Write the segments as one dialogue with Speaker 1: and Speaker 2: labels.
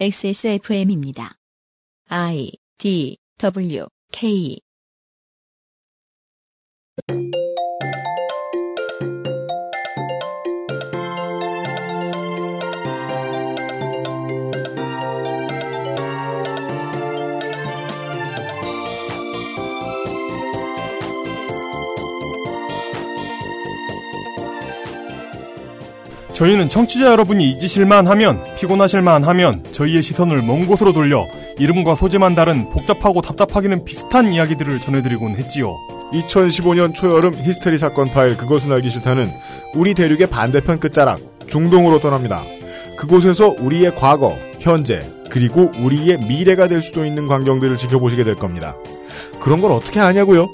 Speaker 1: XSFM입니다. I D W K
Speaker 2: 저희는 청취자 여러분이 잊으실만 하면, 피곤하실만 하면, 저희의 시선을 먼 곳으로 돌려, 이름과 소재만 다른 복잡하고 답답하기는 비슷한 이야기들을 전해드리곤 했지요.
Speaker 3: 2015년 초여름 히스테리 사건 파일 그것은 알기 싫다는 우리 대륙의 반대편 끝자락 중동으로 떠납니다. 그곳에서 우리의 과거, 현재, 그리고 우리의 미래가 될 수도 있는 광경들을 지켜보시게 될 겁니다. 그런 걸 어떻게 아냐고요?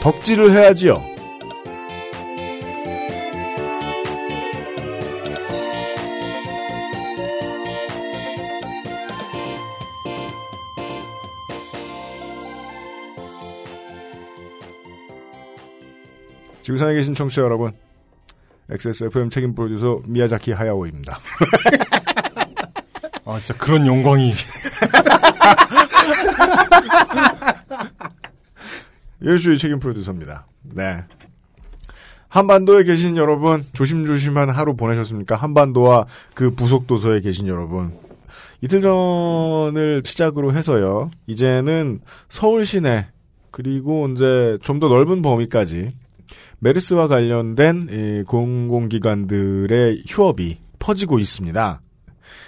Speaker 3: 덕질을 해야지요. 지구상에 계신 청취자 여러분, XSFM 책임 프로듀서 미야자키 하야오입니다.
Speaker 2: 아, 진짜 그런 영광이.
Speaker 3: 열수의 책임 프로듀서입니다. 네. 한반도에 계신 여러분, 조심조심한 하루 보내셨습니까? 한반도와 그 부속 도서에 계신 여러분. 이틀 전을 시작으로 해서요. 이제는 서울 시내, 그리고 이제 좀 더 넓은 범위까지 메르스와 관련된 이 공공기관들의 휴업이 퍼지고 있습니다.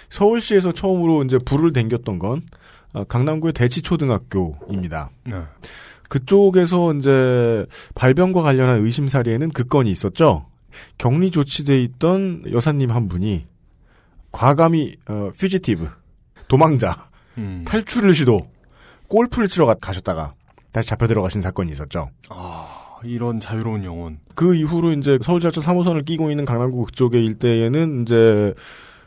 Speaker 3: 서울시에서 처음으로 이제 불을 댕겼던 건 어, 강남구의 대치초등학교입니다.
Speaker 2: 네.
Speaker 3: 그쪽에서 이제 발병과 관련한 의심 사례에는 그 건이 있었죠. 격리 조치돼 있던 여사님 한 분이 과감히 어, 퓨지티브 도망자
Speaker 2: 음.
Speaker 3: 탈출을 시도 골프를 치러 가- 가셨다가 다시 잡혀 들어가신 사건이 있었죠.
Speaker 2: 아, 이런 자유로운 영혼.
Speaker 3: 그 이후로 이제 서울 지하철 3호선을 끼고 있는 강남구 그쪽의 일대에는 이제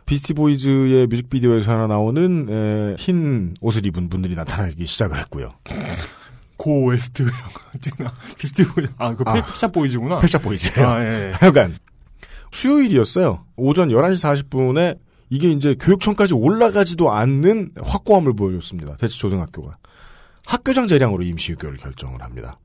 Speaker 3: Beastie Boys의 뮤직비디오에서 하나 나오는 에, 흰 옷을 입은 분들이 나타나기 시작을 했고요.
Speaker 2: Go West 이런 거 찍나? Beastie Boy 아, 그
Speaker 3: 아.
Speaker 2: Pet Shop Boys구나.
Speaker 3: Pet Shop Boys.
Speaker 2: 아, 예. 예.
Speaker 3: 하여간 수요일이었어요. 오전 11시 40분에 이게 이제 교육청까지 올라가지도 않는 확고함을 보여줬습니다. 대치초등학교가. 학교장 재량으로 임시 휴교를 결정을 합니다.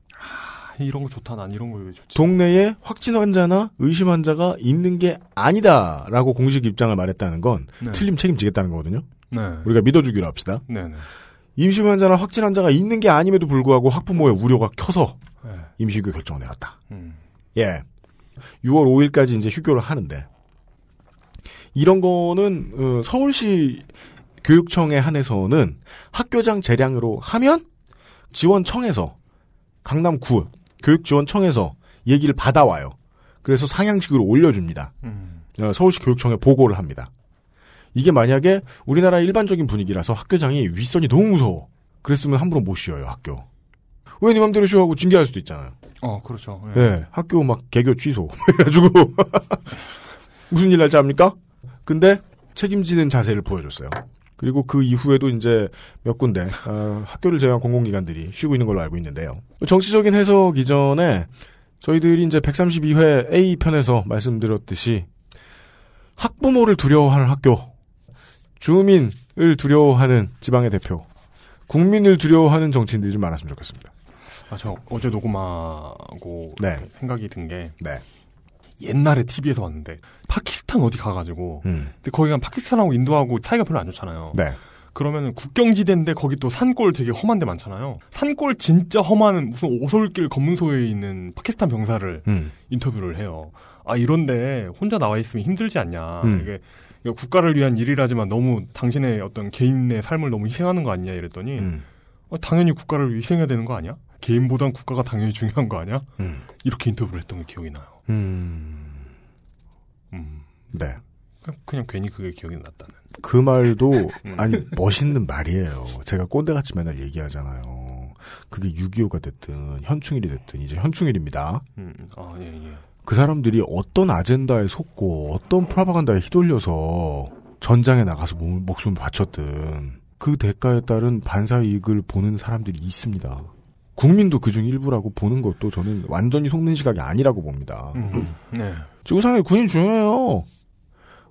Speaker 2: 아, 이런 거 좋다. 난 이런 거 왜 좋지?
Speaker 3: 동네에 확진 환자나 의심 환자가 있는 게 아니다라고 공식 입장을 말했다는 건
Speaker 2: 네.
Speaker 3: 틀림 책임지겠다는 거거든요.
Speaker 2: 네.
Speaker 3: 우리가 믿어주기로 합시다.
Speaker 2: 네네.
Speaker 3: 임시 환자나 확진 환자가 있는 게 아님에도 불구하고 학부모의 우려가 커서
Speaker 2: 네.
Speaker 3: 임시 휴교 결정을 내렸다.
Speaker 2: 음.
Speaker 3: 예. 6월 5일까지 이제 휴교를 하는데 이런 거는 어, 서울시 교육청에 한해서는 학교장 재량으로 하면 지원청에서 강남구 교육지원청에서 얘기를 받아와요. 그래서 상향직으로 올려줍니다.
Speaker 2: 음.
Speaker 3: 어, 서울시 교육청에 보고를 합니다. 이게 만약에 우리나라 일반적인 분위기라서 학교장이 윗선이 너무 무서워. 그랬으면 함부로 못 쉬어요, 학교. 왜네 맘대로 쉬어하고 징계할 수도 있잖아요.
Speaker 2: 어, 그렇죠.
Speaker 3: 예,
Speaker 2: 예.
Speaker 3: 학교 막 개교 취소. 해가지고. 무슨 일 날지 압니까? 근데 책임지는 자세를 보여줬어요. 그리고 그 이후에도 이제 몇 군데, 어, 학교를 제외한 공공기관들이 쉬고 있는 걸로 알고 있는데요. 정치적인 해석 이전에 저희들이 이제 132회 A편에서 말씀드렸듯이 학부모를 두려워하는 학교, 주민을 두려워하는 지방의 대표, 국민을 두려워하는 정치인들이 좀 많았으면 좋겠습니다.
Speaker 2: 아, 저 어제 녹음하고
Speaker 3: 네.
Speaker 2: 생각이 든 게
Speaker 3: 네.
Speaker 2: 옛날에 TV에서 봤는데 파키스탄 어디 가가지고
Speaker 3: 음.
Speaker 2: 근데 거기가 파키스탄하고 인도하고 사이가 별로 안 좋잖아요.
Speaker 3: 네.
Speaker 2: 그러면은 국경지대인데 거기 또 산골 되게 험한 데 많잖아요. 산골 진짜 험한 무슨 오솔길 검문소에 있는 파키스탄 병사를
Speaker 3: 음.
Speaker 2: 인터뷰를 해요. 아 이런데 혼자 나와 있으면 힘들지 않냐.
Speaker 3: 음.
Speaker 2: 이게 국가를 위한 일이라지만 너무 당신의 어떤 개인의 삶을 너무 희생하는 거 아니냐 이랬더니
Speaker 3: 음.
Speaker 2: 어, 당연히 국가를 희생해야 되는 거 아니야? 개인보단 국가가 당연히 중요한 거 아니야?
Speaker 3: 음.
Speaker 2: 이렇게 인터뷰를 했던 게 기억이 나요.
Speaker 3: 음.
Speaker 2: 음.
Speaker 3: 네.
Speaker 2: 그냥, 괜히 그게 기억이 났다는.
Speaker 3: 그 말도,
Speaker 2: 음.
Speaker 3: 아니, 멋있는 말이에요. 제가 꼰대같이 맨날 얘기하잖아요. 그게 6.25가 됐든, 현충일이 됐든, 이제 현충일입니다.
Speaker 2: 음. 아, 예, 예.
Speaker 3: 그 사람들이 어떤 아젠다에 속고, 어떤 프라파간다에 휘둘려서 전장에 나가서 몸, 목숨을 바쳤든, 그 대가에 따른 반사 이익을 보는 사람들이 있습니다. 국민도 그중 일부라고 보는 것도 저는 완전히 속는 시각이 아니라고 봅니다.
Speaker 2: 음. 네.
Speaker 3: 지구상에 군인 중요해요.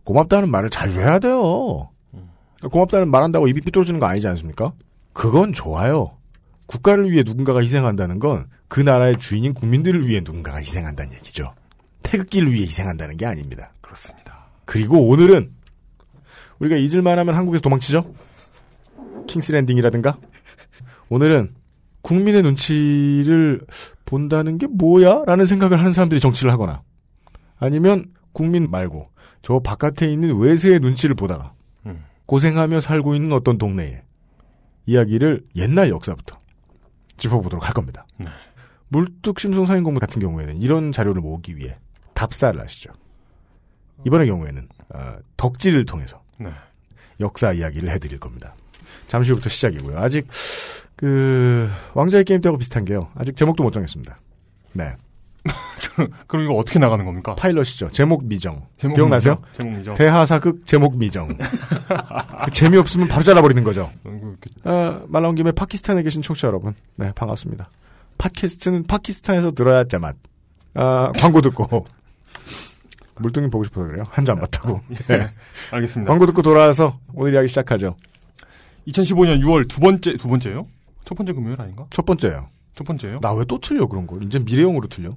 Speaker 3: 고맙다는 말을 자주 해야 돼요.
Speaker 2: 음.
Speaker 3: 고맙다는 말한다고 입이 삐뚤어지는 거 아니지 않습니까? 그건 좋아요. 국가를 위해 누군가가 희생한다는 건 그 나라의 주인인 국민들을 위해 누군가가 희생한다는 얘기죠. 태극기를 위해 희생한다는 게 아닙니다.
Speaker 2: 그렇습니다.
Speaker 3: 그리고 오늘은 우리가 잊을만 하면 한국에서 도망치죠? 킹스랜딩이라든가? 오늘은 국민의 눈치를 본다는 게 뭐야? 라는 생각을 하는 사람들이 정치를 하거나 아니면 국민 말고 저 바깥에 있는 외세의 눈치를 보다가
Speaker 2: 음.
Speaker 3: 고생하며 살고 있는 어떤 동네에 이야기를 옛날 역사부터 짚어보도록 할 겁니다.
Speaker 2: 네.
Speaker 3: 물뚝심송 사인공문 같은 경우에는 이런 자료를 모으기 위해 답사를 하시죠. 이번의 경우에는 어, 덕질을 통해서
Speaker 2: 네.
Speaker 3: 역사 이야기를 해드릴 겁니다. 잠시 후부터 시작이고요. 아직 그 왕자의 게임 때하고 비슷한 게요. 아직 제목도 못 정했습니다. 네,
Speaker 2: 그럼 이거 어떻게 나가는 겁니까?
Speaker 3: 파일럿이죠. 제목 미정.
Speaker 2: 제목
Speaker 3: 기억나세요?
Speaker 2: 미정? 제목 미정.
Speaker 3: 대하사극 제목 미정. 그 재미없으면 바로 잘라버리는 거죠. 아, 말 나온 김에 파키스탄에 계신 청취자 여러분, 네 반갑습니다. 팟캐스트는 파키스탄에서 들어야 제맛. 아, 광고 듣고 물뚱이 보고 싶어서 그래요. 한잔 봤다고. 네.
Speaker 2: 알겠습니다.
Speaker 3: 광고 듣고 돌아와서 오늘 이야기 시작하죠.
Speaker 2: 2015년 6월 두 번째 두 번째요? 첫 번째 금요일 아닌가?
Speaker 3: 첫 번째요.
Speaker 2: 첫 번째요?
Speaker 3: 나 왜 또 틀려 그런 걸? 이제 미래용으로 틀려?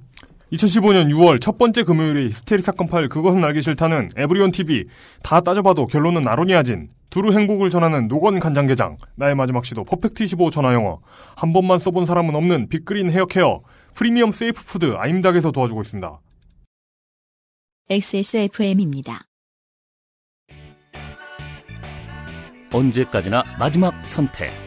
Speaker 2: 2015년 6월 첫 번째 금요일의 히스테리 사건 파일 그것은 알기 싫다는 에브리온 TV 다 따져봐도 결론은 아로니아진 두루 행복을 전하는 노건 간장게장 나의 마지막 시도 Perfect 25 전화영어 한 번만 써본 사람은 없는 Big Green hair care 프리미엄 safe food 아임닭에서 도와주고 있습니다.
Speaker 1: XSFM입니다.
Speaker 4: 언제까지나 마지막 선택.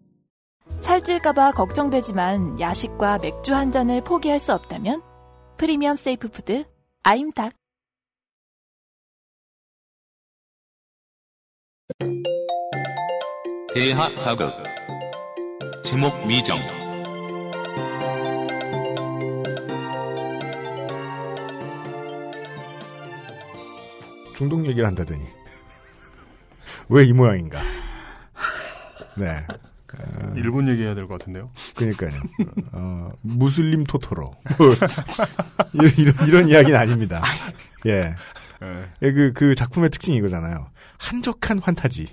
Speaker 5: 살찔까봐 걱정되지만 야식과 맥주 한 잔을 포기할 수 없다면 프리미엄 safe food 아임닭.
Speaker 6: 대하 사극. 제목 미정.
Speaker 3: 중독 얘기를 한다더니. 왜 이 모양인가? 네,
Speaker 2: 일본 얘기해야 될 것 같은데요.
Speaker 3: 그러니까요. 어, 무슬림 토토로 뭐, 이런, 이런 이런 이야기는 아닙니다. 예,
Speaker 2: 예.
Speaker 3: 예, 그, 그 작품의 특징이 이거잖아요. 한적한 환타지.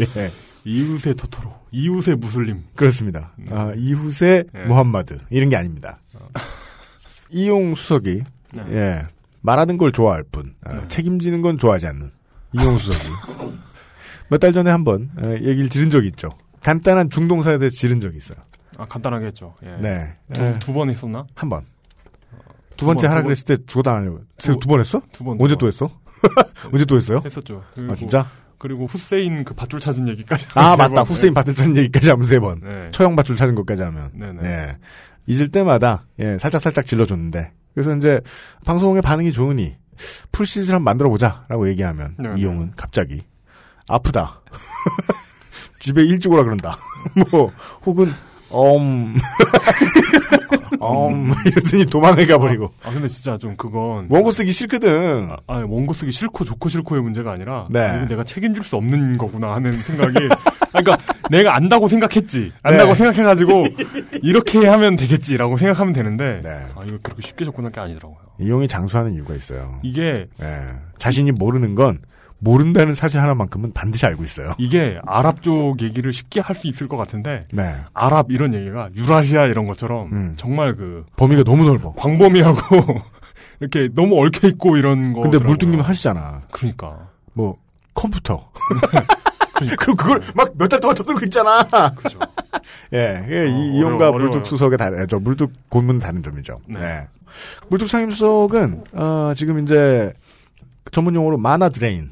Speaker 3: 예,
Speaker 2: 이웃의 토토로, 이웃의 무슬림.
Speaker 3: 그렇습니다. 아, 이웃의
Speaker 2: 예.
Speaker 3: 무함마드. 이런 게 아닙니다. 이용 수석이,
Speaker 2: 네.
Speaker 3: 예, 말하는 걸 좋아할 뿐, 아,
Speaker 2: 네.
Speaker 3: 책임지는 건 좋아하지 않는 이용 수석이. 몇 달 전에 한번 예, 얘기를 들은 적이 있죠. 간단한 중동사에 대해서 지른 적이 있어요.
Speaker 2: 아 간단하게 했죠. 예.
Speaker 3: 네. 예,
Speaker 2: 두번 했었나?
Speaker 3: 한 번.
Speaker 2: 두두
Speaker 3: 번째
Speaker 2: 번,
Speaker 3: 하라
Speaker 2: 두.
Speaker 3: 그랬을 때 죽어당하려고. 두두번 했어?
Speaker 2: 두 번.
Speaker 3: 언제 두또
Speaker 2: 번.
Speaker 3: 했어? 언제 또 했어요?
Speaker 2: 했었죠.
Speaker 3: 아, 진짜?
Speaker 2: 그리고 후세인 그 밧줄 찾은 얘기까지.
Speaker 3: 아,
Speaker 2: 세
Speaker 3: 맞다.
Speaker 2: 번.
Speaker 3: 후세인 받던 얘기까지 하면 세 번.
Speaker 2: 네.
Speaker 3: 처형 밧줄 찾은 것까지 하면.
Speaker 2: 네네.
Speaker 3: 네. 잊을 때마다, 예, 살짝살짝 질러줬는데. 그래서 이제, 방송의 반응이 좋으니, 풀시즌 한번 만들어보자. 라고 얘기하면,
Speaker 2: 네,
Speaker 3: 이용은 갑자기, 아프다. 집에 일찍 오라 그런다. 뭐, 혹은, 엄, 엄, 이러더니 도망을 가버리고.
Speaker 2: 아 근데 진짜 좀 그건
Speaker 3: 원고 쓰기 싫거든.
Speaker 2: 아, 아니, 원고 쓰기 싫고 좋고 싫고의 문제가 아니라
Speaker 3: 네.
Speaker 2: 아, 내가 책임질 수 없는 거구나 하는 생각이 아, 그러니까 내가 안다고 생각했지 안다고
Speaker 3: 네.
Speaker 2: 생각해가지고 이렇게 하면 되겠지라고 생각하면 되는데
Speaker 3: 네.
Speaker 2: 아 이거 그렇게 쉽게 접근할 게 아니더라고요.
Speaker 3: 이용이 장수하는 이유가 있어요.
Speaker 2: 이게
Speaker 3: 예. 자신이 모르는 건, 모른다는 사실 하나만큼은 반드시 알고 있어요.
Speaker 2: 이게 아랍 쪽 얘기를 쉽게 할 수 있을 것 같은데
Speaker 3: 네.
Speaker 2: 아랍 이런 얘기가 유라시아 이런 것처럼
Speaker 3: 음.
Speaker 2: 정말 그
Speaker 3: 범위가 너무 넓어.
Speaker 2: 광범위하고 이렇게 너무 얽혀 있고 이런 거.
Speaker 3: 근데 물뚱님은 하시잖아.
Speaker 2: 그러니까
Speaker 3: 뭐 컴퓨터.
Speaker 2: 그러니까.
Speaker 3: 그럼 그걸 막 몇 달 동안 떠들고 있잖아.
Speaker 2: 그죠.
Speaker 3: 예, 예,
Speaker 2: 어,
Speaker 3: 이 이용과 물뚝. 수석의 다른, 저 물뚝 고문 다른 점이죠.
Speaker 2: 네.
Speaker 3: 네. 물뚝 상임 수석은 어, 지금 이제 전문 용어로 mana drain.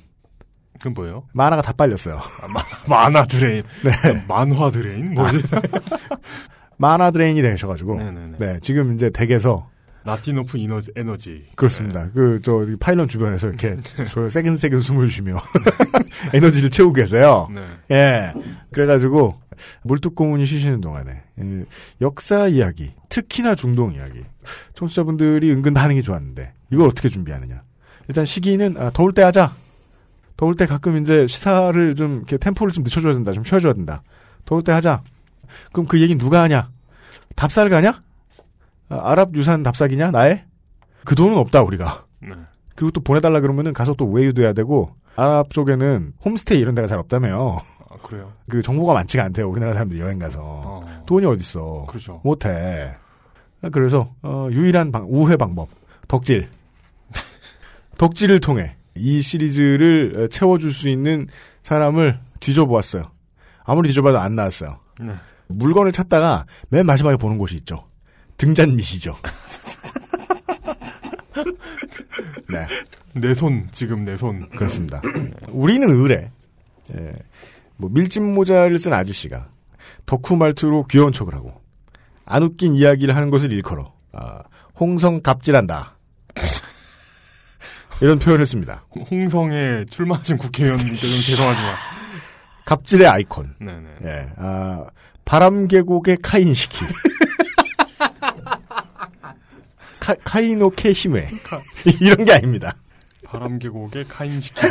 Speaker 2: 그건 뭐예요?
Speaker 3: mana가 다 빨렸어요.
Speaker 2: mana drain.
Speaker 3: 네.
Speaker 2: mana drain? 뭐지?
Speaker 3: mana drain이 되셔가지고.
Speaker 2: 네네네.
Speaker 3: 네, 지금 이제 댁에서
Speaker 2: not enough energy, 에너지.
Speaker 3: 그렇습니다.
Speaker 2: 네.
Speaker 3: 그, 저, 파일럿 주변에서 이렇게, 저, 새근새근 숨을 쉬며, 에너지를 채우고 계세요.
Speaker 2: 네.
Speaker 3: 예. 그래가지고, 물뚝고문이 쉬시는 동안에 예, 역사 이야기, 특히나 중동 이야기. 청취자분들이 은근 반응이 좋았는데 이걸 어떻게 준비하느냐? 일단 시기는 아, 더울 때 하자. 더울 때 가끔 이제 시사를 좀 이렇게 템포를 좀 늦춰줘야 된다, 좀 쉬어줘야 된다. 더울 때 하자. 그럼 그 얘기 누가 하냐? 답살 가냐? 아, 아랍 유산 답사기냐? 나의? 그 돈은 없다 우리가.
Speaker 2: 네.
Speaker 3: 그리고 또 보내달라 그러면은 가서 또 우회유도 해야 되고 아랍 쪽에는 홈스테이 이런 데가 잘 없다며요.
Speaker 2: 아, 그래요.
Speaker 3: 그 정보가 많지가 않대요. 우리나라 사람들이 여행 가서
Speaker 2: 어.
Speaker 3: 돈이 어딨어.
Speaker 2: 그렇죠.
Speaker 3: 못해. 그래서 어, 유일한 방, 우회 방법 덕질. 덕질을 통해 이 시리즈를 채워줄 수 있는 사람을 뒤져보았어요. 아무리 뒤져봐도 안 나왔어요.
Speaker 2: 네.
Speaker 3: 물건을 찾다가 맨 마지막에 보는 곳이 있죠. 등잔밑이죠. 네.
Speaker 2: 내 손, 지금 내 손.
Speaker 3: 그렇습니다. 우리는 의뢰. 예. 뭐 밀짚 모자를 쓴 아저씨가 덕후 말투로 귀여운 척을 하고 안 웃긴 이야기를 하는 것을 일컬어 아, 홍성 갑질한다. 이런 표현을 씁니다.
Speaker 2: 홍성에 출마하신 국회의원님께 좀 죄송하지만.
Speaker 3: 갑질의 아이콘.
Speaker 2: 네네.
Speaker 3: 예. 아, 바람 계곡의 카인 시키. 카, 카이노케 히메. 이런 게 아닙니다.
Speaker 2: 바람 계곡의 카인 시키.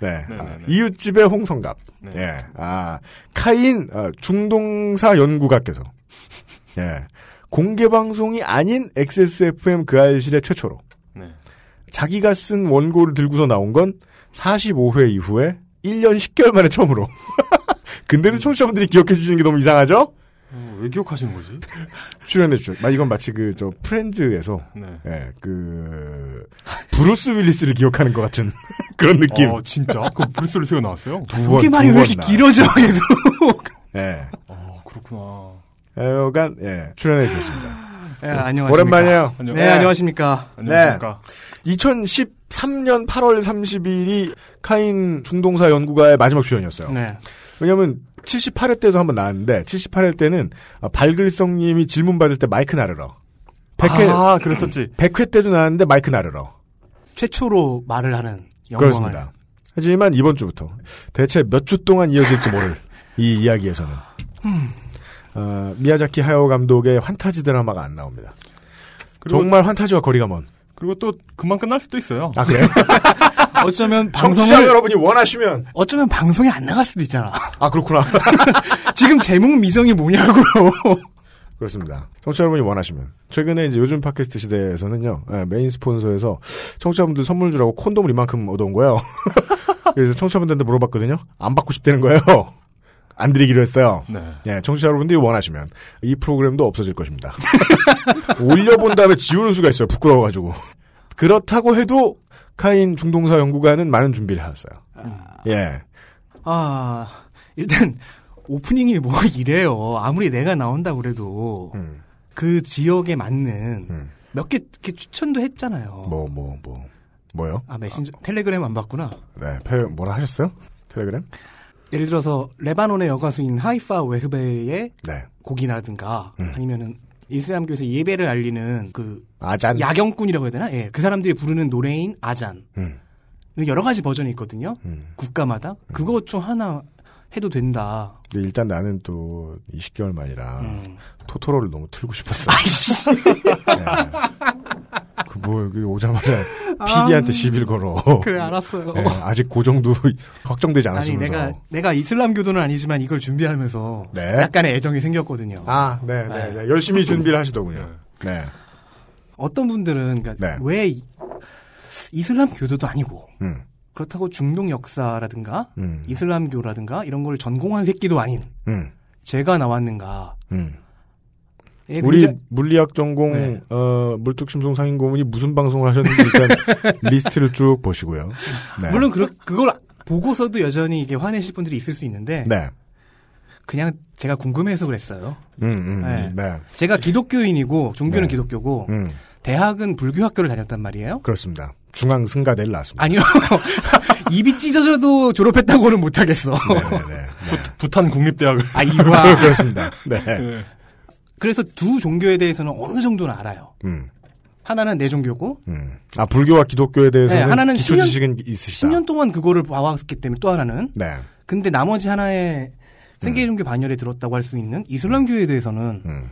Speaker 3: 네.
Speaker 2: 네네네.
Speaker 3: 아, 이웃집의 홍성갑.
Speaker 2: 네.
Speaker 3: 예. 아, 카인 어, 중동사 연구가께서 예. 공개 방송이 아닌 XSFM 그 알실의 최초로
Speaker 2: 네.
Speaker 3: 자기가 쓴 원고를 들고서 나온 건 45회 이후에 1년 10개월 만에 처음으로. 근데도 청취자분들이 기억해 주시는 게 너무 이상하죠?
Speaker 2: 어, 왜 기억하시는 거지?
Speaker 3: 출연해 주죠. 나 이건 마치 그 저 프렌즈에서
Speaker 2: 네.
Speaker 3: 예, 그 브루스 윌리스를 기억하는 것 같은 그런 느낌.
Speaker 2: 어, 진짜? 그 브루스 윌리스가 나왔어요?
Speaker 3: 두 번,
Speaker 7: 속이 말이
Speaker 3: 두왜번
Speaker 7: 이렇게
Speaker 3: 나.
Speaker 7: 길어져, 계속.
Speaker 3: 예.
Speaker 2: 어, 그렇구나.
Speaker 3: 여간 예, 출연해 주셨습니다.
Speaker 7: 네, 안녕하십니까.
Speaker 3: 오랜만이에요.
Speaker 2: 안녕.
Speaker 7: 네, 안녕하십니까.
Speaker 2: 안녕하십니까.
Speaker 3: 2013년 8월 30일이 카인 중동사 연구가의 마지막 출연이었어요.
Speaker 7: 네.
Speaker 3: 왜냐면 78회 때도 한번 나왔는데 78회 때는 아, 발글성님이 질문 받을 때 마이크 나르러. 100회
Speaker 2: 아, 그랬었지.
Speaker 3: 100회 때도 나왔는데 마이크 나르러.
Speaker 7: 최초로 말을 하는 영광을.
Speaker 3: 그렇습니다. 하지만 이번 주부터 대체 몇 주 동안 이어질지 모를 이 이야기에서는 어, 미야자키 하야오 감독의 환타지 드라마가 안 나옵니다. 정말 환타지와 거리가 먼.
Speaker 2: 그리고 또 금방 끝날 수도 있어요.
Speaker 3: 아 그래?
Speaker 7: 어쩌면
Speaker 3: 청취자 여러분이 원하시면
Speaker 7: 어쩌면 방송이 안 나갈 수도 있잖아.
Speaker 3: 아 그렇구나.
Speaker 7: 지금 제목 미정이 뭐냐고요.
Speaker 3: 그렇습니다. 청취자 여러분이 원하시면 최근에 이제 요즘 팟캐스트 시대에서는요 예, 메인 스폰서에서 청취자분들 선물 주라고 콘돔을 이만큼 얻어온 거예요. 그래서 청취자분들한테 물어봤거든요. 안 받고 싶다는 거예요. 안 드리기로 했어요.
Speaker 2: 네.
Speaker 3: 예, 청취자 여러분들이 원하시면 이 프로그램도 없어질 것입니다. 올려본 다음에 지우는 수가 있어요. 부끄러워가지고. 그렇다고 해도 카인 중동사 연구가는 많은 준비를 해왔어요. 예.
Speaker 7: 아, 일단 오프닝이 뭐 이래요. 아무리 내가 나온다고 그래도
Speaker 3: 음,
Speaker 7: 그 지역에 맞는
Speaker 3: 음.
Speaker 7: 몇개 이렇게 추천도 했잖아요.
Speaker 3: 뭐, 뭐, 뭐. 뭐요?
Speaker 7: 아, 메신저 텔레그램 안 봤구나.
Speaker 3: 네, 페, 뭐라 하셨어요? 텔레그램?
Speaker 7: 예를 들어서 레바논의 여가수인 하이파 웨흐베의
Speaker 3: 네.
Speaker 7: 곡이라든가
Speaker 3: 음.
Speaker 7: 아니면은 이슬람교에서 예배를 알리는 그
Speaker 3: 아잔.
Speaker 7: 야경꾼이라고 해야 되나? 예, 그 사람들이 부르는 노래인 아잔.
Speaker 3: 음,
Speaker 7: 여러 가지 버전이 있거든요.
Speaker 3: 음.
Speaker 7: 국가마다 그것 중 하나 해도 된다.
Speaker 3: 근데 일단 나는 또 20개월 만이라
Speaker 7: 음.
Speaker 3: 토토로를 너무 틀고 싶었어. 그 뭐, 여기 오자마자 PD한테 시비를 걸어.
Speaker 7: 그래 알았어요.
Speaker 3: 예, 아직 그 정도 확정되지
Speaker 7: 아니
Speaker 3: 않았으면서.
Speaker 7: 내가 내가 이슬람교도는 아니지만 이걸 준비하면서
Speaker 3: 네.
Speaker 7: 약간의 애정이 생겼거든요.
Speaker 3: 아, 네, 네, 네. 열심히 준비를 하시더군요. 네.
Speaker 7: 어떤 분들은 그러니까
Speaker 3: 네.
Speaker 7: 왜 이- 이슬람교도도 아니고
Speaker 3: 음,
Speaker 7: 그렇다고 중동 역사라든가
Speaker 3: 음,
Speaker 7: 이슬람교라든가 이런 걸 전공한 새끼도 아닌
Speaker 3: 음,
Speaker 7: 제가 나왔는가?
Speaker 3: 음.
Speaker 7: 예,
Speaker 3: 우리
Speaker 7: 굉장히-
Speaker 3: 물리학 전공,
Speaker 7: 네.
Speaker 3: 어, 물뚝심송 상인 고문이 무슨 방송을 하셨는지 일단 리스트를 쭉 보시고요. 네.
Speaker 7: 물론 그, 그걸 보고서도 여전히 이게 화내실 분들이 있을 수 있는데
Speaker 3: 네.
Speaker 7: 그냥 제가 궁금해서 그랬어요.
Speaker 3: 음, 음,
Speaker 7: 네.
Speaker 3: 네.
Speaker 7: 제가 기독교인이고 종교는
Speaker 3: 네.
Speaker 7: 기독교고
Speaker 3: 음,
Speaker 7: 대학은 불교 학교를 다녔단 말이에요.
Speaker 3: 그렇습니다. 중앙 승가대를 나왔습니다.
Speaker 7: 아니요. 입이 찢어져도 졸업했다고는 못하겠어.
Speaker 3: 네네네. 네.
Speaker 2: 부 탄 국립대학을.
Speaker 7: 아, 이와.
Speaker 3: 그렇습니다. 네.
Speaker 2: 네.
Speaker 7: 그래서 두 종교에 대해서는 어느 정도는 알아요.
Speaker 3: 음,
Speaker 7: 하나는 내 종교고,
Speaker 3: 음. 아, 불교와 기독교에 대해서는
Speaker 7: 네, 하나는
Speaker 3: 기초
Speaker 7: 10년
Speaker 3: 지식은 있으시다.
Speaker 7: 10년 동안 그거를 봐왔기 때문에 또 하나는.
Speaker 3: 네.
Speaker 7: 근데 나머지 하나의 세계 종교 반열에 들었다고 할 수 있는 이슬람교에 대해서는
Speaker 3: 음.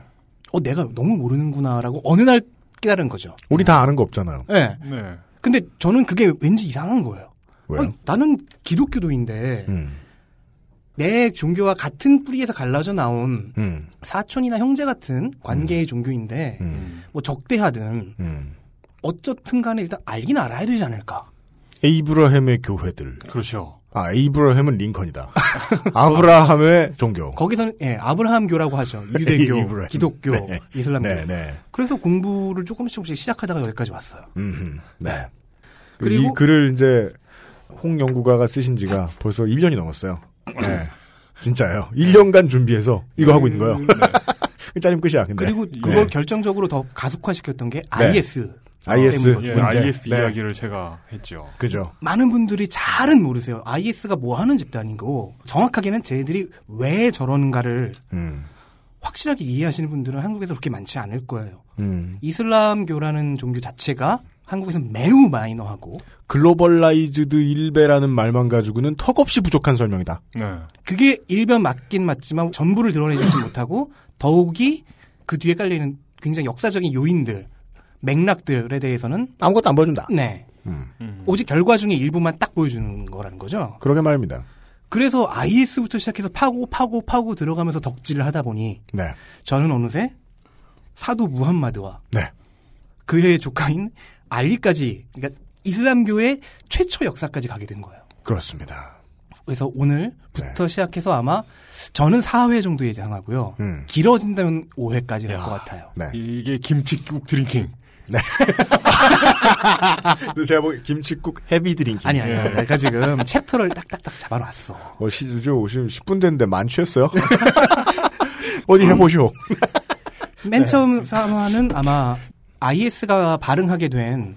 Speaker 7: 어 내가 너무 모르는구나라고 어느 날 깨달은 거죠.
Speaker 3: 우리 다 아는 거 없잖아요.
Speaker 7: 예.
Speaker 2: 네.
Speaker 7: 근데 저는 그게 왠지 이상한 거예요.
Speaker 3: 왜요?
Speaker 7: 아니, 나는 기독교도인데
Speaker 3: 음.
Speaker 7: 내 종교와 같은 뿌리에서 갈라져 나온
Speaker 3: 음.
Speaker 7: 사촌이나 형제 같은 관계의 종교인데
Speaker 3: 음.
Speaker 7: 뭐 적대하든
Speaker 3: 음.
Speaker 7: 어쨌든 간에 일단 알긴 알아야 되지 않을까.
Speaker 3: 에이브라햄의 교회들.
Speaker 2: 그렇죠.
Speaker 3: 아, 에이브라햄은 링컨이다. 아브라함의 종교.
Speaker 7: 거기서는 예, 아브라함교라고 하죠. 유대교. 기독교,
Speaker 3: 네.
Speaker 7: 이슬람교.
Speaker 3: 네, 네.
Speaker 7: 그래서 공부를 조금씩 조금씩 시작하다가 여기까지 왔어요.
Speaker 3: 음, 네.
Speaker 7: 그리고-
Speaker 3: 이 글을 이제 홍 연구가가 쓰신 지가 벌써 1년이 넘었어요. 네. 진짜예요. 1년간 준비해서 이거 하고 있는 거예요. 짜림 끝이야, 근데.
Speaker 7: 그리고
Speaker 3: 네.
Speaker 7: 그걸 결정적으로 더 가속화시켰던 게 IS.
Speaker 3: IS.
Speaker 2: 예,
Speaker 7: 거죠.
Speaker 3: 문제.
Speaker 2: IS
Speaker 3: 네.
Speaker 2: 이야기를 제가 했죠.
Speaker 3: 그죠.
Speaker 7: 많은 분들이 잘은 모르세요. IS가 뭐 하는 집단이고 정확하게는 쟤들이 왜 저러는가를
Speaker 3: 음.
Speaker 7: 확실하게 이해하시는 분들은 한국에서 그렇게 많지 않을 거예요.
Speaker 3: 음.
Speaker 7: 이슬람교라는 종교 자체가 한국에서는 매우 마이너하고
Speaker 3: globalized 일베라는 말만 가지고는 턱없이 부족한 설명이다.
Speaker 2: 네.
Speaker 7: 그게 일면 맞긴 맞지만 전부를 드러내주지 못하고 더욱이 그 뒤에 깔려 있는 굉장히 역사적인 요인들, 맥락들에 대해서는
Speaker 3: 아무것도 안 보여준다.
Speaker 7: 네
Speaker 3: 음.
Speaker 2: 음.
Speaker 7: 오직 결과 중에 일부만 딱 보여주는 거라는 거죠.
Speaker 3: 그러게 말입니다.
Speaker 7: 그래서 IS부터 시작해서 파고 파고 파고 들어가면서 덕질을 하다 보니
Speaker 3: 네.
Speaker 7: 저는 어느새 사도 무함마드와
Speaker 3: 네.
Speaker 7: 그의 조카인 알리까지 그러니까 이슬람교의 최초 역사까지 가게 된 거예요.
Speaker 3: 그렇습니다.
Speaker 7: 그래서 오늘부터 시작해서 아마 저는 4회 정도 예상하고요.
Speaker 3: 네. 음.
Speaker 7: 길어진다면 5회까지 갈
Speaker 2: 야.
Speaker 7: 것 같아요.
Speaker 3: 네.
Speaker 2: 이게 김치국 drinking.
Speaker 3: 근데 제가 보기 김치국 heavy drinking.
Speaker 7: 아니, 아니, 아니. 내가 지금 chapter를 딱딱딱 잡아놨어.
Speaker 3: 어, 시, 저 오시면 10분 됐는데 만취했어요? 어디 해보시오.
Speaker 7: 맨 처음 3화는 아마 IS가 발흥하게 된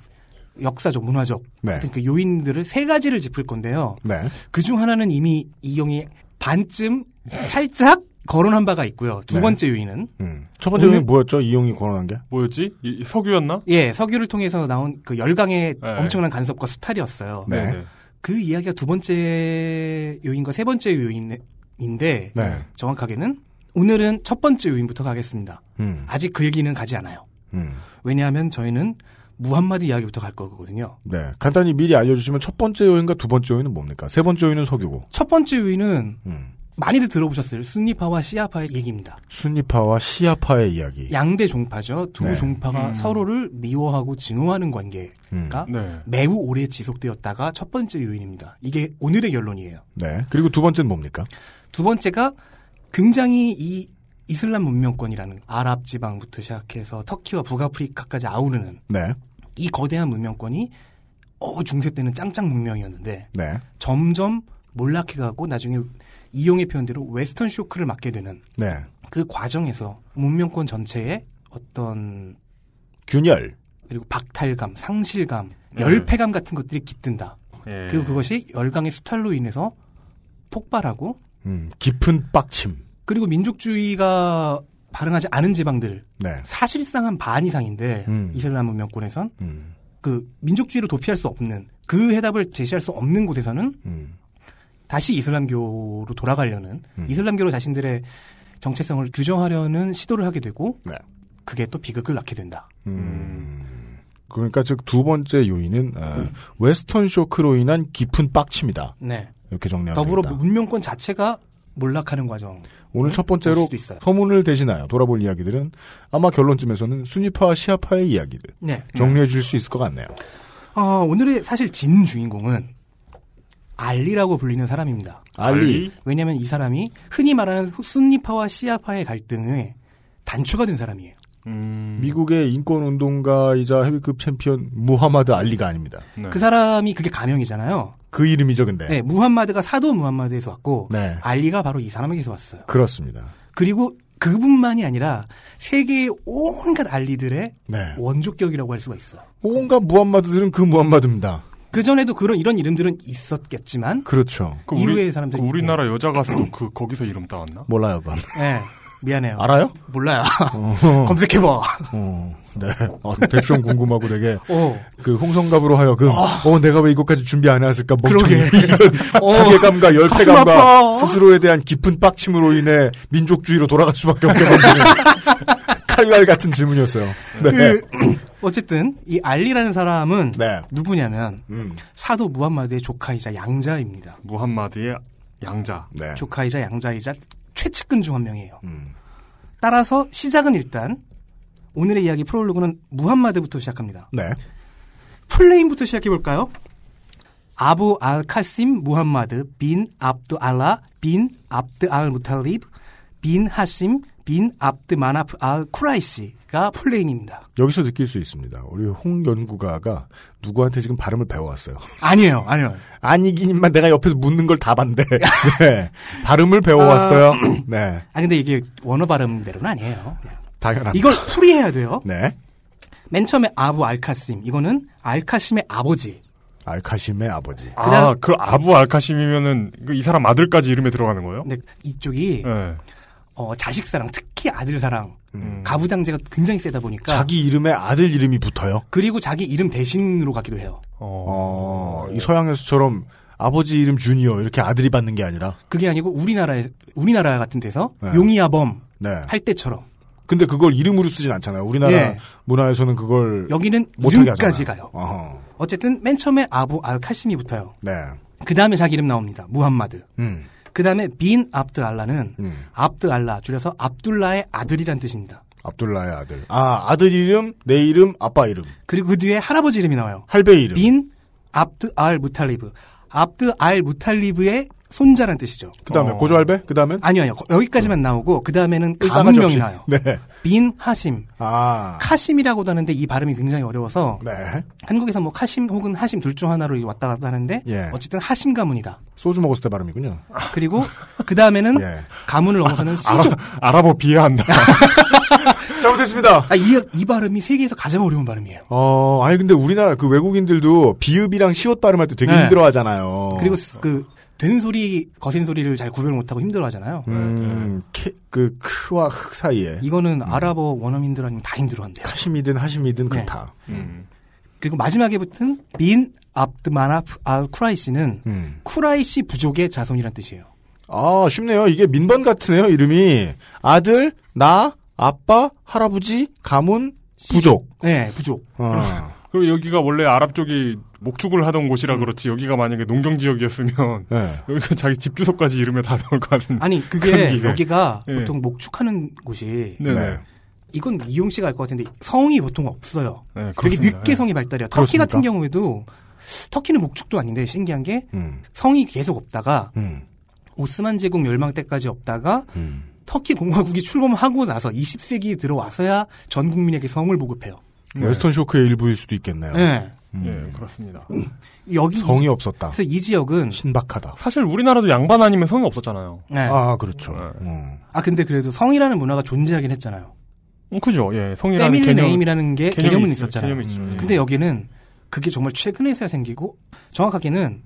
Speaker 7: 역사적, 문화적
Speaker 3: 네.
Speaker 7: 그 요인들을 세 가지를 짚을 건데요.
Speaker 3: 네.
Speaker 7: 그중 하나는 이미 이용이 반쯤 살짝 거론한 바가 있고요. 두
Speaker 3: 네.
Speaker 7: 번째 요인은
Speaker 3: 음. 첫 번째 요인 뭐였죠? 이용이 권한한 게?
Speaker 2: 뭐였지? 이- 석유였나?
Speaker 7: 예 석유를 통해서 나온 그 열강의
Speaker 2: 네.
Speaker 7: 엄청난 간섭과 수탈이었어요.
Speaker 3: 네.
Speaker 2: 네.
Speaker 7: 그 이야기가 두 번째 요인과 세 번째 요인인데
Speaker 3: 네.
Speaker 7: 정확하게는 오늘은 첫 번째 요인부터 가겠습니다.
Speaker 3: 음.
Speaker 7: 아직 그 얘기는 가지 않아요.
Speaker 3: 음.
Speaker 7: 왜냐하면 저희는 무함마드 이야기부터 갈 거거든요.
Speaker 3: 네. 간단히 미리 알려주시면 첫 번째 요인과 두 번째 요인은 뭡니까? 세 번째 요인은 석유고.
Speaker 7: 첫 번째 요인은
Speaker 3: 음.
Speaker 7: 많이들 들어보셨을 순니파와 시아파의 얘기입니다.
Speaker 3: 순니파와 시아파의 이야기.
Speaker 7: 양대 종파죠. 두
Speaker 3: 네.
Speaker 7: 종파가
Speaker 2: 음.
Speaker 7: 서로를 미워하고 증오하는 관계가
Speaker 3: 음.
Speaker 2: 네.
Speaker 7: 매우 오래 지속되었다가 첫 번째 요인입니다. 이게 오늘의 결론이에요.
Speaker 3: 네. 그리고 두 번째는 뭡니까?
Speaker 7: 두 번째가 굉장히 이 이슬람 문명권이라는 아랍 지방부터 시작해서 터키와 북아프리카까지 아우르는
Speaker 3: 네.
Speaker 7: 이 거대한 문명권이 어 중세 때는 짱짱 문명이었는데
Speaker 3: 네.
Speaker 7: 점점 몰락해가고 나중에 이용의 표현대로 웨스턴 쇼크를 맞게 되는
Speaker 3: 네.
Speaker 7: 그 과정에서 문명권 전체의 어떤
Speaker 3: 균열.
Speaker 7: 그리고 박탈감, 상실감,
Speaker 2: 네.
Speaker 7: 열패감 같은 것들이 깃든다.
Speaker 2: 예.
Speaker 7: 그리고 그것이 열강의 수탈로 인해서 폭발하고
Speaker 3: 음. 깊은 빡침.
Speaker 7: 그리고 민족주의가 발흥하지 않은 지방들
Speaker 3: 네.
Speaker 7: 사실상 한 반 이상인데
Speaker 3: 음.
Speaker 7: 이슬람 문명권에선
Speaker 3: 음.
Speaker 7: 그 민족주의로 도피할 수 없는 그 해답을 제시할 수 없는 곳에서는
Speaker 3: 음.
Speaker 7: 다시 이슬람교로 돌아가려는
Speaker 3: 음.
Speaker 7: 이슬람교로 자신들의 정체성을 규정하려는 시도를 하게 되고
Speaker 3: 네.
Speaker 7: 그게 또 비극을 낳게 된다.
Speaker 3: 음. 그러니까 즉 두 번째 요인은 어, Western shock로 인한 깊은 빡침이다.
Speaker 7: 네.
Speaker 3: 이렇게 정리하면
Speaker 7: 더불어
Speaker 3: 되겠다.
Speaker 7: 문명권 자체가 몰락하는 과정.
Speaker 3: 오늘 첫 번째로. 서문을 대신하여 돌아볼 이야기들은 아마 결론쯤에서는 순니파와 시아파의 이야기들
Speaker 7: 네.
Speaker 3: 정리해 줄 수 있을 것 같네요.
Speaker 7: 어, 오늘의 사실 진 주인공은 알리라고 불리는 사람입니다.
Speaker 3: 알리.
Speaker 7: 왜냐하면 이 사람이 흔히 말하는 순니파와 시아파의 갈등의 단초가 된 사람이에요.
Speaker 2: 음.
Speaker 3: 미국의 인권 운동가이자 헤비급 챔피언 무하마드 알리가 아닙니다.
Speaker 2: 네.
Speaker 7: 그 사람이 그게 가명이잖아요.
Speaker 3: 그 이름이죠, 근데.
Speaker 7: 네, 무함마드가 사도 무함마드에서 왔고
Speaker 3: 네.
Speaker 7: 알리가 바로 이 사람에게서 왔어요.
Speaker 3: 그렇습니다.
Speaker 7: 그리고 그분만이 아니라 세계의 온갖 알리들의
Speaker 3: 네.
Speaker 7: 원조격이라고 할 수가 있어요.
Speaker 3: 온갖 무함마드들은 그 무함마드입니다.
Speaker 7: 그 전에도 그런 이런 이름들은 있었겠지만
Speaker 3: 그렇죠.
Speaker 2: 그
Speaker 7: 이후의
Speaker 2: 우리,
Speaker 7: 사람들이-
Speaker 2: 그 우리나라 여자 가수도 그 거기서 이름 따왔나?
Speaker 3: 몰라요, 그건.
Speaker 7: 네. 미안해요.
Speaker 3: 알아요?
Speaker 7: 몰라요.
Speaker 3: 어,
Speaker 7: 검색해봐.
Speaker 3: 어, 네. 어, 대충 궁금하고 되게
Speaker 7: 어.
Speaker 3: 그 홍성갑으로 하여금 어 내가 왜 이것까지 준비 안 해왔을까 멍청이
Speaker 7: 그러게.
Speaker 3: 이런
Speaker 7: 어.
Speaker 3: 자괴감과 열패감과. 스스로에 대한 깊은 빡침으로 인해 민족주의로 돌아갈 수밖에 없게 만드는 칼날 같은 질문이었어요. 네.
Speaker 7: 그, 어쨌든 이 알리라는 사람은
Speaker 3: 네.
Speaker 7: 누구냐면
Speaker 3: 음.
Speaker 7: 사도 무함마드의 조카이자 양자입니다.
Speaker 2: 무함마드의 양자.
Speaker 3: 네.
Speaker 7: 조카이자 양자이자 최측근 중 한 명이에요.
Speaker 3: 음.
Speaker 7: 따라서 시작은 일단 오늘의 이야기 프롤로그는 무함마드부터 시작합니다.
Speaker 3: 네.
Speaker 7: Full name부터 시작해 볼까요? 아부 알 카심 무함마드 빈 압드 알라 빈 압드 알 무탈리브 빈 하심 빈 압드 마나프 알 쿠라이시가 full name입니다.
Speaker 3: 여기서 느낄 수 있습니다. 우리 홍 연구가가 누구한테 지금 발음을 배워왔어요.
Speaker 7: 아니에요, 아니에요.
Speaker 3: 아니긴 뭐 내가 옆에서 묻는 걸 다 봤는데 네. 발음을 배워왔어요. 네.
Speaker 7: 아 근데 이게 원어 발음대로는 아니에요.
Speaker 3: 당연합니다.
Speaker 7: 이걸 풀이해야 돼요.
Speaker 3: 네.
Speaker 7: 맨 처음에 아부 알카심 이거는 알카심의 아버지.
Speaker 3: 알카심의 아버지.
Speaker 2: 아, 그 아부 알카심이면은 그이 사람 아들까지 이름에 들어가는 거예요?
Speaker 7: 근데 이쪽이
Speaker 2: 네.
Speaker 7: 어, 자식 사랑, 특히 아들 사랑,
Speaker 3: 음.
Speaker 7: 가부장제가 굉장히 세다 보니까
Speaker 3: 자기 이름에 아들 이름이 붙어요.
Speaker 7: 그리고 자기 이름 대신으로 가기도 해요.
Speaker 2: 어.
Speaker 3: 어, 이 서양에서처럼 아버지 이름 주니어 이렇게 아들이 받는 게 아니라.
Speaker 7: 그게 아니고 우리나라에 우리나라 같은 데서
Speaker 3: 네.
Speaker 7: 용이아범
Speaker 3: 네.
Speaker 7: 할 때처럼
Speaker 3: 근데 그걸 이름으로 쓰진 않잖아요. 우리나라
Speaker 7: 예.
Speaker 3: 문화에서는 그걸
Speaker 7: 여기는 이름까지. 가요.
Speaker 3: 어허.
Speaker 7: 어쨌든 맨 처음에 아부 알 카심이 붙어요.
Speaker 3: 네.
Speaker 7: 그 다음에 자기 이름 나옵니다. 무함마드.
Speaker 3: 음.
Speaker 7: 그 다음에 빈 압드 알라는
Speaker 3: 음.
Speaker 7: 압드 알라 줄여서 압둘라의 아들이란 뜻입니다.
Speaker 3: 압둘라의 아들. 아, 아들 이름, 내 이름, 아빠 이름.
Speaker 7: 그리고 그 뒤에 할아버지 이름이 나와요.
Speaker 3: 할배 이름.
Speaker 7: 빈 압드 알 무탈리브. 압드 알 무탈리브의 손자란 뜻이죠.
Speaker 3: 그 다음에
Speaker 2: 어.
Speaker 3: 고조할배? 그 다음엔?
Speaker 7: 아니요, 아니요. 여기까지만 나오고 그 다음에는 가문명이. 나와요.
Speaker 3: 네.
Speaker 7: 빈 하심.
Speaker 3: 아.
Speaker 7: 카심이라고도 하는데 이 발음이 굉장히 어려워서
Speaker 3: 네.
Speaker 7: 한국에서 뭐 카심 혹은 하심 둘 중 하나로 왔다 갔다 하는데
Speaker 3: 예.
Speaker 7: 어쨌든 하심 가문이다.
Speaker 3: 소주 먹었을 때 발음이군요.
Speaker 7: 그리고 그 다음에는
Speaker 3: 예.
Speaker 7: 가문을 넘어서는 시족.
Speaker 2: 알아, 알아 보 비하한다.
Speaker 3: 잘못했습니다.
Speaker 7: 아, 이, 이 발음이 세계에서 가장 어려운 발음이에요.
Speaker 3: 어, 아니 근데 우리나라 그 외국인들도 비읍이랑 시옷 발음할 때 되게
Speaker 7: 네.
Speaker 3: 힘들어 하잖아요.
Speaker 7: 그리고 그 된 소리, 거센 소리를 잘 구별 못하고 힘들어하잖아요.
Speaker 3: 음, 캐, 그 크와 흑 사이에
Speaker 7: 이거는 아랍어 원어민들 아니면 다 힘들어한대요.
Speaker 3: 카심이든 하심이든
Speaker 7: 네.
Speaker 3: 그렇다.
Speaker 2: 음.
Speaker 7: 그리고 마지막에 붙은 빈 압드마나프 알 쿠라이시는
Speaker 3: 음.
Speaker 7: 쿠라이시 부족의 자손이란 뜻이에요.
Speaker 3: 아, 쉽네요. 이게 민번 같으네요, 이름이. 아들, 나, 아빠, 할아버지, 가문, 부족.
Speaker 7: 네, 부족.
Speaker 3: 어.
Speaker 2: 그리고 여기가 원래 아랍 쪽이 목축을 하던 곳이라 그렇지 여기가 만약에 농경 지역이었으면
Speaker 3: 네.
Speaker 2: 여기가 자기 집 주소까지 이름에 다 나올 것 같은데.
Speaker 7: 아니, 그게. 여기가
Speaker 2: 예.
Speaker 7: 보통 목축하는 곳이
Speaker 2: 네네.
Speaker 3: 네.
Speaker 7: 이건 이용 씨가 알 것 같은데 성이 보통 없어요.
Speaker 2: 네,
Speaker 7: 되게
Speaker 2: 그렇습니다.
Speaker 7: 늦게
Speaker 2: 예.
Speaker 7: 성이 발달해요. 터키
Speaker 3: 그렇습니까?
Speaker 7: 같은 경우에도 터키는 목축도 아닌데 신기한 게
Speaker 3: 음,
Speaker 7: 성이 계속 없다가
Speaker 3: 음,
Speaker 7: 오스만 제국 멸망 때까지 없다가
Speaker 3: 음.
Speaker 7: 터키 공화국이 출범하고 나서 20세기에 들어와서야 전 국민에게 성을 보급해요.
Speaker 2: 네.
Speaker 3: Western shock의 일부일 수도 있겠네요.
Speaker 7: 네.
Speaker 2: 예, 그렇습니다.
Speaker 7: 여기
Speaker 3: 성이
Speaker 7: 이,
Speaker 3: 없었다.
Speaker 7: 그래서 이 지역은
Speaker 3: 신박하다.
Speaker 2: 사실 우리나라도 양반 아니면 성이 없었잖아요.
Speaker 7: 네. 아.
Speaker 3: 아, 그렇죠.
Speaker 2: 네.
Speaker 3: 음.
Speaker 7: 근데 그래도 성이라는 문화가 존재하긴 했잖아요.
Speaker 2: 음, 그죠. 예, 성이라는
Speaker 7: family
Speaker 2: 개념,
Speaker 7: name이라는 게
Speaker 2: 개념이
Speaker 7: 개념은
Speaker 2: 있-
Speaker 7: 있었잖아요.
Speaker 2: 개념이 있죠.
Speaker 3: 음.
Speaker 2: 예.
Speaker 7: 근데 여기는 그게 정말 최근에서야 생기고 정확하게는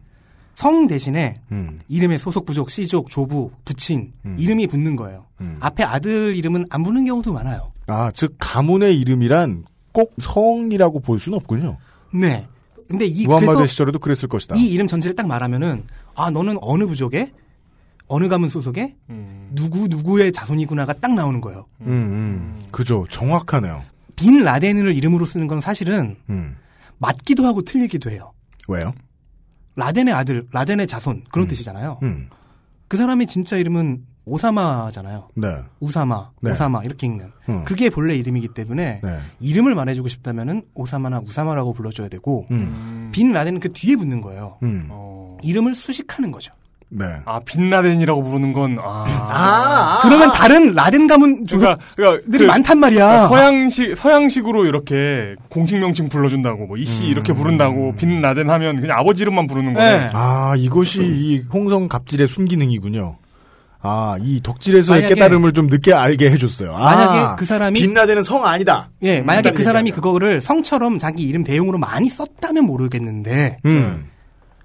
Speaker 7: 성 대신에
Speaker 3: 음,
Speaker 7: 이름에 소속 부족, 씨족, 조부, 부친
Speaker 3: 음.
Speaker 7: 이름이 붙는 거예요.
Speaker 3: 음.
Speaker 7: 앞에 아들 이름은 안 붙는 경우도 많아요.
Speaker 3: 아, 즉 가문의 이름이란 꼭 성이라고 볼 수는 없군요.
Speaker 7: 네. 근데 이
Speaker 3: 무함마드 시절에도 그랬을 것이다.
Speaker 7: 이 이름 전체를 딱 말하면은 아 너는 어느 부족에 어느 가문 소속에
Speaker 2: 음.
Speaker 7: 누구 누구의 자손이구나가 딱 나오는 거예요.
Speaker 3: 음, 음. 그죠. 정확하네요.
Speaker 7: 빈 라덴을 이름으로 쓰는 건 사실은
Speaker 3: 음.
Speaker 7: 맞기도 하고 틀리기도 해요.
Speaker 3: 왜요?
Speaker 7: 라덴의 아들, 라덴의 자손 그런
Speaker 3: 음.
Speaker 7: 뜻이잖아요.
Speaker 3: 음.
Speaker 7: 그 사람의 진짜 이름은 오사마잖아요.
Speaker 3: 네.
Speaker 7: 우사마,
Speaker 3: 네.
Speaker 7: 오사마 이렇게 읽는.
Speaker 3: 음.
Speaker 7: 그게 본래 이름이기 때문에
Speaker 3: 네.
Speaker 7: 이름을 말해주고 싶다면은 오사마나 우사마라고 불러줘야 되고
Speaker 3: 음.
Speaker 7: 빈 라덴은 그 뒤에 붙는 거예요.
Speaker 3: 음.
Speaker 2: 어.
Speaker 7: 이름을 수식하는 거죠.
Speaker 3: 네.
Speaker 2: 아, 빈라덴이라고 부르는 건, 아.
Speaker 3: 아,
Speaker 7: 그러면 다른 라덴 가문
Speaker 2: 그러니까, 그러니까
Speaker 7: 조상들이
Speaker 2: 그-
Speaker 7: 많단 말이야.
Speaker 2: 그러니까 서양식, 서양식으로 이렇게 공식 명칭 불러준다고, 뭐, 이씨 이렇게 부른다고, 빈라덴 하면 그냥 아버지 이름만 부르는 거네.
Speaker 7: 네.
Speaker 3: 아, 이것이 이 홍성 갑질의 순기능이군요. 아, 이 덕질에서의
Speaker 7: 만약에-
Speaker 3: 깨달음을 좀 늦게 알게 해줬어요. 아,
Speaker 7: 만약에 그 사람이-
Speaker 3: 빛나되는 성 아니다.
Speaker 7: 예, 만약에
Speaker 3: 음,
Speaker 7: 그 사람이
Speaker 3: 얘기하면.
Speaker 7: 그거를 성처럼 자기 이름 대용으로 많이 썼다면 모르겠는데
Speaker 3: 음,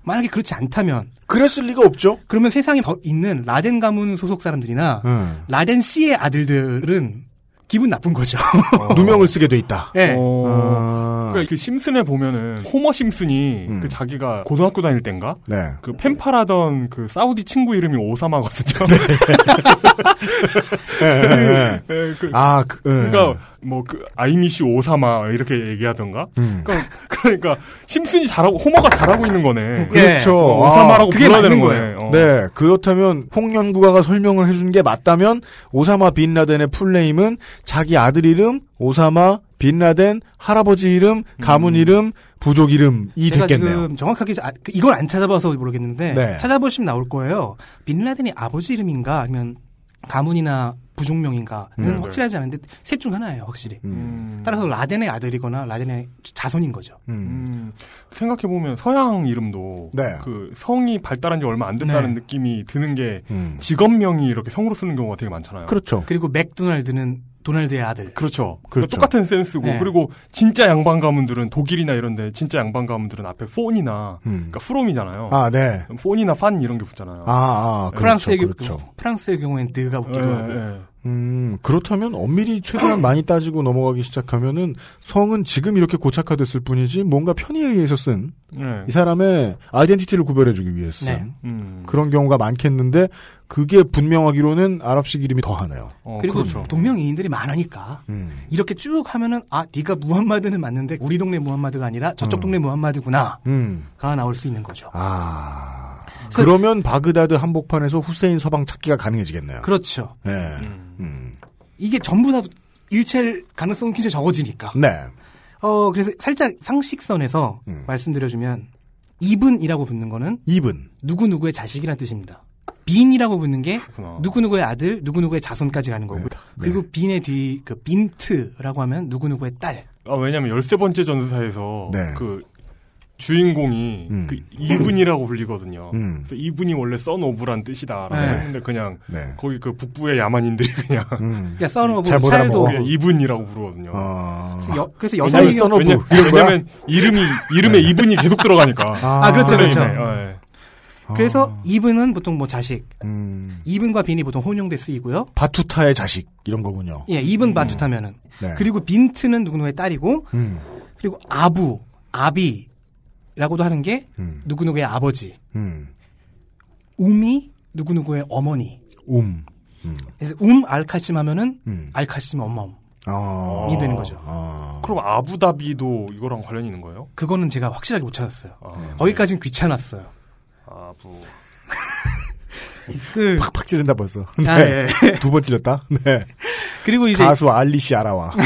Speaker 7: 만약에 그렇지 않다면
Speaker 3: 그랬을 리가 없죠.
Speaker 7: 그러면 세상에 더 있는 라덴 가문 소속 사람들이나
Speaker 3: 음.
Speaker 7: 라덴 씨의 아들들은 기분 나쁜 거죠.
Speaker 3: 누명을 쓰게 돼 있다.
Speaker 7: 예.
Speaker 2: 어.
Speaker 3: 아,
Speaker 2: 그러니까 그 심슨에 보면은 호머 심슨이
Speaker 3: 음.
Speaker 2: 그 자기가 고등학교 다닐 땐가
Speaker 3: 네.
Speaker 2: 그 펜팔하던 그 사우디 친구 이름이 오사마거든요.
Speaker 3: 예, 예, 예.
Speaker 2: 예, 그,
Speaker 3: 아, 그, 예.
Speaker 2: 그러니까 뭐 그 아이미시 오사마 이렇게 얘기하던가.
Speaker 3: 음.
Speaker 2: 그러니까, 그러니까 심슨이 잘하고 호머가 잘하고 있는 거네.
Speaker 3: 그렇죠.
Speaker 2: 어,
Speaker 3: 아,
Speaker 2: 오사마라고
Speaker 7: 그게
Speaker 2: 불러야 되는 거네. 어.
Speaker 3: 네, 그렇다면 홍연구가가 설명을 해준 게 맞다면 오사마 bin 라덴의 풀네임은 자기 아들 이름 오사마 bin 라덴 할아버지 이름 가문 이름 부족 이름이
Speaker 7: 제가
Speaker 3: 됐겠네요.
Speaker 7: 지금 정확하게 아, 그 이걸 안 찾아봐서 모르겠는데
Speaker 3: 네.
Speaker 7: 찾아보시면 나올 거예요. 빈라덴이 아버지 이름인가 아니면 가문이나 부족명인가는
Speaker 3: 음,
Speaker 7: 확실하지 않은데 셋 중 하나예요, 확실히.
Speaker 3: 음,
Speaker 2: 음.
Speaker 7: 따라서 라덴의 아들이거나 라덴의 자손인 거죠.
Speaker 3: 음.
Speaker 2: 음, 생각해 보면 서양 이름도
Speaker 3: 네.
Speaker 2: 그 성이 발달한 지 얼마 안 됐다는
Speaker 7: 네.
Speaker 2: 느낌이 드는 게
Speaker 3: 음.
Speaker 2: 직업명이 이렇게 성으로 쓰는 경우가 되게 많잖아요.
Speaker 3: 그렇죠.
Speaker 7: 그리고 맥도날드는 도날드의 아들.
Speaker 2: 그렇죠.
Speaker 3: 그렇죠.
Speaker 2: 똑같은 센스고
Speaker 7: 네.
Speaker 2: 그리고 진짜 양반 가문들은 독일이나 이런데 진짜 양반 가문들은 앞에 폰이나
Speaker 3: 음.
Speaker 2: 그러니까 프롬이잖아요.
Speaker 3: 아, 네.
Speaker 2: 폰이나 판 이런 게 붙잖아요.
Speaker 3: 아, 아, 그렇죠.
Speaker 7: 프랑스의, 경-
Speaker 3: 그렇죠.
Speaker 7: 프랑스의 경우엔 드가
Speaker 2: 예,
Speaker 7: 붙기도 하고.
Speaker 2: 예.
Speaker 3: 음, 그렇다면 엄밀히 최대한 많이 따지고 넘어가기 시작하면은 성은 지금 이렇게 고착화됐을 뿐이지 뭔가 편의에 의해서 쓴이
Speaker 2: 예.
Speaker 3: 사람의 아이덴티티를 구별해주기 위해서 쓴
Speaker 7: 네.
Speaker 2: 음.
Speaker 3: 그런 경우가 많겠는데 그게 분명하기로는 아랍식 이름이 더하네요.
Speaker 2: 어,
Speaker 7: 그리고
Speaker 2: 그렇죠.
Speaker 7: 동명이인들이 많으니까
Speaker 3: 음.
Speaker 7: 이렇게 쭉 하면은 아 네가 무함마드는 맞는데 우리 동네 무함마드가 아니라 저쪽
Speaker 3: 음.
Speaker 7: 동네 무함마드구나가
Speaker 3: 음.
Speaker 7: 나올 수 있는 거죠.
Speaker 3: 아. 그러면 바그다드 한복판에서 후세인 서방 찾기가 가능해지겠네요.
Speaker 7: 그렇죠.
Speaker 3: 네.
Speaker 2: 음.
Speaker 3: 음.
Speaker 7: 이게 전부 다 일체일 가능성이 굉장히 적어지니까.
Speaker 3: 네.
Speaker 7: 어 그래서 살짝 상식선에서
Speaker 3: 음.
Speaker 7: 말씀드려주면 이븐이라고 붙는 거는
Speaker 3: 이븐.
Speaker 7: 누구 누구의 자식이라는 뜻입니다. 빈이라고 붙는 게
Speaker 2: 그렇구나.
Speaker 7: 누구 누구의 아들, 누구 누구의 자손까지 가는 거고.
Speaker 3: 네.
Speaker 7: 그리고 빈의 뒤 그 빈트라고 하면 누구 누구의 딸.
Speaker 2: 아, 왜냐면 열세 번째 전사에서
Speaker 3: 네.
Speaker 2: 그 주인공이
Speaker 3: 음.
Speaker 2: 그 이븐이라고 불리거든요.
Speaker 3: 음.
Speaker 2: 그래서 이븐이 원래 son of란 뜻이다라고
Speaker 7: 네.
Speaker 2: 했는데 그냥
Speaker 3: 네.
Speaker 2: 거기 그 북부의 야만인들이 그냥
Speaker 3: 음.
Speaker 7: son of
Speaker 3: 잘못
Speaker 7: 차일도
Speaker 2: 이븐이라고 부르거든요.
Speaker 3: 어.
Speaker 7: 그래서, 여, 그래서
Speaker 3: of.
Speaker 2: 왜냐? 왜냐면 이름이 이름에 이븐이 계속 들어가니까.
Speaker 7: 아, 그렇죠, 그렇죠.
Speaker 2: 네, 네.
Speaker 7: 그래서 이븐은 보통 뭐 자식,
Speaker 3: 음.
Speaker 7: 이븐과 빈이 보통 혼용돼 쓰이고요.
Speaker 3: 바투타의 자식 이런 거군요.
Speaker 7: 예, 이븐 바투타면은
Speaker 3: 네.
Speaker 7: 그리고 빈트는 누구누구의 딸이고
Speaker 3: 음.
Speaker 7: 그리고 아부, 아비 라고도 하는 게
Speaker 3: 음.
Speaker 7: 누구누구의 아버지,
Speaker 3: 음.
Speaker 7: 움이 누구누구의 어머니.
Speaker 3: 움. 음.
Speaker 7: 그래서 움 알카심 하면은
Speaker 3: 음.
Speaker 7: 알카심 엄마음.
Speaker 3: 아.
Speaker 7: 이 되는 거죠.
Speaker 3: 아.
Speaker 2: 그럼 아부다비도 이거랑 관련이 있는 거예요?
Speaker 7: 그거는 제가 확실하게 못 찾았어요.
Speaker 2: 아,
Speaker 7: 거기까지는 귀찮았어요.
Speaker 2: 아부.
Speaker 7: 그
Speaker 3: 팍팍 찌른다 벌써.
Speaker 7: 아,
Speaker 3: 네.
Speaker 7: 예.
Speaker 3: 두번 찔렀다. 네.
Speaker 7: 그리고 이제
Speaker 3: 가수 알리시 아라와.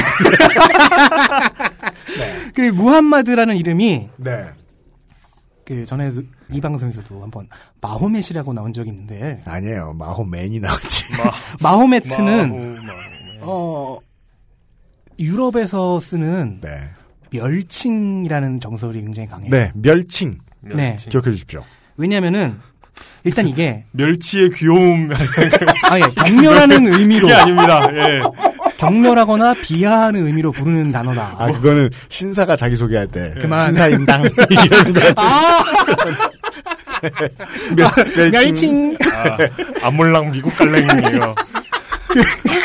Speaker 7: 그 무함마드라는 이름이
Speaker 3: 네.
Speaker 7: 그 전에 이 방송에서도 한번 마호멧이라고 나온 적이 있는데
Speaker 3: 아니에요. 마호맨이 나왔지.
Speaker 7: 마호메트는
Speaker 2: 마호, 마호.
Speaker 7: 어 유럽에서 쓰는
Speaker 3: 네.
Speaker 7: 멸칭이라는 정설이 굉장히 강해요.
Speaker 3: 네. 멸칭.
Speaker 7: 네.
Speaker 2: 멸치.
Speaker 3: 기억해 주십시오.
Speaker 7: 왜냐면은 일단 이게
Speaker 2: 멸치의 귀여움
Speaker 7: 아예 경멸하는 의미로
Speaker 2: 그게 아닙니다. 예.
Speaker 7: 경멸하거나 비하하는 의미로 부르는 단어다.
Speaker 3: 아, 그거는 신사가 자기소개할 때.
Speaker 7: 그만.
Speaker 3: 신사임당. 이런 거.
Speaker 7: 아,
Speaker 3: 멸, 멸칭.
Speaker 7: 멸칭.
Speaker 2: 아, 아몰랑 미국 갈랭이에요.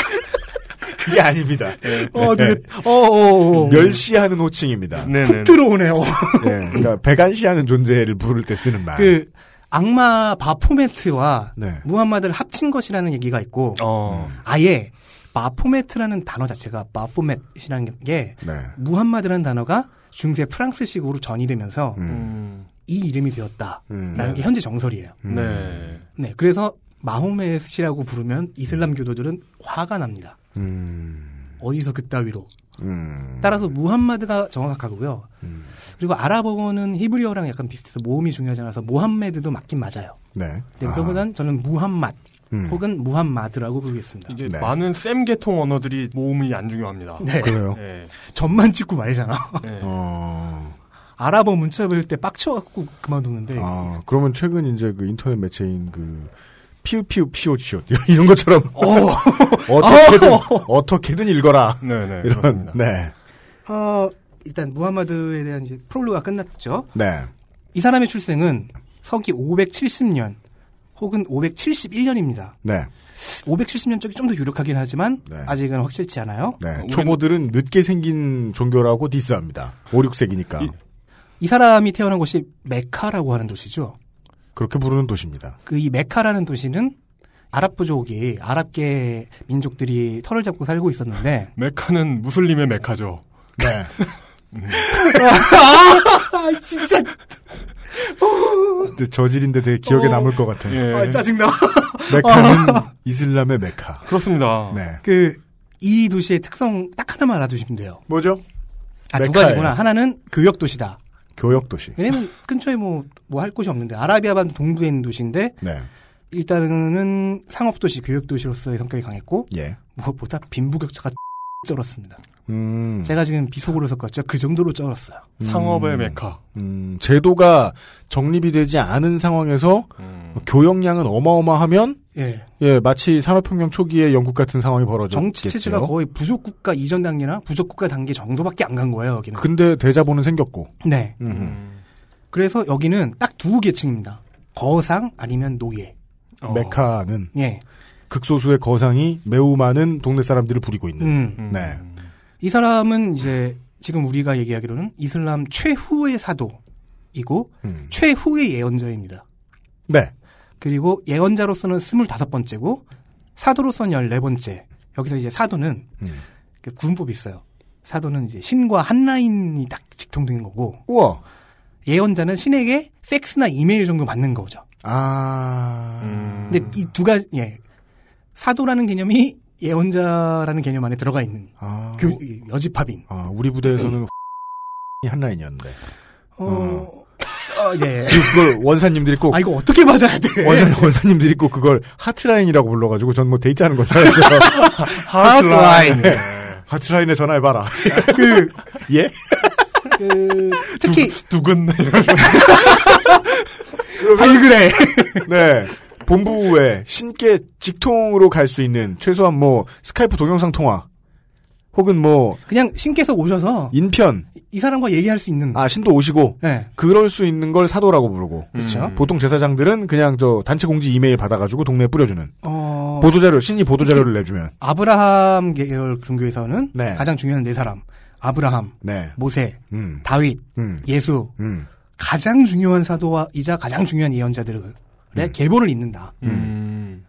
Speaker 3: 그게 아닙니다.
Speaker 7: 어, 되게, 어, 어, 어.
Speaker 3: 멸시하는 호칭입니다.
Speaker 2: 네네.
Speaker 7: 훅 들어오네요.
Speaker 3: 네. 그러니까 백안시하는 존재를 부를 때 쓰는 말.
Speaker 7: 그 악마 바포메트와
Speaker 3: 네.
Speaker 7: 무함마드를 합친 것이라는 얘기가 있고
Speaker 2: 어.
Speaker 7: 아예 바포메트라는 단어 자체가 바포메트라는 게
Speaker 3: 네.
Speaker 7: 무함마드라는 단어가 중세 프랑스식으로 전이되면서
Speaker 3: 음.
Speaker 2: 음.
Speaker 7: 이 이름이 되었다라는
Speaker 3: 음.
Speaker 7: 게 현재 정설이에요.
Speaker 3: 음.
Speaker 2: 네.
Speaker 7: 네, 그래서 마호메트라고 부르면 이슬람 교도들은 화가 납니다.
Speaker 3: 음.
Speaker 7: 어디서 그따위로.
Speaker 3: 음.
Speaker 7: 따라서 무함마드가 정확하고요.
Speaker 3: 음.
Speaker 7: 그리고 아랍어는 히브리어랑 약간 비슷해서 모음이 중요하지 않아서 모함메드도 맞긴 맞아요.
Speaker 3: 네.
Speaker 7: 네,
Speaker 3: 아.
Speaker 7: 그거보단 저는 무함맛
Speaker 3: 음.
Speaker 7: 혹은 무함마드라고 부르겠습니다.
Speaker 2: 이게
Speaker 3: 네.
Speaker 2: 많은 쌤 계통 언어들이 모음이 안 중요합니다.
Speaker 7: 네.
Speaker 3: 그래요.
Speaker 2: 네.
Speaker 7: 점만 찍고 말잖아.
Speaker 2: 네.
Speaker 3: 어.
Speaker 7: 아랍어 문자 배울 때 빡쳐갖고 그만두는데.
Speaker 3: 아, 그러면 최근 이제 그 인터넷 매체인 그 피우 피우 피오 치오 이런 것처럼
Speaker 7: 어,
Speaker 3: 어떻게든 어떻게든 읽어라.
Speaker 2: 네네.
Speaker 3: 이런
Speaker 2: 그렇습니다.
Speaker 3: 네.
Speaker 7: 어, 일단 무함마드에 대한 이제 프롤로가 끝났죠.
Speaker 3: 네.
Speaker 7: 이 사람의 출생은 서기 570년 혹은 571년입니다.
Speaker 3: 네.
Speaker 7: 570년 쪽이 좀 더 유력하긴 하지만
Speaker 3: 네.
Speaker 7: 아직은 확실치 않아요.
Speaker 3: 네. 초보들은 늦게 생긴 종교라고 디스합니다. 5, 6세기니까.
Speaker 2: 이-
Speaker 7: 이 사람이 태어난 곳이 메카라고 하는 도시죠.
Speaker 3: 그렇게 부르는 도시입니다.
Speaker 7: 그 이 메카라는 도시는 아랍 부족이 아랍계 민족들이 털을 잡고 살고 있었는데
Speaker 2: 메카는 무슬림의 메카죠.
Speaker 3: 네.
Speaker 7: 아 진짜
Speaker 3: 근데 저질인데 되게 기억에
Speaker 7: 어.
Speaker 3: 남을 것 같아.
Speaker 2: 예.
Speaker 7: 아, 짜증나.
Speaker 3: 메카는 이슬람의 메카.
Speaker 2: 그렇습니다.
Speaker 3: 네.
Speaker 7: 그 이 도시의 특성 딱 하나만 알아두시면 돼요.
Speaker 3: 뭐죠?
Speaker 7: 아, 두
Speaker 3: 메카예요.
Speaker 7: 가지구나. 하나는 교역 도시다.
Speaker 3: 교역 도시.
Speaker 7: 왜냐면 근처에 뭐 뭐 할 곳이 없는데 아라비아반 동부에 있는 도시인데
Speaker 3: 네.
Speaker 7: 일단은 상업 도시, 교역 도시로서의 성격이 강했고
Speaker 3: 예.
Speaker 7: 무엇보다 빈부격차가 쩔었습니다.
Speaker 3: 음.
Speaker 7: 제가 지금 비속어로 섞었죠. 그 정도로 쩔었어요.
Speaker 2: 상업의
Speaker 3: 음.
Speaker 2: 메카.
Speaker 3: 음, 제도가 정립이 되지 않은 상황에서
Speaker 2: 음.
Speaker 3: 교역량은 어마어마하면
Speaker 7: 예.
Speaker 3: 예, 마치 산업혁명 초기의 영국 같은 상황이 벌어졌겠죠.
Speaker 7: 정치 체제가 거의 부족 국가 이전 단계나 부족 국가 단계 정도밖에 안 간 거예요, 여기는.
Speaker 3: 근데 대자보는 생겼고.
Speaker 7: 네.
Speaker 3: 음.
Speaker 2: 음.
Speaker 7: 그래서 여기는 딱 두 계층입니다. 거상 아니면 노예.
Speaker 2: 어.
Speaker 3: 메카는
Speaker 7: 예.
Speaker 3: 극소수의 거상이 매우 많은 동네 사람들을 부리고 있는.
Speaker 7: 음.
Speaker 2: 음.
Speaker 3: 네.
Speaker 7: 이 사람은 이제 지금 우리가 얘기하기로는 이슬람 최후의 사도이고
Speaker 3: 음.
Speaker 7: 최후의 예언자입니다.
Speaker 3: 네.
Speaker 7: 그리고 예언자로서는 스물다섯 번째고 사도로서는 열네 번째. 여기서 이제 사도는
Speaker 3: 음.
Speaker 7: 그 구분법이 있어요. 사도는 이제 신과 한 라인이 딱 직통되는 거고
Speaker 3: 우와.
Speaker 7: 예언자는 신에게 팩스나 이메일 정도 받는 거죠.
Speaker 3: 아.
Speaker 2: 음.
Speaker 7: 근데 이 두 가지 예 사도라는 개념이 예언자라는 개념 안에 들어가 있는
Speaker 3: 아.
Speaker 7: 교, 이 여집합인.
Speaker 3: 아, 우리 부대에서는 한 라인이었는데.
Speaker 7: 어, 어, 예.
Speaker 3: 그걸 원사님들이 꼭
Speaker 7: 아 이거 어떻게 받아야 돼?
Speaker 3: 원사, 원사님들이 꼭 그걸 하트라인이라고 불러가지고 전 뭐 데이트하는 건줄 알았어요.
Speaker 7: 하트라인.
Speaker 3: 하트라인에 전화해봐라.
Speaker 7: 그,
Speaker 3: 예?
Speaker 7: 그 특히
Speaker 2: 두근
Speaker 7: 아니 그래.
Speaker 3: 네. 본부에 신께 직통으로 갈 수 있는 최소한 뭐 스카이프 동영상 통화 혹은 뭐
Speaker 7: 그냥 신께서 오셔서
Speaker 3: 인편
Speaker 7: 이 사람과 얘기할 수 있는.
Speaker 3: 아 신도 오시고
Speaker 7: 네.
Speaker 3: 그럴 수 있는 걸 사도라고 부르고
Speaker 7: 그렇죠.
Speaker 2: 음.
Speaker 3: 보통 제사장들은 그냥 저 단체 공지 이메일 받아가지고 동네에 뿌려주는
Speaker 7: 어,
Speaker 3: 보도자료 신이 보도자료를 내주면
Speaker 7: 아브라함 계열 종교에서는
Speaker 3: 네.
Speaker 7: 가장 중요한 네 사람. 아브라함,
Speaker 3: 네
Speaker 7: 모세,
Speaker 3: 음,
Speaker 7: 다윗,
Speaker 3: 음,
Speaker 7: 예수.
Speaker 3: 음,
Speaker 7: 가장 중요한 사도이자 가장 중요한 예언자들의
Speaker 3: 음.
Speaker 7: 계보를 잇는다.
Speaker 2: 음.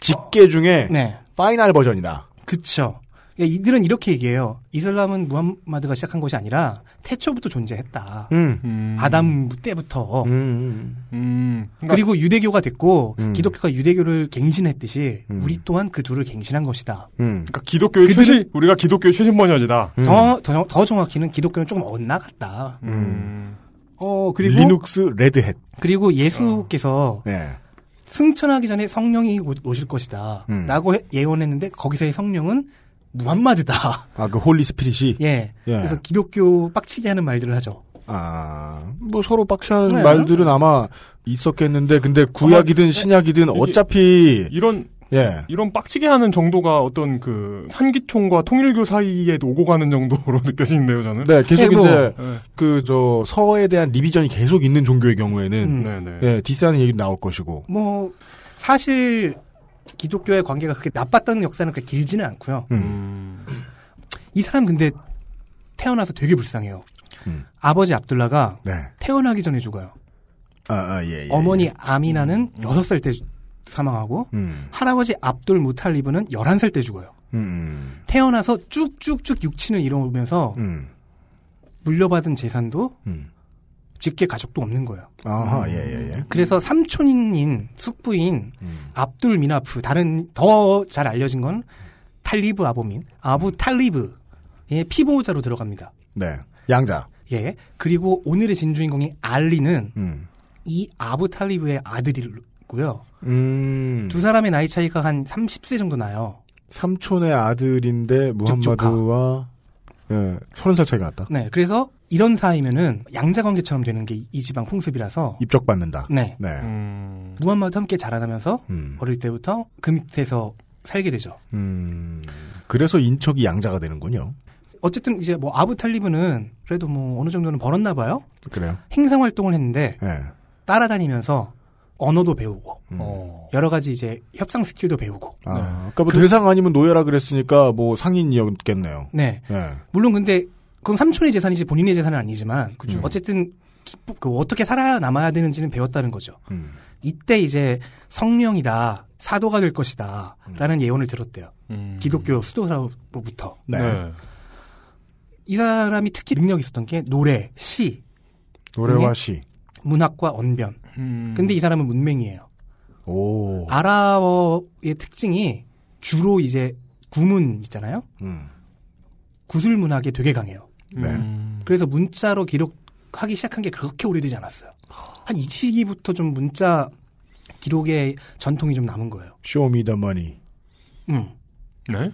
Speaker 3: 집계 중에
Speaker 7: 네.
Speaker 3: final 버전이다.
Speaker 7: 그쵸. 그러니까 이들은 이렇게 얘기해요. 이슬람은 무함마드가 시작한 것이 아니라 태초부터 존재했다.
Speaker 3: 음,
Speaker 2: 음.
Speaker 7: 아담 때부터.
Speaker 3: 음,
Speaker 2: 음. 그러니까
Speaker 7: 그리고 유대교가 됐고
Speaker 3: 음.
Speaker 7: 기독교가 유대교를 갱신했듯이
Speaker 3: 음.
Speaker 7: 우리 또한 그 둘을 갱신한 것이다.
Speaker 3: 음,
Speaker 2: 그러니까 기독교의
Speaker 7: 그들은-
Speaker 2: 최신 우리가 기독교의 최신 버전이다.
Speaker 3: 음.
Speaker 7: 더, 더, 더 정확히는 기독교는 조금 엇나갔다.
Speaker 2: 음.
Speaker 7: 어, 그리고
Speaker 3: 리눅스 레드햇.
Speaker 7: 그리고 예수께서
Speaker 3: 네.
Speaker 7: 승천하기 전에 성령이 곧 오실 것이다.
Speaker 3: 음.
Speaker 7: 라고 해- 예언했는데 거기서의 성령은 무함마드다.
Speaker 3: 아, 그 Holy Spirit이.
Speaker 7: 예.
Speaker 3: 예.
Speaker 7: 그래서 기독교 빡치게 하는 말들을 하죠.
Speaker 3: 아, 뭐 서로 빡치하는
Speaker 7: 네.
Speaker 3: 말들은 아마 있었겠는데, 근데 구약이든 신약이든 어차피,
Speaker 2: 이런
Speaker 3: 예.
Speaker 2: 이런 빡치게 하는 정도가 어떤 그 한기총과 통일교 사이에 오고 가는 정도로 느껴지는데요, 저는.
Speaker 3: 네, 계속
Speaker 7: 예, 뭐.
Speaker 3: 이제,
Speaker 2: 네.
Speaker 3: 그, 저, 서에 대한 리비전이 계속 있는 종교의 경우에는,
Speaker 7: 음.
Speaker 2: 네, 네.
Speaker 3: 예, 디스하는 얘기 나올 것이고.
Speaker 7: 뭐 사실 기독교의 관계가 그렇게 나빴다는 역사는 그렇게 길지는 않고요.
Speaker 3: 음.
Speaker 2: 음.
Speaker 7: 이 사람 근데 태어나서 되게 불쌍해요.
Speaker 3: 음.
Speaker 7: 아버지 압둘라가
Speaker 3: 네.
Speaker 7: 태어나기 전에 죽어요.
Speaker 3: 아, 아, 예, 예.
Speaker 7: 어머니
Speaker 3: 예.
Speaker 7: 아미나는 여섯 살 때 사망하고
Speaker 3: 음,
Speaker 7: 할아버지 압둘 무탈리브는 11살 때 죽어요.
Speaker 3: 음,
Speaker 7: 태어나서 쭉쭉쭉 육친을 이뤄오면서
Speaker 3: 음,
Speaker 7: 물려받은 재산도
Speaker 3: 음.
Speaker 7: 직계 가족도 없는 거예요.
Speaker 3: 아하, 예, 예, 예.
Speaker 7: 그래서 삼촌인 숙부인
Speaker 3: 음.
Speaker 7: 압둘 미나프 다른 더 잘 알려진 건 탈리브 아보민 아부 탈리브의 피보호자로 들어갑니다.
Speaker 3: 네. 양자.
Speaker 7: 예. 그리고 오늘의 진주인공인 알리는
Speaker 3: 음.
Speaker 7: 이 아부 탈리브의 아들이 고요.
Speaker 3: 음.
Speaker 7: 두 사람의 나이 차이가 한 30세 정도 나요.
Speaker 3: 삼촌의 아들인데, 무함마드와, 예, 서른 살 차이가 났다.
Speaker 7: 네. 그래서 이런 사이면은 양자 관계처럼 되는 게 이 지방 풍습이라서
Speaker 3: 입적받는다.
Speaker 7: 네.
Speaker 3: 네.
Speaker 2: 음.
Speaker 7: 무함마드 함께 자라나면서
Speaker 3: 음.
Speaker 7: 어릴 때부터 그 밑에서 살게 되죠.
Speaker 3: 음. 그래서 인척이 양자가 되는군요.
Speaker 7: 어쨌든 이제 뭐 아부 탈리브는 그래도 뭐 어느 정도는 벌었나 봐요.
Speaker 3: 그래요.
Speaker 7: 행상 활동을 했는데
Speaker 3: 예.
Speaker 7: 따라다니면서 언어도 배우고
Speaker 3: 음.
Speaker 2: 어.
Speaker 7: 여러 가지 이제 협상 스킬도 배우고.
Speaker 3: 아,
Speaker 2: 네.
Speaker 3: 그러니까 뭐 대상 아니면 노예라 그랬으니까 뭐 상인이었겠네요.
Speaker 7: 네.
Speaker 3: 네.
Speaker 7: 물론 근데 그건 삼촌의 재산이지 본인의 재산은 아니지만
Speaker 3: 그죠.
Speaker 7: 어쨌든 기- 그 어떻게 살아야 남아야 되는지는 배웠다는 거죠.
Speaker 3: 음.
Speaker 7: 이때 이제 성령이다 사도가 될 것이다라는 예언을 들었대요.
Speaker 2: 음.
Speaker 7: 기독교 수도사로부터
Speaker 3: 네.
Speaker 2: 네.
Speaker 7: 이 사람이 특히 능력이 있었던 게 노래, 시,
Speaker 3: 노래와
Speaker 7: 네.
Speaker 3: 시.
Speaker 7: 문학과 언변.
Speaker 2: 음.
Speaker 7: 근데 이 사람은 문맹이에요.
Speaker 3: 오.
Speaker 7: 아랍어의 특징이 주로 이제 구문 있잖아요.
Speaker 3: 음.
Speaker 7: 구술 문학에 되게 강해요.
Speaker 3: 네.
Speaker 2: 음.
Speaker 7: 그래서 문자로 기록하기 시작한 게 그렇게 오래되지 않았어요. 한 이 시기부터 좀 문자 기록의 전통이 좀 남은 거예요.
Speaker 3: 쇼미 더 머니.
Speaker 7: 음,
Speaker 2: 네?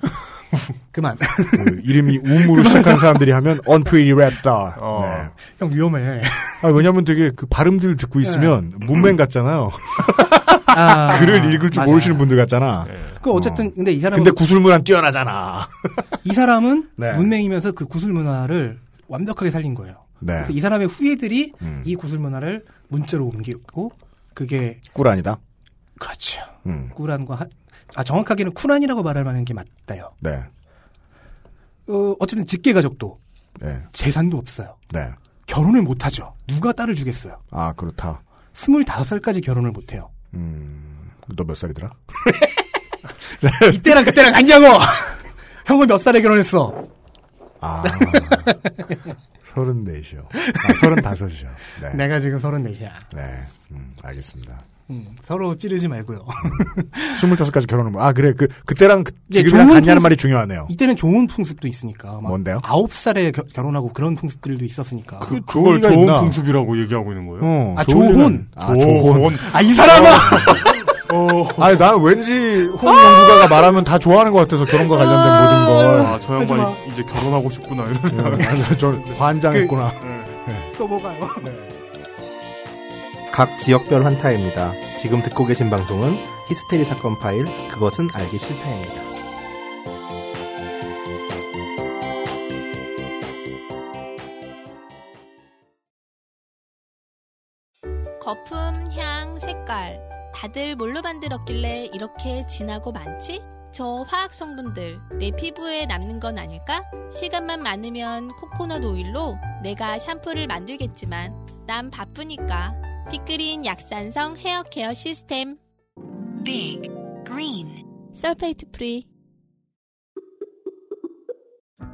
Speaker 7: 그만.
Speaker 3: 그 이름이 우무로 시작한 사람들이 하면 Unpretty Rap Star.
Speaker 2: 어.
Speaker 3: 네.
Speaker 7: 형 위험해.
Speaker 3: 아, 왜냐면 되게 그 발음들 듣고 있으면 문맹 같잖아요.
Speaker 7: 아,
Speaker 3: 글을 읽을 줄
Speaker 7: 맞아요.
Speaker 3: 모르시는 분들 같잖아.
Speaker 2: 네.
Speaker 7: 그 어쨌든 근데 이 사람은
Speaker 3: 근데 구술문안 뛰어나잖아.
Speaker 7: 이 사람은
Speaker 3: 네.
Speaker 7: 문맹이면서 그 구술 문화를 완벽하게 살린 거예요.
Speaker 3: 네.
Speaker 7: 그래서 이 사람의 후예들이
Speaker 3: 음.
Speaker 7: 이 구술 문화를 문자로 옮기고 그게
Speaker 3: 꿀 아니다.
Speaker 7: 그렇죠.
Speaker 3: 음.
Speaker 7: 하- 아 정확하게는 쿠란이라고 말할 만한 게 맞다요.
Speaker 3: 네.
Speaker 7: 어, 어쨌든 직계 가족도
Speaker 3: 네.
Speaker 7: 재산도 없어요.
Speaker 3: 네.
Speaker 7: 결혼을 못 하죠. 누가 딸을 주겠어요.
Speaker 3: 아, 그렇다.
Speaker 7: 25살까지 결혼을 못 해요.
Speaker 3: 음. 너 몇 살이더라?
Speaker 7: 이때랑 그때랑 같냐고! 형은 몇 살에 결혼했어?
Speaker 3: 아. 서른넷이요. 아, 서른다섯이요. 네.
Speaker 7: 내가 지금 34이야.
Speaker 3: 네. 음, 알겠습니다.
Speaker 7: 음, 서로 찌르지 말고요.
Speaker 3: 스물다섯까지 결혼을, 뭐- 아, 그래. 그, 그때랑 그,
Speaker 7: 예,
Speaker 3: 지금이랑 같냐는
Speaker 7: 풍습-
Speaker 3: 말이 중요하네요.
Speaker 7: 이때는 좋은 풍습도 있으니까. 막
Speaker 3: 뭔데요?
Speaker 7: 9살에 겨- 결혼하고 그런 풍습들도 있었으니까.
Speaker 3: 그,
Speaker 2: 그걸
Speaker 3: 리가
Speaker 2: 좋은
Speaker 3: 있나?
Speaker 2: 풍습이라고 얘기하고 있는 거예요?
Speaker 3: 어,
Speaker 7: 아,
Speaker 3: 좋은
Speaker 7: 조혼.
Speaker 3: 아, 조혼.
Speaker 7: 아, 이 사람아!
Speaker 3: 아니, 난 왠지 홍연구가가 말하면 다 좋아하는 것 같아서 결혼과 관련된 모든 걸.
Speaker 2: 아, 저 양반이 이제 결혼하고 싶구나. 이런 생각.
Speaker 3: 네, 저 환장했구나.
Speaker 7: 또 뭐가요?
Speaker 8: 각 지역별 환타입니다. 지금 듣고 계신 방송은 히스테리 사건 파일 그것은 알기 싫다입니다.
Speaker 9: 다들 뭘로 만들었길래 이렇게 진하고 많지? 저 화학 성분들 내 피부에 남는 건 아닐까? 시간만 많으면 코코넛 오일로 내가 샴푸를 만들겠지만 난 바쁘니까 빅그린 약산성 hair care system
Speaker 10: Big Green
Speaker 9: sulfate free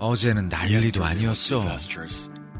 Speaker 11: 어제는 난리도 아니었어.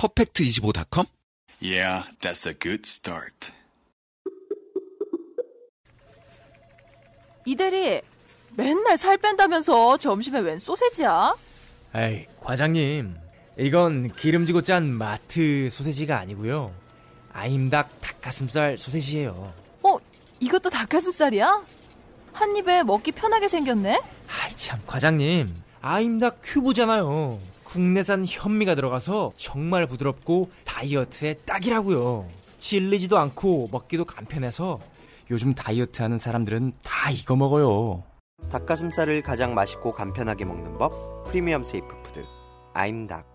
Speaker 11: 퍼펙트25.com?
Speaker 12: Yeah, that's a good start.
Speaker 5: 이대리 맨날 살 뺀다면서 점심에 웬 소세지야?
Speaker 13: 에이, 과장님. 이건 기름지고 짠 마트 소세지가 아니고요. 아임닭 닭가슴살 소세지예요.
Speaker 5: 어, 이것도 닭가슴살이야? 한 입에 먹기 편하게 생겼네?
Speaker 13: 아이 참, 과장님. 아임닭 큐브잖아요. 국내산 현미가 들어가서 정말 부드럽고 다이어트에 딱이라고요. 질리지도 않고 먹기도 간편해서 요즘 다이어트 하는 사람들은 다 이거 먹어요.
Speaker 14: 닭가슴살을 가장 맛있고 간편하게 먹는 법 premium safe food 아임닭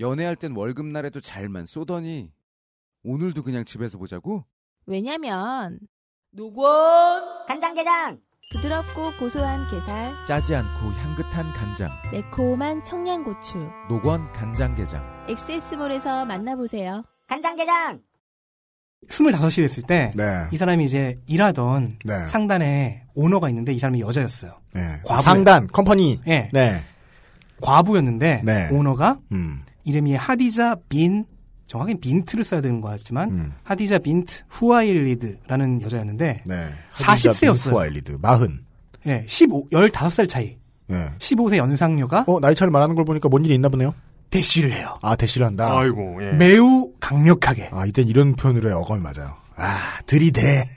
Speaker 15: 연애할 땐 월급날에도 잘만 쏘더니 오늘도 그냥 집에서 보자고?
Speaker 9: 왜냐면
Speaker 16: 노건 간장게장
Speaker 9: 부드럽고 고소한 게살
Speaker 15: 짜지 않고 향긋한 간장
Speaker 9: 매콤한 청양고추
Speaker 15: 노건 간장게장
Speaker 9: 엑세스몰에서 만나보세요
Speaker 16: 간장게장
Speaker 7: 25이 됐을 때,
Speaker 3: 네.
Speaker 7: 이 사람이 이제 일하던
Speaker 3: 네.
Speaker 7: 상단에 오너가 있는데 이 사람이 여자였어요.
Speaker 3: 네.
Speaker 7: 과부예요.
Speaker 3: 상단, 컴퍼니.
Speaker 7: 예.
Speaker 3: 네.
Speaker 7: 과부였는데,
Speaker 3: 네.
Speaker 7: 오너가
Speaker 3: 음.
Speaker 7: 이름이 하디자 빈, 정확히 빈트를 써야 되는 것 같지만,
Speaker 3: 음.
Speaker 7: 하디자 빈트 후아일리드라는 여자였는데,
Speaker 3: 네.
Speaker 7: 40세였어요.
Speaker 3: 와일리드, 마흔.
Speaker 7: 예, 15, 15살 차이.
Speaker 3: 예.
Speaker 7: 15세 연상녀가
Speaker 3: 어, 나이 차를 말하는 걸 보니까 뭔 일이 있나 보네요.
Speaker 7: 대시를 해요.
Speaker 3: 아, 대시를 한다.
Speaker 2: 아이고, 예.
Speaker 7: 매우 강력하게.
Speaker 3: 아, 이땐 이런 표현으로 해 어감이 맞아요. 아, 들이대.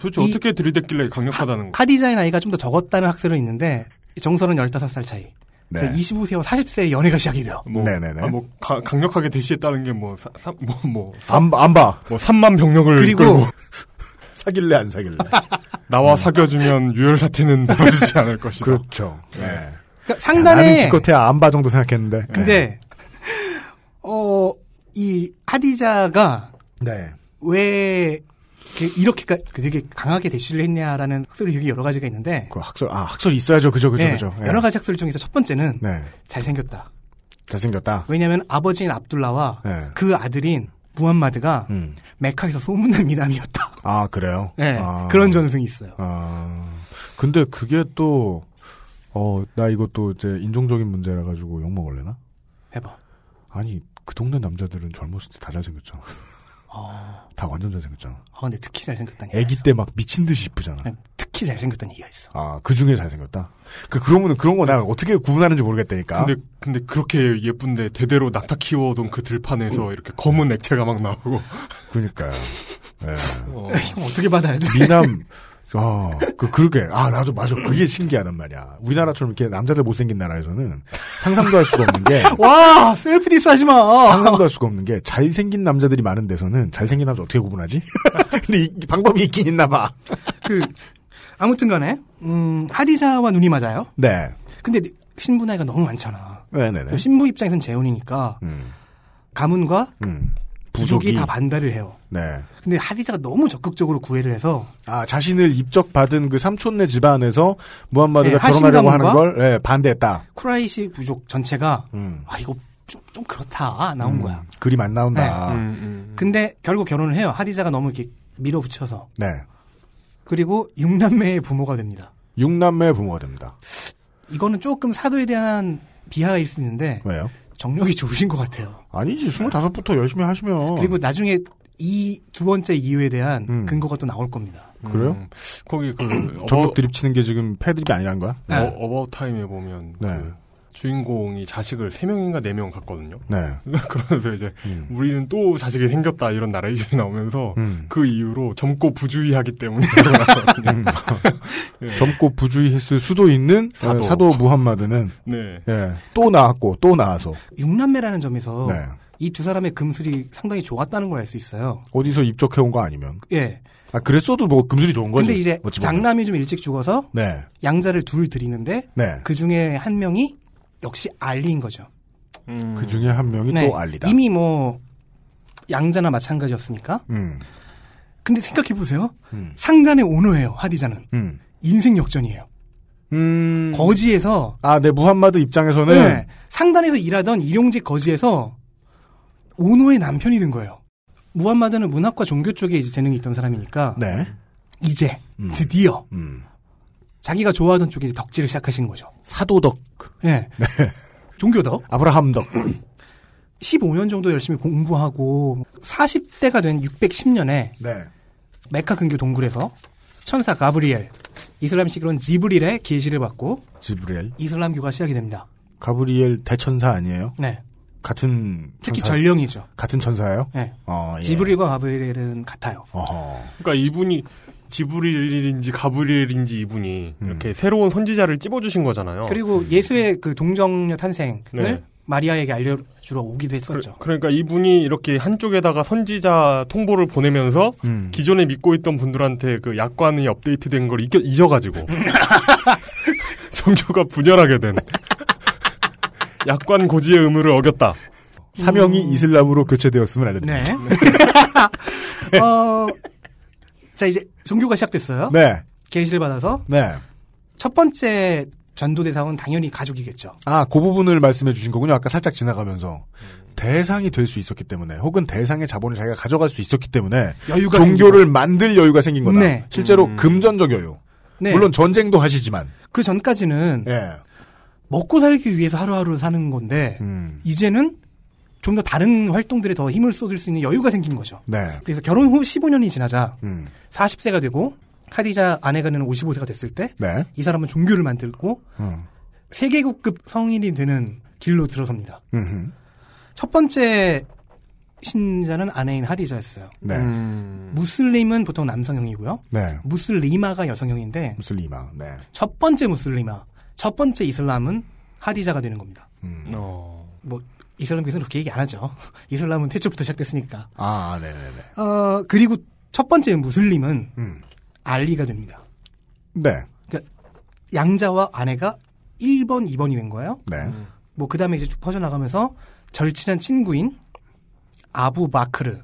Speaker 2: 도대체 어떻게 들이댔길래 강력하다는 거?
Speaker 7: 하디자의 나이가 좀 더 적었다는 학설은 있는데 정설은 15살 차이.
Speaker 2: 네.
Speaker 7: 그래서 25세와 40세의 연애가 시작이 돼요.
Speaker 2: 뭐,
Speaker 3: 네네네.
Speaker 2: 아, 뭐 가- 강력하게 대시했다는 게 뭐, 뭐, 뭐,
Speaker 3: 안, 안 봐.
Speaker 2: 뭐 3만 병력을
Speaker 3: 그리고
Speaker 2: 끌고
Speaker 3: 사귈래 안 사귈래.
Speaker 2: 나와 사귀어주면 유혈 사태는 벌어지지 않을 것이다.
Speaker 3: 그렇죠. 네.
Speaker 7: 그러니까 상단에
Speaker 3: 나는 기껏해야 안 봐 정도 생각했는데.
Speaker 7: 근데 어이 하디자가
Speaker 3: 네.
Speaker 7: 왜 이렇게- 이렇게까지 되게 강하게 대시를 했냐라는 학설이 되게 여러 가지가 있는데
Speaker 3: 그 학설, 아, 학설이 있어야죠. 그죠, 그죠,
Speaker 7: 네,
Speaker 3: 그죠. 예.
Speaker 7: 여러 가지 학설 중에서 첫 번째는
Speaker 3: 네.
Speaker 7: 잘생겼다.
Speaker 3: 잘생겼다.
Speaker 7: 왜냐하면 아버지인 압둘라와
Speaker 3: 네.
Speaker 7: 그 아들인 무함마드가
Speaker 3: 음.
Speaker 7: 메카에서 소문난 미남이었다.
Speaker 3: 아, 그래요?
Speaker 7: 네,
Speaker 3: 아.
Speaker 7: 그런 전승이 있어요.
Speaker 3: 아, 근데 그게 또, 어, 나 이것도 이제 인종적인 문제라 가지고 욕 먹을래나?
Speaker 7: 해봐.
Speaker 3: 아니, 그 동네 남자들은 젊었을 때 다 잘생겼잖아. 다 완전 잘생겼잖아.
Speaker 7: 아 근데 특히 잘생겼다니.
Speaker 3: 애기 때 막 미친 듯이 이쁘잖아.
Speaker 7: 특히 잘생겼다는 얘기가 있어.
Speaker 3: 아, 그 중에 잘생겼다? 그, 그러면은 그런 거 내가 어떻게 구분하는지 모르겠다니까.
Speaker 2: 근데 근데 그렇게 예쁜데 대대로 낙타 키워둔 그 들판에서 이렇게 검은 액체가 막 나오고
Speaker 3: 그니까요. 예.
Speaker 2: 어.
Speaker 7: 이거 어떻게 받아야 돼?
Speaker 3: 미남, 어, 그, 그러게. 아, 나도, 맞아. 그게 신기하단 말이야. 우리나라처럼 이렇게 남자들 못생긴 나라에서는 상상도 할 수가 없는 게,
Speaker 7: 와 self diss 하지 마.
Speaker 3: 상상도 할 수가 없는 게, 잘생긴 남자들이 많은 데서는 잘생긴 남자 어떻게 구분하지? 근데 이, 방법이 있긴 있나 봐.
Speaker 7: 그 아무튼 간에 음, 하디자와 눈이 맞아요.
Speaker 3: 네.
Speaker 7: 근데 신부 나이가 너무 많잖아.
Speaker 3: 네네네.
Speaker 7: 신부 입장에선 재혼이니까
Speaker 3: 음,
Speaker 7: 가문과
Speaker 3: 음.
Speaker 7: 부족이
Speaker 3: 부족이.
Speaker 7: 다 반대를 해요.
Speaker 3: 네.
Speaker 7: 근데 하디자가 너무 적극적으로 구애를 해서
Speaker 3: 아, 자신을 입적 받은 그 삼촌네 집안에서 무함마드가
Speaker 7: 네,
Speaker 3: 결혼하려고 하는 걸, 예, 반대했다.
Speaker 7: 쿠라이시 부족 전체가
Speaker 3: 음.
Speaker 7: 아 이거 좀, 좀 그렇다 나온
Speaker 3: 음,
Speaker 7: 거야.
Speaker 3: 그림 안 나온다.
Speaker 2: 음,
Speaker 7: 근데 결국 결혼을 해요. 하디자가 너무 이렇게 밀어붙여서
Speaker 3: 네.
Speaker 7: 그리고 육남매의 부모가 됩니다.
Speaker 3: 육남매 부모가 됩니다.
Speaker 7: 이거는 조금 사도에 대한 비하가 있을 수 있는데
Speaker 3: 왜요?
Speaker 7: 정력이 좋으신 것 같아요.
Speaker 3: 아니지, 스물다섯부터 열심히 하시면.
Speaker 7: 그리고 나중에 이 두 번째 이유에 대한
Speaker 3: 음.
Speaker 7: 근거가 또 나올 겁니다.
Speaker 3: 그래요?
Speaker 2: 음, 거기 그
Speaker 3: 전력 드립 치는 게 지금 패드립이 아니란 거야?
Speaker 2: 어, About Time에 보면
Speaker 3: 네.
Speaker 2: 그 주인공이 자식을 3명인가 4명 갖거든요.
Speaker 3: 네.
Speaker 2: 그러면서 이제 우리는 또 자식이 생겼다 이런 나레이션이 나오면서
Speaker 3: 음.
Speaker 2: 그 이후로 젊고 부주의하기 때문에
Speaker 3: 음. 젊고 부주의했을 수도 있는
Speaker 2: 사도.
Speaker 3: 사도, 무함마드는
Speaker 2: 네.
Speaker 3: 예, 또 나왔고 또 나와서
Speaker 7: 육남매라는 점에서
Speaker 3: 네.
Speaker 7: 이두 사람의 금슬이 상당히 좋았다는 걸 알 수 있어요.
Speaker 3: 어디서 입적해 온 거 아니면
Speaker 7: 예.
Speaker 3: 아 그랬어도 뭐 금술이 좋은 거지.
Speaker 7: 근데 이제. 장남이 좀 일찍 죽어서
Speaker 3: 네.
Speaker 7: 양자를 둘 드리는데
Speaker 3: 네.
Speaker 7: 그 중에 한 명이 역시 알리인 거죠.
Speaker 3: 그 중에 한 명이
Speaker 7: 네.
Speaker 3: 또 알리다.
Speaker 7: 이미 뭐 양자나 마찬가지였으니까.
Speaker 3: 음.
Speaker 7: 근데 생각해 보세요.
Speaker 3: 음.
Speaker 7: 상단의 오너예요. 하디자는
Speaker 3: 음.
Speaker 7: 인생 역전이에요.
Speaker 3: 음.
Speaker 7: 거지에서
Speaker 3: 아, 네 무함마드 입장에서는
Speaker 7: 네, 상단에서 일하던 일용직 거지에서 오너의 남편이 된 거예요. 무함마드는 문학과 종교 쪽에 이제 재능이 있던 사람이니까
Speaker 3: 네.
Speaker 7: 이제 드디어
Speaker 3: 음.
Speaker 7: 자기가 좋아하던 쪽에 이제 덕질을 시작하시는 거죠.
Speaker 3: 사도덕.
Speaker 7: 예.
Speaker 3: 네.
Speaker 7: 종교덕.
Speaker 3: 아브라함덕.
Speaker 7: 15년 정도 열심히 공부하고 40대가 된 610년에
Speaker 3: 네.
Speaker 7: 메카 근교 동굴에서 천사 가브리엘, 이슬람식으로는 지브릴의 계시를 받고
Speaker 3: 지브리엘.
Speaker 7: 이슬람교가 시작이 됩니다.
Speaker 3: 가브리엘 대천사 아니에요?
Speaker 7: 네.
Speaker 3: 같은
Speaker 7: 특히
Speaker 3: 천사-
Speaker 7: 전령이죠.
Speaker 3: 같은 천사예요?
Speaker 7: 네.
Speaker 3: 어, 예.
Speaker 7: 지브릴과 가브리엘은 같아요.
Speaker 3: 어허.
Speaker 2: 그러니까 이분이 지브릴인지 가브리엘인지 이분이
Speaker 3: 음.
Speaker 2: 이렇게 새로운 선지자를 찝어주신 거잖아요.
Speaker 7: 그리고 예수의 그 동정녀 탄생을
Speaker 2: 네.
Speaker 7: 마리아에게 알려주러 오기도 했었죠.
Speaker 2: 그 러니까 이분이 이렇게 한쪽에다가 선지자 통보를 보내면서
Speaker 3: 음.
Speaker 2: 기존에 믿고 있던 분들한테 그 약관이 업데이트된 걸 잊겨, 잊어가지고 종교가 분열하게 된 약관 고지의 의무를 어겼다.
Speaker 3: 사명이 이슬람으로 교체되었음을 알려드립니다.
Speaker 7: 네. 어, 자 이제 종교가 시작됐어요.
Speaker 3: 네.
Speaker 7: 계시를 받아서
Speaker 3: 네.
Speaker 7: 첫 번째 전도 대상은 당연히 가족이겠죠.
Speaker 3: 아, 그 부분을 말씀해 주신 거군요. 아까 살짝 지나가면서. 대상이 될 수 있었기 때문에, 혹은 대상의 자본을 자기가 가져갈 수 있었기 때문에,
Speaker 7: 여유가
Speaker 3: 종교를 만들 여유가 생긴 거다.
Speaker 7: 네.
Speaker 3: 실제로
Speaker 2: 음.
Speaker 3: 금전적 여유.
Speaker 7: 네.
Speaker 3: 물론 전쟁도 하시지만,
Speaker 7: 그 전까지는
Speaker 3: 예.
Speaker 7: 먹고 살기 위해서 하루하루 사는 건데
Speaker 3: 음.
Speaker 7: 이제는 좀 더 다른 활동들에 더 힘을 쏟을 수 있는 여유가 생긴 거죠.
Speaker 3: 네.
Speaker 7: 그래서 결혼 후 15년이 지나자
Speaker 3: 음.
Speaker 7: 40세가 되고 하디자 아내가 는 55세가 됐을 때이
Speaker 3: 네.
Speaker 7: 사람은 종교를 만들고
Speaker 3: 음.
Speaker 7: 세계국급 성인이 되는 길로 들어섭니다.
Speaker 3: 음흠.
Speaker 7: 첫 번째 신자는 아내인 하디자였어요.
Speaker 3: 네.
Speaker 2: 음.
Speaker 7: 무슬림은 보통 남성형이고요.
Speaker 3: 네.
Speaker 7: 무슬리마가 여성형인데
Speaker 3: 무슬리마. 네.
Speaker 7: 첫 번째 무슬리마, 첫 번째 이슬람은 하디자가 되는 겁니다.
Speaker 3: 음.
Speaker 2: 어.
Speaker 7: 뭐 이슬람교에서는 그렇게 얘기 안 하죠. 이슬람은 태초부터 시작됐으니까.
Speaker 3: 아, 네네네.
Speaker 7: 어, 그리고 첫 번째 무슬림은
Speaker 3: 음.
Speaker 7: 알리가 됩니다.
Speaker 3: 네.
Speaker 7: 그러니까 양자와 아내가 1번, 2번이 된 거예요.
Speaker 3: 네.
Speaker 7: 뭐 그 다음에 이제 쭉 퍼져나가면서 절친한 친구인 아부 마크르.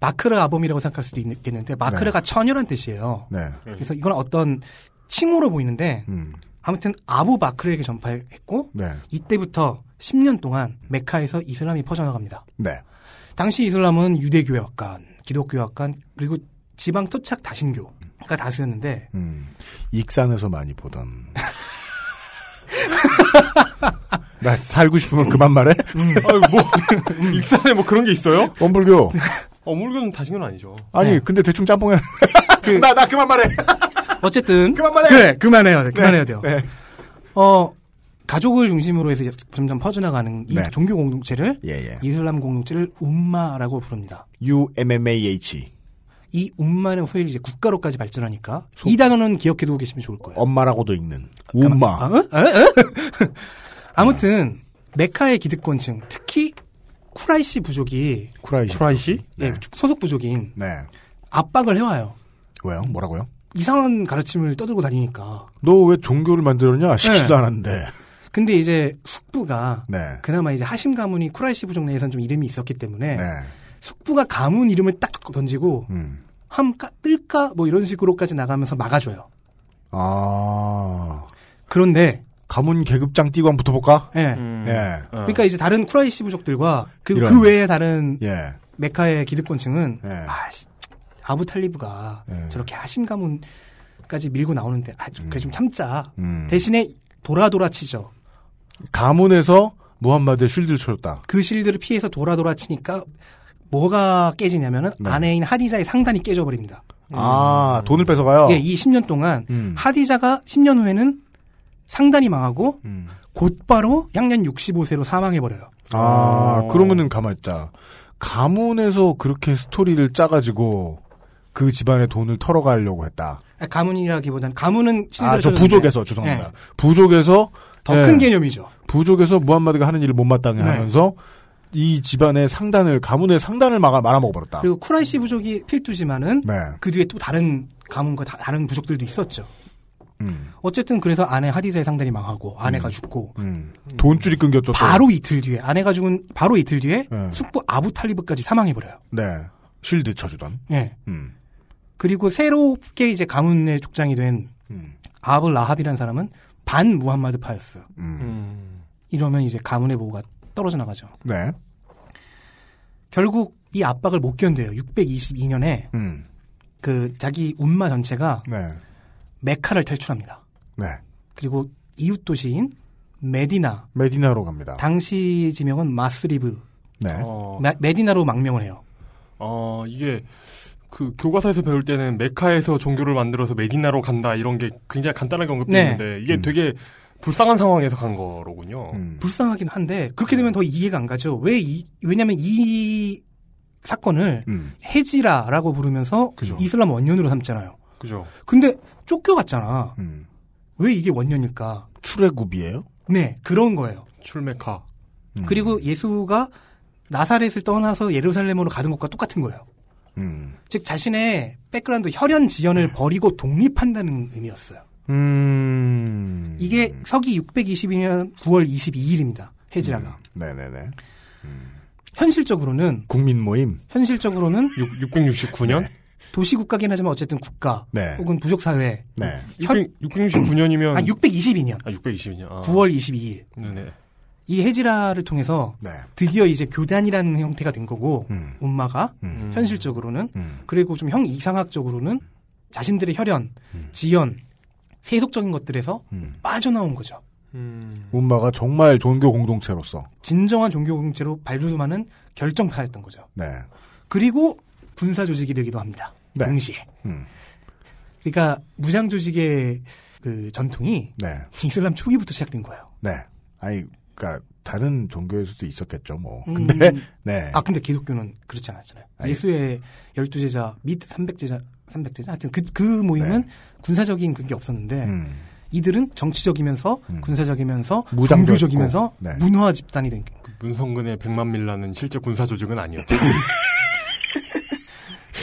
Speaker 7: 마크르 아범이라고 생각할 수도 있겠는데 마크르가 처녀란 뜻이에요.
Speaker 3: 네.
Speaker 7: 그래서 이건 어떤 칭호로 보이는데
Speaker 3: 음.
Speaker 7: 아무튼 아부 마크르에게 전파했고
Speaker 3: 네.
Speaker 7: 이때부터 10년 동안 메카에서 이슬람이 퍼져나갑니다.
Speaker 3: 네.
Speaker 7: 당시 이슬람은 유대교 약관, 기독교 약관 그리고 지방 토착 다신교가 다수였는데
Speaker 3: 음. 익산에서 많이 보던. 나 살고 싶으면 그만 말해?
Speaker 2: 아유, 뭐, 익산에 뭐 그런 게 있어요?
Speaker 3: 원불교.
Speaker 2: 어물교는 다신교는 아니죠.
Speaker 3: 아니, 근데 대충 짬뽕해. 나, 나 그만 말해.
Speaker 7: 어쨌든
Speaker 3: 그만 말해.
Speaker 7: 그래 그만해요 돼, 그만해야
Speaker 3: 네,
Speaker 7: 돼요.
Speaker 3: 네.
Speaker 7: 어 가족을 중심으로 해서 점점 퍼져나가는 이
Speaker 3: 네.
Speaker 7: 종교 공동체를
Speaker 3: 예, 예.
Speaker 7: 이슬람 공동체를 um마라고 부릅니다.
Speaker 3: UMMAH.
Speaker 7: 이 um마는 후에 이제 국가로까지 발전하니까 이 단어는 기억해두고 계시면 좋을 거예요.
Speaker 3: 엄마라고도 읽는. um마.
Speaker 7: 아, 어? 어? 어? 아무튼 메카의 기득권층 특히 쿠라이시 부족이
Speaker 3: 쿠라이시.
Speaker 2: 쿠라이시?
Speaker 7: 네, 소속 부족인
Speaker 3: 네.
Speaker 7: 압박을 해와요.
Speaker 3: 왜요? 뭐라고요?
Speaker 7: 이상한 가르침을 떠들고 다니니까.
Speaker 3: 너 왜 종교를 만들었냐? 시키지도
Speaker 7: 네.
Speaker 3: 않았는데.
Speaker 7: 근데 이제 숙부가
Speaker 3: 네.
Speaker 7: 그나마 이제 하심 가문이 쿠라이시 부족 내에선 좀 이름이 있었기 때문에
Speaker 3: 네.
Speaker 7: 숙부가 가문 이름을 딱 던지고
Speaker 3: 음.
Speaker 7: 함까 뜰까 뭐 이런 식으로까지 나가면서 막아줘요.
Speaker 3: 아.
Speaker 7: 그런데
Speaker 3: 가문 계급장 띄고 한번 붙어볼까?
Speaker 7: 예.
Speaker 2: 음.
Speaker 3: 예.
Speaker 7: 그러니까 이제 다른 쿠라이시 부족들과 그리고
Speaker 3: 이런.
Speaker 7: 그 외에 다른
Speaker 3: 예.
Speaker 7: 메카의 기득권층은
Speaker 3: 예.
Speaker 7: 아, 씨, 아부 탈리브가
Speaker 3: 예.
Speaker 7: 저렇게 하심 가문까지 밀고 나오는데 아, 좀, 그래 좀 참자.
Speaker 3: 음.
Speaker 7: 대신에 돌아 돌아 치죠.
Speaker 3: 가문에서 무함마드의 쉴드를 쳐줬다.
Speaker 7: 그 실드를 피해서 돌아 돌아 치니까 뭐가 깨지냐면은
Speaker 3: 네.
Speaker 7: 아내인 하디자의 상단이 깨져버립니다.
Speaker 3: 아, 돈을 뺏어가요?
Speaker 7: 예, 이 10년 동안
Speaker 3: 음.
Speaker 7: 하디자가 10년 후에는 상단이 망하고
Speaker 3: 음.
Speaker 7: 곧바로 양년 65세로 사망해버려요.
Speaker 3: 아, 그러면은 가만있다. 가문에서 그렇게 스토리를 짜가지고 그 집안의 돈을 털어가려고 했다.
Speaker 7: 가문이라기보다는 가문은
Speaker 3: 아, 저 부족에서, 죄송합니다.
Speaker 7: 예,
Speaker 3: 부족에서.
Speaker 7: 더
Speaker 3: 예,
Speaker 7: 큰 개념이죠.
Speaker 3: 부족에서 무함마드가 하는 일을 못마땅해
Speaker 7: 네.
Speaker 3: 하면서 이 집안의 상단을, 가문의 상단을 막아, 말아먹어 버렸다.
Speaker 7: 그리고 쿠라이시 부족이 필두지만은
Speaker 3: 네.
Speaker 7: 그 뒤에 또 다른 가문과 다, 다른 부족들도 있었죠.
Speaker 3: 음.
Speaker 7: 어쨌든 그래서 아내 하디자의 상단이 망하고 아내가 죽고
Speaker 3: 음. 돈줄이 끊겼죠. 또.
Speaker 7: 바로 이틀 뒤에 아내가 죽은 바로 이틀 뒤에
Speaker 3: 네.
Speaker 7: 숙부 아부 탈리브까지 사망해 버려요.
Speaker 3: 네. 쉴드 쳐주던.
Speaker 7: 예.
Speaker 3: 음.
Speaker 7: 그리고 새롭게 이제 가문의 족장이 된
Speaker 3: 음.
Speaker 7: 아브 라합이라는 사람은 반 무함마드파였어요.
Speaker 2: 음.
Speaker 7: 이러면 이제 가문의 보호가 떨어져 나가죠.
Speaker 3: 네.
Speaker 7: 결국 이 압박을 못 견뎌요. 622년에
Speaker 3: 음.
Speaker 7: 그 자기 움마 전체가
Speaker 3: 네.
Speaker 7: 메카를 탈출합니다.
Speaker 3: 네.
Speaker 7: 그리고 이웃 도시인 메디나
Speaker 3: 메디나로 갑니다.
Speaker 7: 당시 지명은 야스리브
Speaker 3: 네.
Speaker 2: 어,
Speaker 7: 메- 메디나로 망명을 해요.
Speaker 2: 어, 이게, 그, 교과서에서 배울 때는 메카에서 종교를 만들어서 메디나로 간다, 이런 게 굉장히 간단하게 언급되는데,
Speaker 7: 네.
Speaker 2: 이게
Speaker 3: 음.
Speaker 2: 되게 불쌍한 상황에서 간 거로군요.
Speaker 3: 음.
Speaker 7: 불쌍하긴 한데 그렇게 되면 더 이해가 안 가죠. 왜 이, 왜냐면 이 사건을
Speaker 3: 음.
Speaker 7: 헤지라라고 부르면서
Speaker 3: 그죠.
Speaker 7: 이슬람 원년으로 삼잖아요.
Speaker 2: 그죠?
Speaker 7: 근데 쫓겨갔잖아.
Speaker 3: 음.
Speaker 7: 왜 이게 원년일까?
Speaker 3: 출애굽이에요?
Speaker 7: 네, 그런 거예요.
Speaker 2: 출메카.
Speaker 3: 음.
Speaker 7: 그리고 예수가 나사렛을 떠나서 예루살렘으로 가는 것과 똑같은 거예요.
Speaker 3: 음.
Speaker 7: 즉 자신의 백그라운드 혈연 지연을 버리고 독립한다는 의미였어요.
Speaker 3: 음.
Speaker 7: 이게 서기 622년 9월 22일입니다. 헤지라가.
Speaker 3: 네네네.
Speaker 7: 현실적으로는
Speaker 3: 국민 모임.
Speaker 7: 현실적으로는
Speaker 2: 6, 669년?
Speaker 7: 도시 국가긴 하지만 어쨌든 국가
Speaker 3: 네.
Speaker 7: 혹은 부족 사회
Speaker 3: 네.
Speaker 2: 669년이면.
Speaker 7: 아 622년
Speaker 2: 아, 622년. 아.
Speaker 7: 9월 22일
Speaker 2: 네네.
Speaker 7: 이 헤지라를 통해서
Speaker 3: 네.
Speaker 7: 드디어 이제 교단이라는 형태가 된 거고
Speaker 3: 음.
Speaker 7: 엄마가
Speaker 3: 음.
Speaker 7: 현실적으로는
Speaker 3: 음.
Speaker 7: 그리고 좀 형 이상학적으로는 자신들의 혈연, 지연, 세속적인 것들에서
Speaker 3: 음.
Speaker 7: 빠져나온 거죠.
Speaker 2: 음.
Speaker 3: um마가 정말 종교 공동체로서.
Speaker 7: 진정한 종교 공동체로 발돋움하는 결정파였던 거죠.
Speaker 3: 네.
Speaker 7: 그리고 군사 조직이 되기도 합니다.
Speaker 3: 네.
Speaker 7: 동시에.
Speaker 3: 음.
Speaker 7: 그러니까 무장 조직의 그 전통이
Speaker 3: 네.
Speaker 7: 이슬람 초기부터 시작된 거예요.
Speaker 3: 네. 아니, 그니까, 다른 종교일 수도 있었겠죠, 뭐.
Speaker 7: 음.
Speaker 3: 근데, 네.
Speaker 7: 아 근데 기독교는 그렇지 않았잖아요.
Speaker 3: 아니.
Speaker 7: 예수의 열두 제자 및 삼백 제자 삼백 제자 하여튼 그, 그 모임은 군사적인 그게 없었는데
Speaker 3: 음.
Speaker 7: 이들은 정치적이면서 군사적이면서
Speaker 2: 무장도
Speaker 7: 종교적이면서
Speaker 2: 했고, 네.
Speaker 7: 문화 집단이 된
Speaker 2: 문성근의 백만 밀라는 실제 군사 조직은 아니었죠.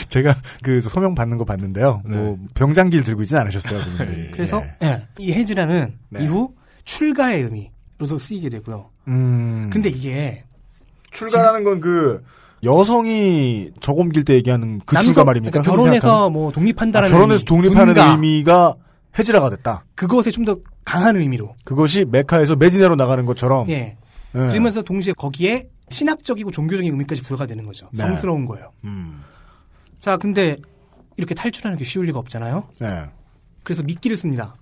Speaker 3: 제가 그 소명 받는 거 봤는데요. 뭐, 병장기를 들고 있진 않으셨어요, 그분들이.
Speaker 7: 그래서
Speaker 3: 예.
Speaker 7: 예, 이 해지라는
Speaker 3: 네.
Speaker 7: 이후 출가의 의미 로도 쓰이게 되고요.
Speaker 3: 음.
Speaker 7: 근데 이게
Speaker 3: 출가라는 건 그, 여성이 적 옮길 때 얘기하는 그
Speaker 7: 남성-
Speaker 3: 출가 말입니까?
Speaker 7: 그러니까 결혼해서? 뭐 독립한다라는
Speaker 3: 아, 결혼해서
Speaker 7: 의미,
Speaker 3: 독립하는
Speaker 7: 분가.
Speaker 3: 의미가 해지라가 됐다.
Speaker 7: 그것에 좀 더 강한 의미로.
Speaker 3: 그것이 메카에서 메디네로 나가는 것처럼.
Speaker 7: 예.
Speaker 3: 예.
Speaker 7: 그러면서 동시에 거기에 신학적이고 종교적인 의미까지 부여가 되는 거죠.
Speaker 3: 네.
Speaker 7: 성스러운 거예요.
Speaker 3: 음.
Speaker 7: 자, 근데 이렇게 탈출하는 게 쉬울 리가 없잖아요.
Speaker 3: 네.
Speaker 7: 그래서 미끼를 씁니다.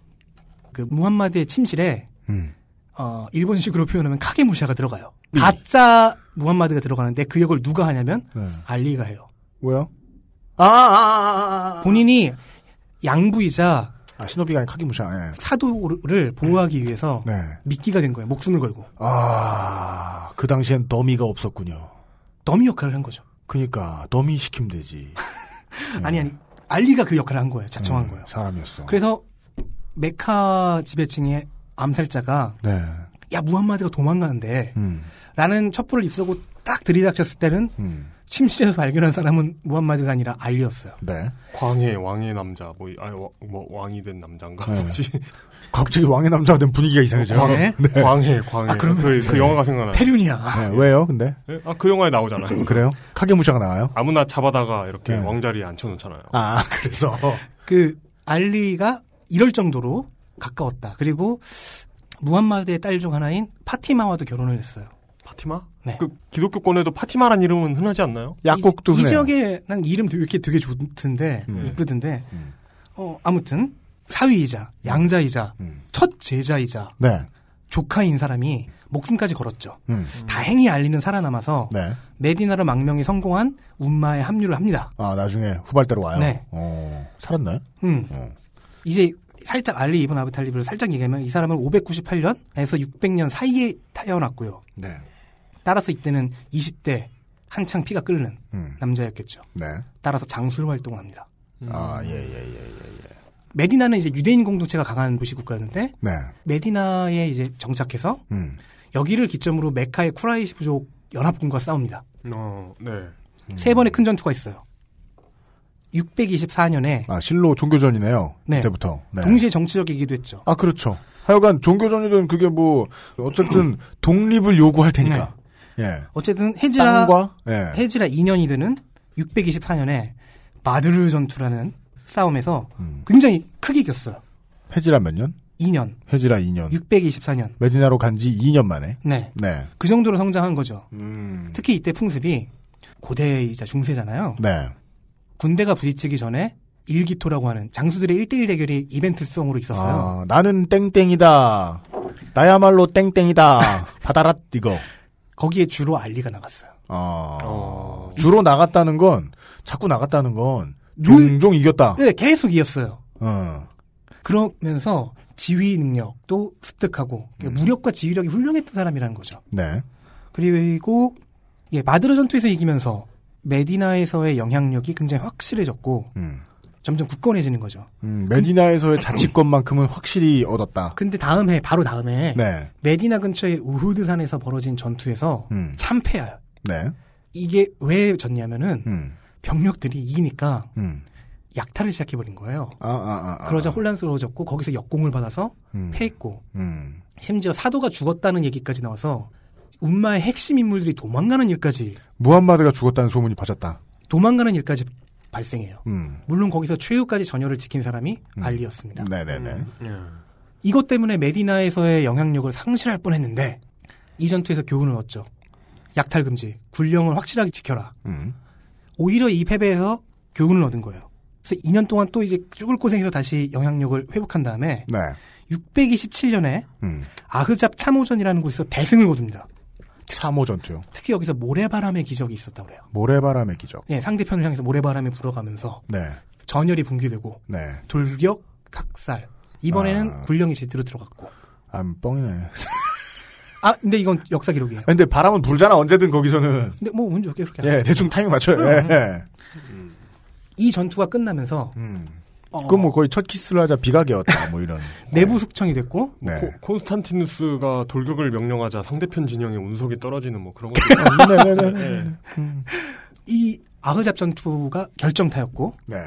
Speaker 7: 그 무함마드의 침실에
Speaker 3: 음.
Speaker 7: 어, 일본식으로 표현하면 카게무샤가 들어가요. 가짜 무함마드가 들어가는데 그 역을 누가 하냐면
Speaker 3: 네.
Speaker 7: 알리가 해요.
Speaker 3: 왜요? 아, 아, 아, 아, 아.
Speaker 7: 본인이 양부이자
Speaker 3: 아, 신호비가 아닌 카기무샤, 예.
Speaker 7: 사도를 보호하기 위해서
Speaker 3: 네.
Speaker 7: 미끼가 된 거예요. 목숨을 걸고.
Speaker 3: 아, 그 당시엔 더미가 없었군요.
Speaker 7: 더미 역할을 한 거죠.
Speaker 3: 그니까, 더미 시키면 되지.
Speaker 7: 아니 아니 알리가 그 역할을 한 거예요. 자청한
Speaker 3: 음,
Speaker 7: 거예요.
Speaker 3: 사람이었어.
Speaker 7: 그래서 메카 지배층의 암살자가
Speaker 3: 네.
Speaker 7: 야 무함마드가 도망가는데
Speaker 3: 음.
Speaker 7: 라는 첩보를 입수하고 딱 들이닥쳤을 때는
Speaker 3: 음.
Speaker 7: 침실에서 발견한 사람은 무함마드가 아니라 알리였어요.
Speaker 3: 네.
Speaker 2: 광해 왕의 남자 뭐, 아, 와- 뭐 왕이 된 남자인가
Speaker 3: 네.
Speaker 2: 뭐지?
Speaker 3: 갑자기 왕의 남자가 된 분위기가 이상해져요.
Speaker 2: 광,
Speaker 3: 네.
Speaker 2: 광해 광해
Speaker 3: 아, 그러면
Speaker 2: 그,
Speaker 3: 네.
Speaker 2: 그 영화가 생각나요.
Speaker 7: 페륜이야.
Speaker 3: 네, 왜요, 근데?
Speaker 2: 네? 아, 그 영화에 나오잖아요.
Speaker 3: 그래요? 카게무샤가 나와요?
Speaker 2: 아무나 잡아다가 이렇게
Speaker 3: 네.
Speaker 2: 왕자리에 앉혀놓잖아요.
Speaker 3: 아, 그래서.
Speaker 7: 그 알리가 이럴 정도로 가까웠다. 그리고 무함마드의 딸 중 하나인 파티마와도 결혼을 했어요.
Speaker 2: 파티마?
Speaker 7: 네.
Speaker 2: 그 기독교권에도 파티마란 이름은 흔하지 않나요?
Speaker 3: 약국도
Speaker 7: 이, 이
Speaker 3: 흔해요.
Speaker 7: 지역에 난 이름 되게 이렇게 되게 좋던데
Speaker 3: 음.
Speaker 7: 이쁘던데 어 아무튼 사위이자 양자이자 첫 제자이자
Speaker 3: 네.
Speaker 7: 조카인 사람이 목숨까지 걸었죠.
Speaker 3: 음.
Speaker 7: 다행히 알리는 살아남아서
Speaker 3: 네.
Speaker 7: 메디나르 망명이 성공한 운마에 합류를 합니다.
Speaker 3: 아, 나중에 후발대로 와요?
Speaker 7: 네.
Speaker 3: 어, 살았네?
Speaker 7: 음.
Speaker 3: 어.
Speaker 7: 이제 살짝 알리 이븐 아브탈리브를 살짝 얘기하면 이 사람은 598년에서 600년 사이에 태어났고요.
Speaker 3: 네.
Speaker 7: 따라서 이때는 20대 한창 피가 끓는
Speaker 3: 음.
Speaker 7: 남자였겠죠.
Speaker 3: 네.
Speaker 7: 따라서 장수로 활동을 합니다.
Speaker 3: 아, 예, 예, 예, 예.
Speaker 7: 메디나는 이제 유대인 공동체가 강한 도시 국가였는데
Speaker 3: 네.
Speaker 7: 메디나에 이제 정착해서
Speaker 3: 음.
Speaker 7: 여기를 기점으로 메카의 쿠라이시 부족 연합군과 싸웁니다.
Speaker 2: 어, 네.
Speaker 7: 세 번의 큰 전투가 있어요. 624년에
Speaker 3: 아, 실로 종교전이네요.
Speaker 7: 네.
Speaker 3: 그때부터. 네.
Speaker 7: 동시에 정치적이기도 했죠.
Speaker 3: 아, 그렇죠. 하여간 종교전이든 그게 뭐, 어쨌든 독립을 요구할 테니까. 예.
Speaker 7: 어쨌든 헤지라
Speaker 3: 땅과, 예.
Speaker 7: 헤지라 2년이 되는 624년에 마드르 전투라는 싸움에서
Speaker 3: 음.
Speaker 7: 굉장히 크게 이겼어요.
Speaker 3: 해지라 몇 년?
Speaker 7: 2년.
Speaker 3: 해지라 2년.
Speaker 7: 624년.
Speaker 3: 메디나로 간 지 2년 만에.
Speaker 7: 네.
Speaker 3: 네.
Speaker 7: 그 정도로 성장한 거죠.
Speaker 3: 음.
Speaker 7: 특히 이때 풍습이 고대이자 중세잖아요.
Speaker 3: 네.
Speaker 7: 군대가 부딪히기 전에 일기토라고 하는 장수들의 1대1 대결이 이벤트성으로 있었어요.
Speaker 3: 아, 나는 땡땡이다. 나야말로 땡땡이다. 받아라, 이거.
Speaker 7: 거기에 주로 알리가 나갔어요.
Speaker 3: 어. 주로 나갔다는 건, 자꾸 나갔다는 건, 종종 이겼다.
Speaker 7: 네, 계속 이겼어요.
Speaker 3: 어.
Speaker 7: 그러면서 지휘 능력도 습득하고 그러니까 무력과 지휘력이 훌륭했던 사람이라는 거죠.
Speaker 3: 네.
Speaker 7: 그리고 예, 마드르 전투에서 이기면서 메디나에서의 영향력이 굉장히 확실해졌고
Speaker 3: 음.
Speaker 7: 점점 굳건해지는 거죠.
Speaker 3: 음, 메디나에서의 자치권만큼은 확실히 얻었다.
Speaker 7: 근데 다음 해 바로 다음 해
Speaker 3: 네.
Speaker 7: 메디나 근처의 우후드산에서 벌어진 전투에서
Speaker 3: 음.
Speaker 7: 참패해요.
Speaker 3: 네.
Speaker 7: 이게 왜 졌냐면은
Speaker 3: 음.
Speaker 7: 병력들이 이기니까
Speaker 3: 음.
Speaker 7: 약탈을 시작해 버린 거예요.
Speaker 3: 아, 아, 아, 아.
Speaker 7: 그러자 혼란스러워졌고 거기서 역공을 받아서
Speaker 3: 음.
Speaker 7: 패했고
Speaker 3: 음.
Speaker 7: 심지어 사도가 죽었다는 얘기까지 나와서 운마의 핵심 인물들이 도망가는 일까지
Speaker 3: 무함마드가 죽었다는 소문이 퍼졌다.
Speaker 7: 도망가는 일까지 발생해요.
Speaker 3: 음.
Speaker 7: 물론 거기서 최후까지 전열을 지킨 사람이 알리였습니다.
Speaker 3: 네네네.
Speaker 7: 이것 때문에 메디나에서의 영향력을 상실할 뻔했는데 이 전투에서 교훈을 얻죠. 약탈 금지, 군령을 확실하게 지켜라.
Speaker 3: 음.
Speaker 7: 오히려 이 패배에서 교훈을 얻은 거예요. 그래서 2년 동안 또 이제 죽을 고생해서 다시 영향력을 회복한 다음에
Speaker 3: 네.
Speaker 7: 627년에
Speaker 3: 음.
Speaker 7: 아흐잡 참호전이라는 곳에서 대승을 거둡니다.
Speaker 3: 참호 전투요.
Speaker 7: 특히 여기서 모래바람의 기적이 있었다고 그래요.
Speaker 3: 모래바람의 기적.
Speaker 7: 예, 상대편을 향해서 모래바람이 불어가면서
Speaker 3: 네.
Speaker 7: 전열이 붕괴되고
Speaker 3: 네.
Speaker 7: 돌격, 각살. 이번에는
Speaker 3: 아.
Speaker 7: 군령이 제대로 들어갔고
Speaker 3: 안 뻥이네.
Speaker 7: 아, 근데 이건 역사 기록이에요.
Speaker 3: 근데 바람은 불잖아 언제든 거기서는.
Speaker 7: 근데 뭐 운 좋게 그렇게.
Speaker 3: 예, 대충 타이밍 맞춰요.
Speaker 7: 음.
Speaker 3: 예.
Speaker 7: 이 전투가 끝나면서 어,
Speaker 3: 그건 뭐 거의 첫 키스를 하자 비가 개었다 뭐 이런.
Speaker 7: 내부 숙청이 됐고
Speaker 3: 네.
Speaker 2: 코- 콘스탄티누스가 돌격을 명령하자 상대편 진영의 운석이 떨어지는 뭐 그런 것도
Speaker 3: 네네네.
Speaker 7: 이 아흐잡 전투가 결정타였고
Speaker 3: 네.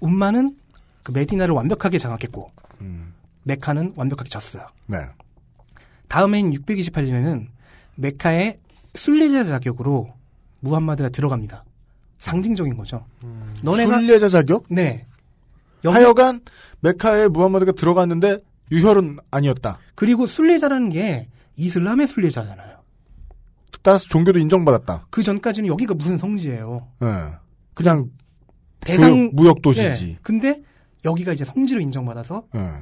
Speaker 7: 운마는 그 메디나를 완벽하게 장악했고 메카는 완벽하게 졌어요.
Speaker 3: 네.
Speaker 7: 다음해인 628년에는 메카의 순례자 자격으로 무함마드가 들어갑니다. 상징적인 거죠. 너네가
Speaker 3: 순례자 자격?
Speaker 7: 네.
Speaker 3: 하여간 메카에 무함마드가 들어갔는데 유혈은 아니었다.
Speaker 7: 그리고 순례자라는 게 이슬람의 순례자잖아요.
Speaker 3: 따라서 종교도 인정받았다.
Speaker 7: 그 전까지는 여기가 무슨 성지예요.
Speaker 3: 예. 그냥
Speaker 7: 대상
Speaker 3: 무역, 무역 도시지.
Speaker 7: 예. 근데 여기가 이제 성지로 인정받아서
Speaker 3: 예.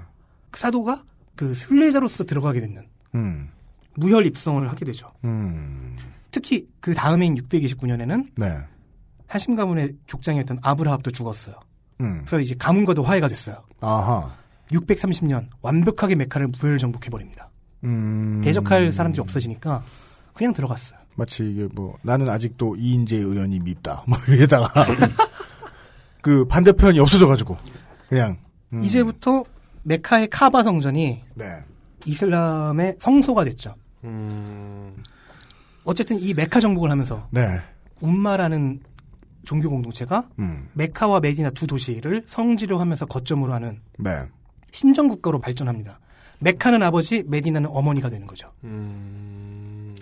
Speaker 7: 그 사도가 그 순례자로서 들어가게 되는
Speaker 3: 음.
Speaker 7: 무혈 입성을 하게 되죠.
Speaker 3: 음.
Speaker 7: 특히 그 다음해인 629년에는
Speaker 3: 네.
Speaker 7: 하심 가문의 족장이었던 아브라합도 죽었어요.
Speaker 3: 음.
Speaker 7: 그래서 이제 가문과도 화해가 됐어요.
Speaker 3: 아하.
Speaker 7: 630년 완벽하게 메카를 무혈 정복해 버립니다.
Speaker 3: 음.
Speaker 7: 대적할 사람들이 없어지니까 그냥 들어갔어요.
Speaker 3: 마치 이게 뭐 나는 아직도 이인재 의원이 밉다. 뭐 이러다가 그 반대편이 없어져 가지고 그냥 음.
Speaker 7: 이제부터 메카의 카바 성전이
Speaker 3: 네.
Speaker 7: 이슬람의 성소가 됐죠.
Speaker 2: 음.
Speaker 7: 어쨌든 이 메카 정복을 하면서
Speaker 3: 네.
Speaker 7: 움마라는 종교 공동체가
Speaker 3: 음.
Speaker 7: 메카와 메디나 두 도시를 성지로 하면서 거점으로 하는
Speaker 3: 네.
Speaker 7: 신정 국가로 발전합니다. 메카는 아버지, 메디나는 어머니가 되는 거죠.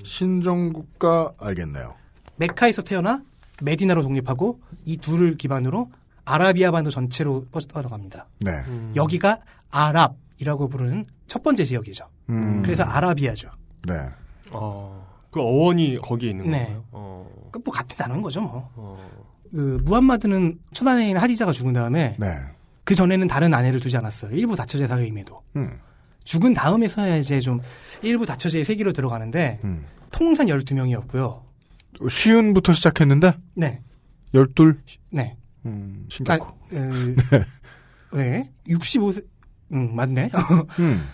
Speaker 3: 신정 국가 알겠네요.
Speaker 7: 메카에서 태어나 메디나로 독립하고 이 둘을 기반으로 아라비아 반도 전체로 뻗어나갑니다.
Speaker 3: 네.
Speaker 7: 여기가 아랍이라고 부르는 첫 번째 지역이죠.
Speaker 3: 음.
Speaker 7: 그래서 아라비아죠.
Speaker 3: 네.
Speaker 2: 어, 그 어원이 거기에 있는
Speaker 7: 네.
Speaker 2: 건가요? 어.
Speaker 7: 그뭐 같은 단어인 거죠, 뭐. 그 무함마드는 첫 아내인 하디자가 죽은 다음에
Speaker 3: 네.
Speaker 7: 그 전에는 다른 아내를 두지 않았어요. 일부 다처제 사회임에도.
Speaker 3: 음.
Speaker 7: 죽은 다음에서야 이제 좀 일부 다처제의 세계로 들어가는데
Speaker 3: 음.
Speaker 7: 통산 12명이었고요.
Speaker 3: 쉬운부터 시작했는데
Speaker 7: 네.
Speaker 3: 열둘.
Speaker 7: 네.
Speaker 3: 음, 신기하고.
Speaker 7: 아, 어, 네. 65세, 음, 맞네.
Speaker 3: 음.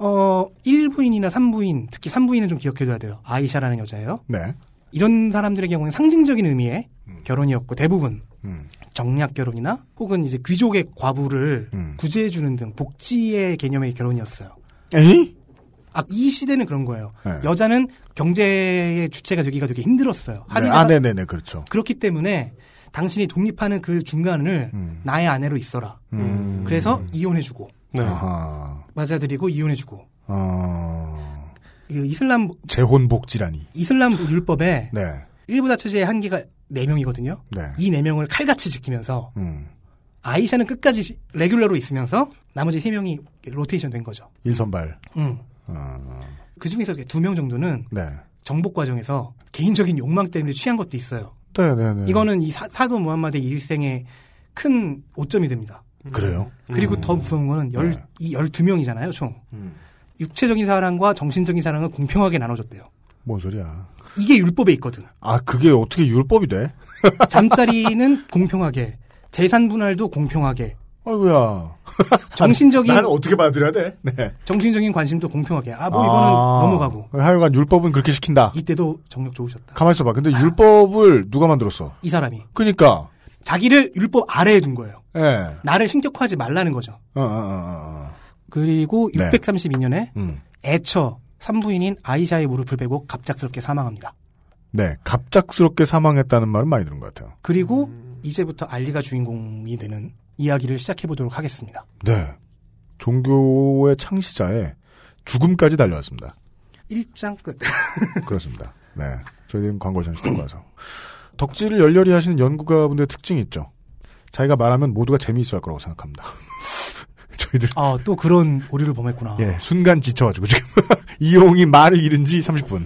Speaker 7: 어, 1부인이나 3부인, 특히 3부인은 좀 기억해둬야 돼요. 아이샤라는 여자예요.
Speaker 3: 네.
Speaker 7: 이런 사람들의 경우는 상징적인 의미의 결혼이었고, 대부분
Speaker 3: 음.
Speaker 7: 정략 결혼이나 혹은 이제 귀족의 과부를
Speaker 3: 음.
Speaker 7: 구제해주는 등 복지의 개념의 결혼이었어요.
Speaker 3: 에이?
Speaker 7: 아, 이 시대는 그런 거예요.
Speaker 3: 네.
Speaker 7: 여자는 경제의 주체가 되기가 되게 힘들었어요.
Speaker 3: 네. 아, 네네네, 그렇죠.
Speaker 7: 그렇기 때문에 당신이 독립하는 그 중간을 나의 아내로 있어라.
Speaker 3: 음.
Speaker 7: 그래서 이혼해주고
Speaker 2: 네.
Speaker 3: 아하.
Speaker 7: 맞아들이고 이혼해주고
Speaker 3: 어.
Speaker 7: 그 이슬람
Speaker 3: 재혼 복지라니.
Speaker 7: 이슬람 율법에
Speaker 3: 네.
Speaker 7: 일부 다처제의 한계가 4명이거든요.
Speaker 3: 네.
Speaker 7: 이 4명을 칼같이 지키면서
Speaker 3: 음.
Speaker 7: 아이샤는 끝까지 시- 레귤러로 있으면서 나머지 3명이 로테이션 된 거죠.
Speaker 3: 일선발.
Speaker 7: 음.
Speaker 3: 어.
Speaker 7: 그 중에서 2명 정도는
Speaker 3: 네.
Speaker 7: 정복 과정에서 개인적인 욕망 때문에 취한 것도 있어요.
Speaker 3: 네네네.
Speaker 7: 이거는 이 사, 도 무함마드의 일생에 큰 오점이 됩니다.
Speaker 3: 그래요?
Speaker 7: 그리고
Speaker 3: 음.
Speaker 7: 더 무서운 거는 열,
Speaker 3: 네.
Speaker 7: 이 12명이잖아요, 총.
Speaker 3: 음.
Speaker 7: 육체적인 사랑과 정신적인 사랑을 공평하게 나눠줬대요.
Speaker 3: 뭔 소리야.
Speaker 7: 이게 율법에 있거든.
Speaker 3: 아, 그게 어떻게 율법이 돼?
Speaker 7: 잠자리는 공평하게, 재산 분할도 공평하게,
Speaker 3: 아이고야.
Speaker 7: 정신적인
Speaker 3: 난 어떻게 받아들여야 돼? 네.
Speaker 7: 정신적인 관심도 공평하게. 아, 뭐 이거는
Speaker 3: 아.
Speaker 7: 넘어가고.
Speaker 3: 하여간 율법은 그렇게 시킨다.
Speaker 7: 이때도 정력 좋으셨다.
Speaker 3: 가만 있어 봐. 근데 율법을 누가 만들었어?
Speaker 7: 이 사람이
Speaker 3: 그니까.
Speaker 7: 자기를 율법 아래에 둔 거예요.
Speaker 3: 예.
Speaker 7: 나를 신격화하지 말라는 거죠.
Speaker 3: 어, 어, 어, 어.
Speaker 7: 그리고
Speaker 3: 네.
Speaker 7: 632년에
Speaker 3: 음.
Speaker 7: 애처 산부인인 아이샤의 무릎을 베고 갑작스럽게 사망합니다.
Speaker 3: 네. 갑작스럽게 사망했다는 말은 많이 들은 것 같아요.
Speaker 7: 그리고 이제부터 알리가 주인공이 되는 이야기를 시작해 보도록 하겠습니다.
Speaker 3: 네. 종교의 창시자의 죽음까지 달려왔습니다.
Speaker 7: 1장 끝.
Speaker 3: 그렇습니다. 네. 저희들은 광고 잠시 듣고 와서. 덕질을 열렬히 하시는 연구가분들의 특징이 있죠. 자기가 말하면 모두가 재미있어 할 거라고 생각합니다. 저희들.
Speaker 7: 아, 또 그런 오류를 범했구나.
Speaker 3: 예, 순간 지쳐가지고 지금. 이용이 말을 잃은 지 30분.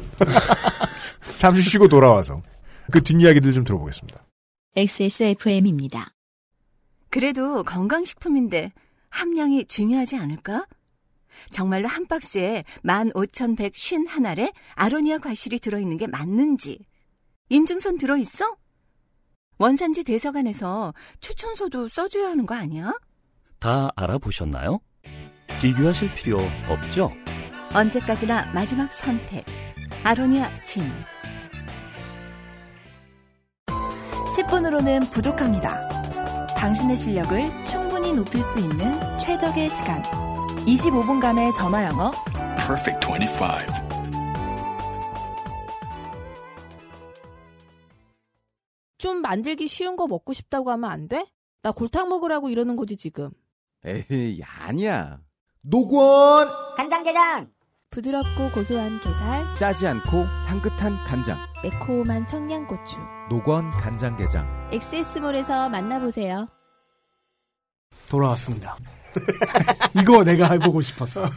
Speaker 3: 잠시 쉬고 돌아와서. 그 뒷이야기들 좀 들어보겠습니다.
Speaker 1: XSFM입니다.
Speaker 17: 그래도 건강식품인데 함량이 중요하지 않을까? 정말로 한 박스에 15,151알에 아로니아 과실이 들어있는 게 맞는지 인증선 들어있어? 원산지 대서관에서 추천서도 써줘야 하는 거 아니야?
Speaker 4: 다 알아보셨나요? 비교하실 필요 없죠?
Speaker 17: 언제까지나 마지막 선택. 아로니아 침
Speaker 5: 10분으로는 부족합니다. 당신의 실력을 충분히 높일 수 있는 최적의 시간. 25분간의 전화 영어.
Speaker 12: Perfect 25.
Speaker 9: 좀 만들기 쉬운 거 먹고 싶다고 하면 안 돼? 나 골탕 먹으라고 이러는 거지 지금.
Speaker 15: 에이, 아니야. 노건!
Speaker 16: 간장게장!
Speaker 9: 부드럽고 고소한 게살,
Speaker 11: 짜지 않고 향긋한 간장.
Speaker 9: 매콤한 청양고추.
Speaker 11: 노건 간장게장.
Speaker 9: 엑세스몰에서 만나보세요.
Speaker 7: 돌아왔습니다. 이거 내가 해보고 싶었어.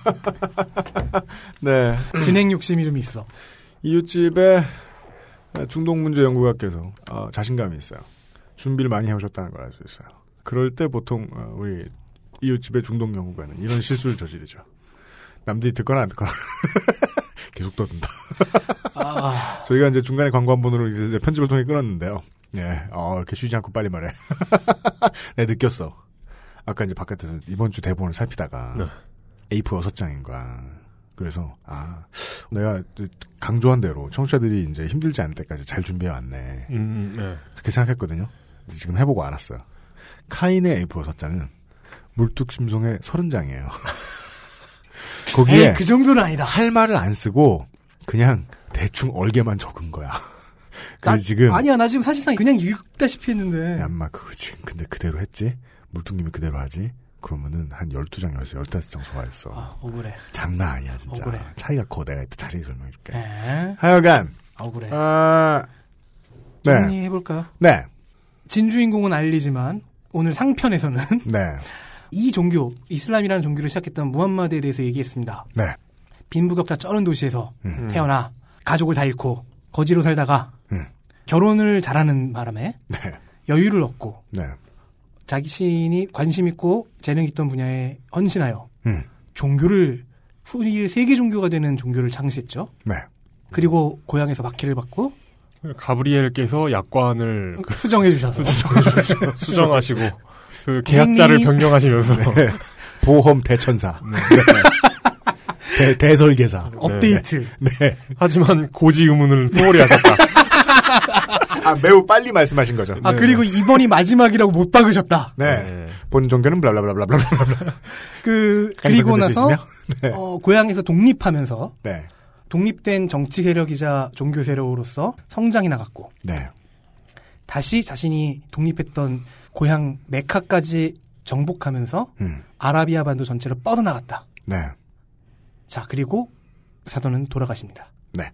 Speaker 3: 네.
Speaker 7: 진행 욕심이 좀 있어.
Speaker 3: 이웃집에 중동 문제 연구가께서 어, 자신감이 있어요. 준비를 많이 해오셨다는 걸 알 수 있어요. 그럴 때 보통 어, 우리 이웃집의 중동 연구가는 이런 실수를 저지르죠. 남들이 듣거나 안 듣거나 계속 떠든다.
Speaker 7: 아.
Speaker 3: 저희가 이제 중간에 광고 한 번으로 이제 편집을 통해 끊었는데요. 예, 어, 이렇게 쉬지 않고 빨리 말해. 내 느꼈어. 아까 이제 바깥에서 이번 주 대본을 살피다가 A4 여섯 장인 거야. 그래서 아 내가 강조한 대로 청취자들이 이제 힘들지 않을 때까지 잘 준비해 왔네.
Speaker 2: 음, 네.
Speaker 3: 그렇게 생각했거든요. 지금 해보고 알았어요. 카인의 A4 여섯 장은 물뚝심송의 서른 장이에요. 거기에
Speaker 7: 에이, 그 정도는 아니다.
Speaker 3: 할 말을 안 쓰고 그냥 대충 얼개만 적은 거야.
Speaker 7: 나-
Speaker 3: 지금
Speaker 7: 아니야, 나 지금 사실상 그냥 읽다시피 했는데.
Speaker 3: 얌마 그거 지금 근데 그대로 했지? 물뚱님이 그대로 하지? 그러면은 한 12장에서 15장 소화했어.
Speaker 7: 억울해.
Speaker 3: 장난 아니야, 진짜.
Speaker 7: 억울해.
Speaker 3: 차이가 커. 내가 이따 자세히 설명해 줄게.
Speaker 7: 에?
Speaker 3: 하여간.
Speaker 7: 억울해.
Speaker 3: 아, 네.
Speaker 7: 정리해볼까요?
Speaker 3: 네.
Speaker 7: 진주인공은 알리지만 오늘 상편에서는
Speaker 3: 네.
Speaker 7: 이 종교, 이슬람이라는 종교를 시작했던 무함마드에 대해서 얘기했습니다.
Speaker 3: 네.
Speaker 7: 빈부격차 쩌는 도시에서
Speaker 3: 음.
Speaker 7: 태어나 가족을 다 잃고 거지로 살다가
Speaker 3: 음.
Speaker 7: 결혼을 잘하는 바람에
Speaker 3: 네.
Speaker 7: 여유를 얻고
Speaker 3: 네.
Speaker 7: 자신이 관심 있고 재능 있던 분야에 헌신하여
Speaker 3: 음.
Speaker 7: 종교를 후일 세계 종교가 되는 종교를 창시했죠.
Speaker 3: 네.
Speaker 7: 그리고 고향에서 박해를 받고
Speaker 2: 가브리엘께서 약관을 그-
Speaker 7: 수정해 주셔서
Speaker 2: 수정하시고 그 계약자를 변경하시면서
Speaker 3: 네. 보험 대천사. 대, 대설계사.
Speaker 7: 업데이트.
Speaker 3: 네.
Speaker 2: 하지만 고지 의문을 소홀히 하셨다.
Speaker 3: 아, 매우 빨리 말씀하신 거죠.
Speaker 7: 아 그리고 이번이 마지막이라고 못 박으셨다.
Speaker 3: 네. 본 종교는 블라블라블라블라블라.
Speaker 7: 그 그리고 나서?
Speaker 3: 네.
Speaker 7: 어, 고향에서 독립하면서
Speaker 3: 네.
Speaker 7: 독립된 정치 세력이자 종교 세력으로서 성장이 나갔고
Speaker 3: 네.
Speaker 7: 다시 자신이 독립했던 고향 메카까지 정복하면서
Speaker 3: 음.
Speaker 7: 아라비아 반도 전체로 뻗어나갔다.
Speaker 3: 네.
Speaker 7: 자 그리고 사도는 돌아가십니다.
Speaker 3: 네.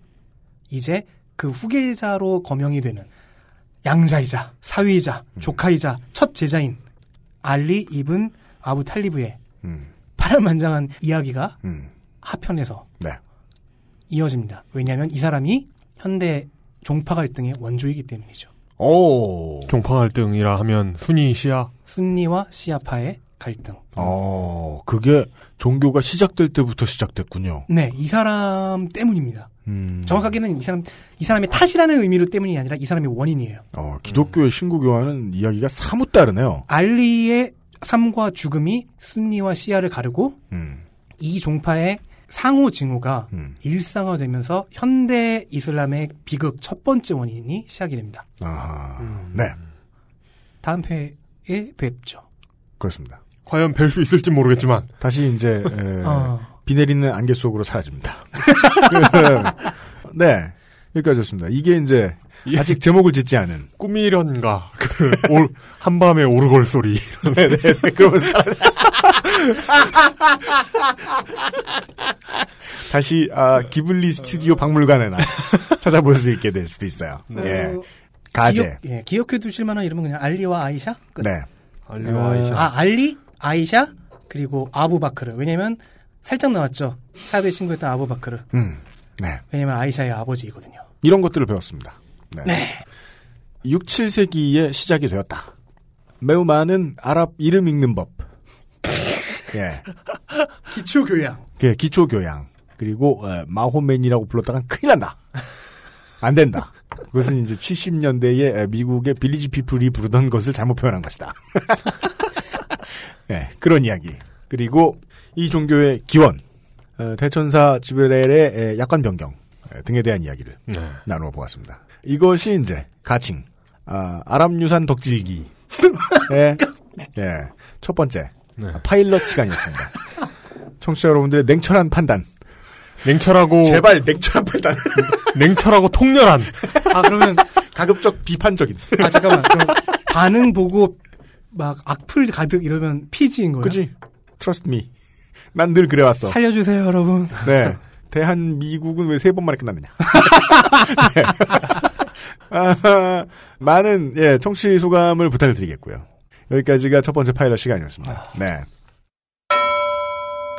Speaker 7: 이제 그 후계자로 거명이 되는 양자이자 사위이자
Speaker 3: 음.
Speaker 7: 조카이자 첫 제자인 알리 이븐 아부 탈리브의
Speaker 3: 음.
Speaker 7: 파란만장한 이야기가
Speaker 3: 음.
Speaker 7: 하편에서
Speaker 3: 네.
Speaker 7: 이어집니다. 왜냐하면 이 사람이 현대 종파 갈등의 원조이기 때문이죠.
Speaker 3: 오.
Speaker 2: 종파 갈등이라 하면 순위 시야
Speaker 7: 순니와 시아파의 갈등.
Speaker 3: 어, 그게 종교가 시작될 때부터 시작됐군요.
Speaker 7: 네, 이 사람 때문입니다.
Speaker 3: 음.
Speaker 7: 정확하게는 이 사람 이 사람의 탓이라는 의미로 때문이 아니라 이 사람의 원인이에요.
Speaker 3: 어, 기독교의 신구교와는 이야기가 사뭇 다르네요.
Speaker 7: 알리의 삶과 죽음이 순니와 시아를 가르고
Speaker 3: 음.
Speaker 7: 이 종파의 상호 징후가
Speaker 3: 음.
Speaker 7: 일상화되면서 현대 이슬람의 비극 첫 번째 원인이 시작이 됩니다.
Speaker 3: 아하. 네.
Speaker 7: 다음 회에 뵙죠.
Speaker 3: 그렇습니다.
Speaker 2: 과연 뵐 수 있을지 모르겠지만
Speaker 3: 다시 이제 에,
Speaker 7: 어.
Speaker 3: 비 내리는 안개 속으로 사라집니다. 그, 네. 여기까지였습니다. 이게 이제 아직 제목을 짓지 않은
Speaker 2: 꿈이련가 그 올- 한밤의 오르골 소리
Speaker 3: 네네 그러면 사라져. 다시 아, 기블리 스튜디오 박물관에 나 찾아볼 수 있게 될 수도 있어요. 예. 가제.
Speaker 7: 기억, 예, 기억해 두실 만한 이름은 그냥 알리와 아이샤? 끝.
Speaker 3: 네.
Speaker 2: 알리와 아이샤.
Speaker 7: 아, 알리, 아이샤, 그리고 아부바크르. 왜냐면 살짝 나왔죠. 사도의 친구였던 아부바크르.
Speaker 3: 음. 네.
Speaker 7: 왜냐면 아이샤의 아버지이거든요.
Speaker 3: 이런 것들을 배웠습니다. 네.
Speaker 7: 네.
Speaker 3: 6, 7세기에 시작이 되었다. 매우 많은 아랍 이름 읽는 법. 예.
Speaker 7: 기초 교양.
Speaker 3: 그 기초 교양. 그리고 어, 마호맨이라고 불렀다간 큰일 난다. 안 된다. 그것은 이제 70년대에 미국의 빌리지 피플이 부르던 것을 잘못 표현한 것이다. 예, 그런 이야기. 그리고 이 종교의 기원, 어, 대천사 지브렐의 에, 약관 변경, 등에 대한 이야기를
Speaker 2: 네.
Speaker 3: 나누어 보았습니다. 이것이 이제 가칭 아, 아랍 유산 덕질기 의 예, 첫 번째
Speaker 2: 네.
Speaker 3: 파일럿 시간이었습니다. 청취자 여러분들의 냉철한 판단.
Speaker 2: 냉철하고
Speaker 3: 제발 냉철한 판단.
Speaker 2: 냉철하고 통렬한.
Speaker 7: 아 그러면
Speaker 3: 가급적 비판적인.
Speaker 7: 아 잠깐만 그럼 반응 보고 막 악플 가득 이러면 피지인 거예요.
Speaker 3: 그지? Trust me. 난 늘 그래왔어.
Speaker 7: 살려주세요 여러분.
Speaker 3: 네. 대한 미국은 왜 세 번 만에 끝났느냐. 네. 아, 많은 예 청취 소감을 부탁을 드리겠고요. 여기까지가 첫 번째 파일럿 시간이었습니다. 네.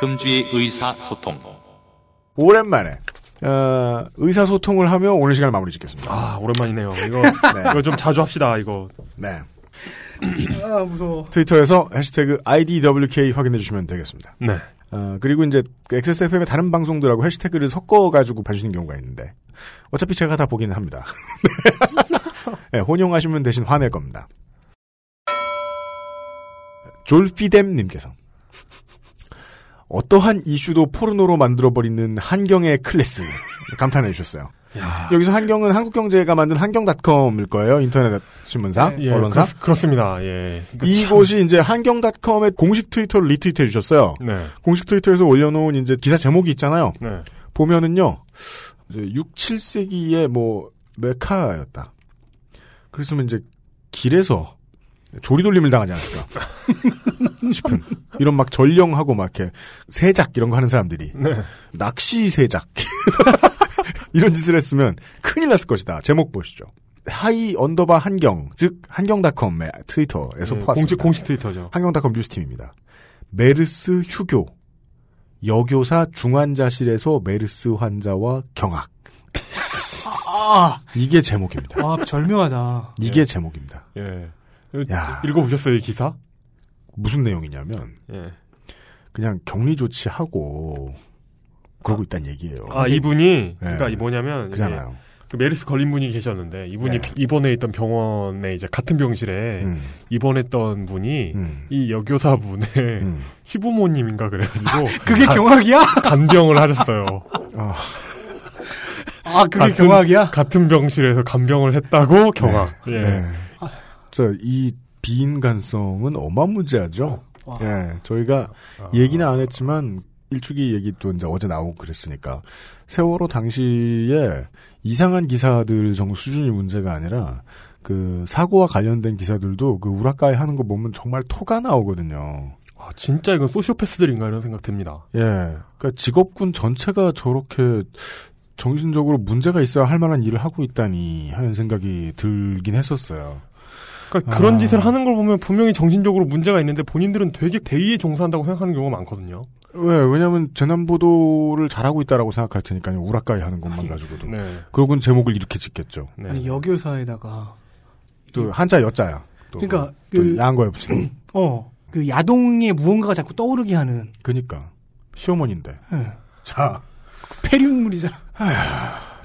Speaker 6: 금주의 의사소통.
Speaker 3: 오랜만에 어, 의사소통을 하며 오늘 시간을 마무리 짓겠습니다.
Speaker 2: 아 오랜만이네요. 이거
Speaker 3: 네.
Speaker 2: 이거 좀 자주 합시다. 이거.
Speaker 3: 네.
Speaker 7: 아 무서워.
Speaker 3: 트위터에서 해시태그 IDWK 확인해 주시면 되겠습니다.
Speaker 2: 네.
Speaker 3: 어, 그리고 이제 XSFM의 다른 방송들하고 해시태그를 섞어가지고 봐주시는 경우가 있는데 어차피 제가 다 보기는 합니다. 네, 혼용하시면 대신 화낼 겁니다. 졸피뎀님께서 어떠한 이슈도 포르노로 만들어버리는 한경의 클래스 감탄해 주셨어요. 여기서 한경은 한국경제가 만든 한경닷컴일 거예요. 인터넷 신문사,
Speaker 2: 예,
Speaker 3: 언론사.
Speaker 2: 그 렇, 습니다 예. 이거 참-
Speaker 3: 이곳이 이제 한경닷컴의 공식 트위터를 리트윗해 주셨어요.
Speaker 2: 네.
Speaker 3: 공식 트위터에서 올려놓은 이제 기사 제목이 있잖아요.
Speaker 2: 네.
Speaker 3: 보면은요, 이제 6, 7세기의 뭐 메카였다. 그랬으면 이제 길에서 조리돌림을 당하지 않았을까 싶은 이런 막 전령하고 막 이렇게 세작 이런 거 하는 사람들이
Speaker 2: 네.
Speaker 3: 낚시 세작 이런 짓을 했으면 큰일 났을 것이다. 제목 보시죠. Hi underbar 한경 즉 한경닷컴의 트위터에서
Speaker 2: 예,
Speaker 3: 포함
Speaker 2: 공식 공식 트위터죠.
Speaker 3: 한경닷컴 뉴스팀입니다. 메르스 휴교 여교사 중환자실에서 메르스 환자와 경악
Speaker 7: 아,
Speaker 3: 이게 제목입니다.
Speaker 7: 아 절묘하다.
Speaker 3: 이게 제목입니다.
Speaker 2: 예.
Speaker 3: 야.
Speaker 2: 읽어보셨어요 이 기사?
Speaker 3: 무슨 내용이냐면
Speaker 2: 예.
Speaker 3: 그냥 격리 조치하고 그러고 있다는 얘기예요.
Speaker 2: 아 이분이
Speaker 3: 네.
Speaker 2: 그러니까 이 뭐냐면
Speaker 3: 그잖아요.
Speaker 2: 그 메르스 걸린 분이 계셨는데 이분이
Speaker 3: 네.
Speaker 2: 입원해 있던 병원에 이제 같은 병실에
Speaker 3: 음.
Speaker 2: 입원했던 분이
Speaker 3: 음.
Speaker 2: 이 여교사 분의 시부모님인가 그래가지고
Speaker 7: 그게
Speaker 2: 간-
Speaker 7: 경악이야?
Speaker 2: 간병을 하셨어요.
Speaker 7: 아 그게
Speaker 2: 같은-
Speaker 7: 경악이야?
Speaker 2: 같은 병실에서 간병을 했다고 경악. 예.
Speaker 3: 네. 저이 비인간성은 어마무지하죠. 예, 저희가 얘기는 안 했지만 일축이 얘기도 이제 어제 나오고 그랬으니까 세월호 당시에 이상한 기사들 정도 수준이 문제가 아니라 그 사고와 관련된 기사들도 그 우라카이 하는 거 보면 정말 토가 나오거든요.
Speaker 2: 아, 진짜 이건 소시오패스들인가 이런 생각 듭니다.
Speaker 3: 예, 그러니까 직업군 전체가 저렇게 정신적으로 문제가 있어야 할 만한 일을 하고 있다니 하는 생각이 들긴 했었어요.
Speaker 2: 그러니까 그런
Speaker 3: 아.
Speaker 2: 짓을 하는 걸 보면 분명히 정신적으로 문제가 있는데 본인들은 되게 대의에 종사한다고 생각하는 경우가 많거든요.
Speaker 3: 왜? 왜냐면 재난 보도를 잘하고 있다라고 생각할 테니까요. 우라카이 하는 것만 가지고도.
Speaker 2: 네.
Speaker 3: 그러군 제목을 이렇게 짓겠죠.
Speaker 7: 아니 여교사에다가
Speaker 3: 또 한자 여자야. 또
Speaker 7: 그러니까
Speaker 3: 또
Speaker 7: 그-
Speaker 3: 야한 거에 붙이는.
Speaker 7: 어 그 야동에 무언가가 자꾸 떠오르게 하는
Speaker 3: 그니까 시어머니인데.
Speaker 7: 예.
Speaker 3: 자
Speaker 7: 폐륜물이잖아.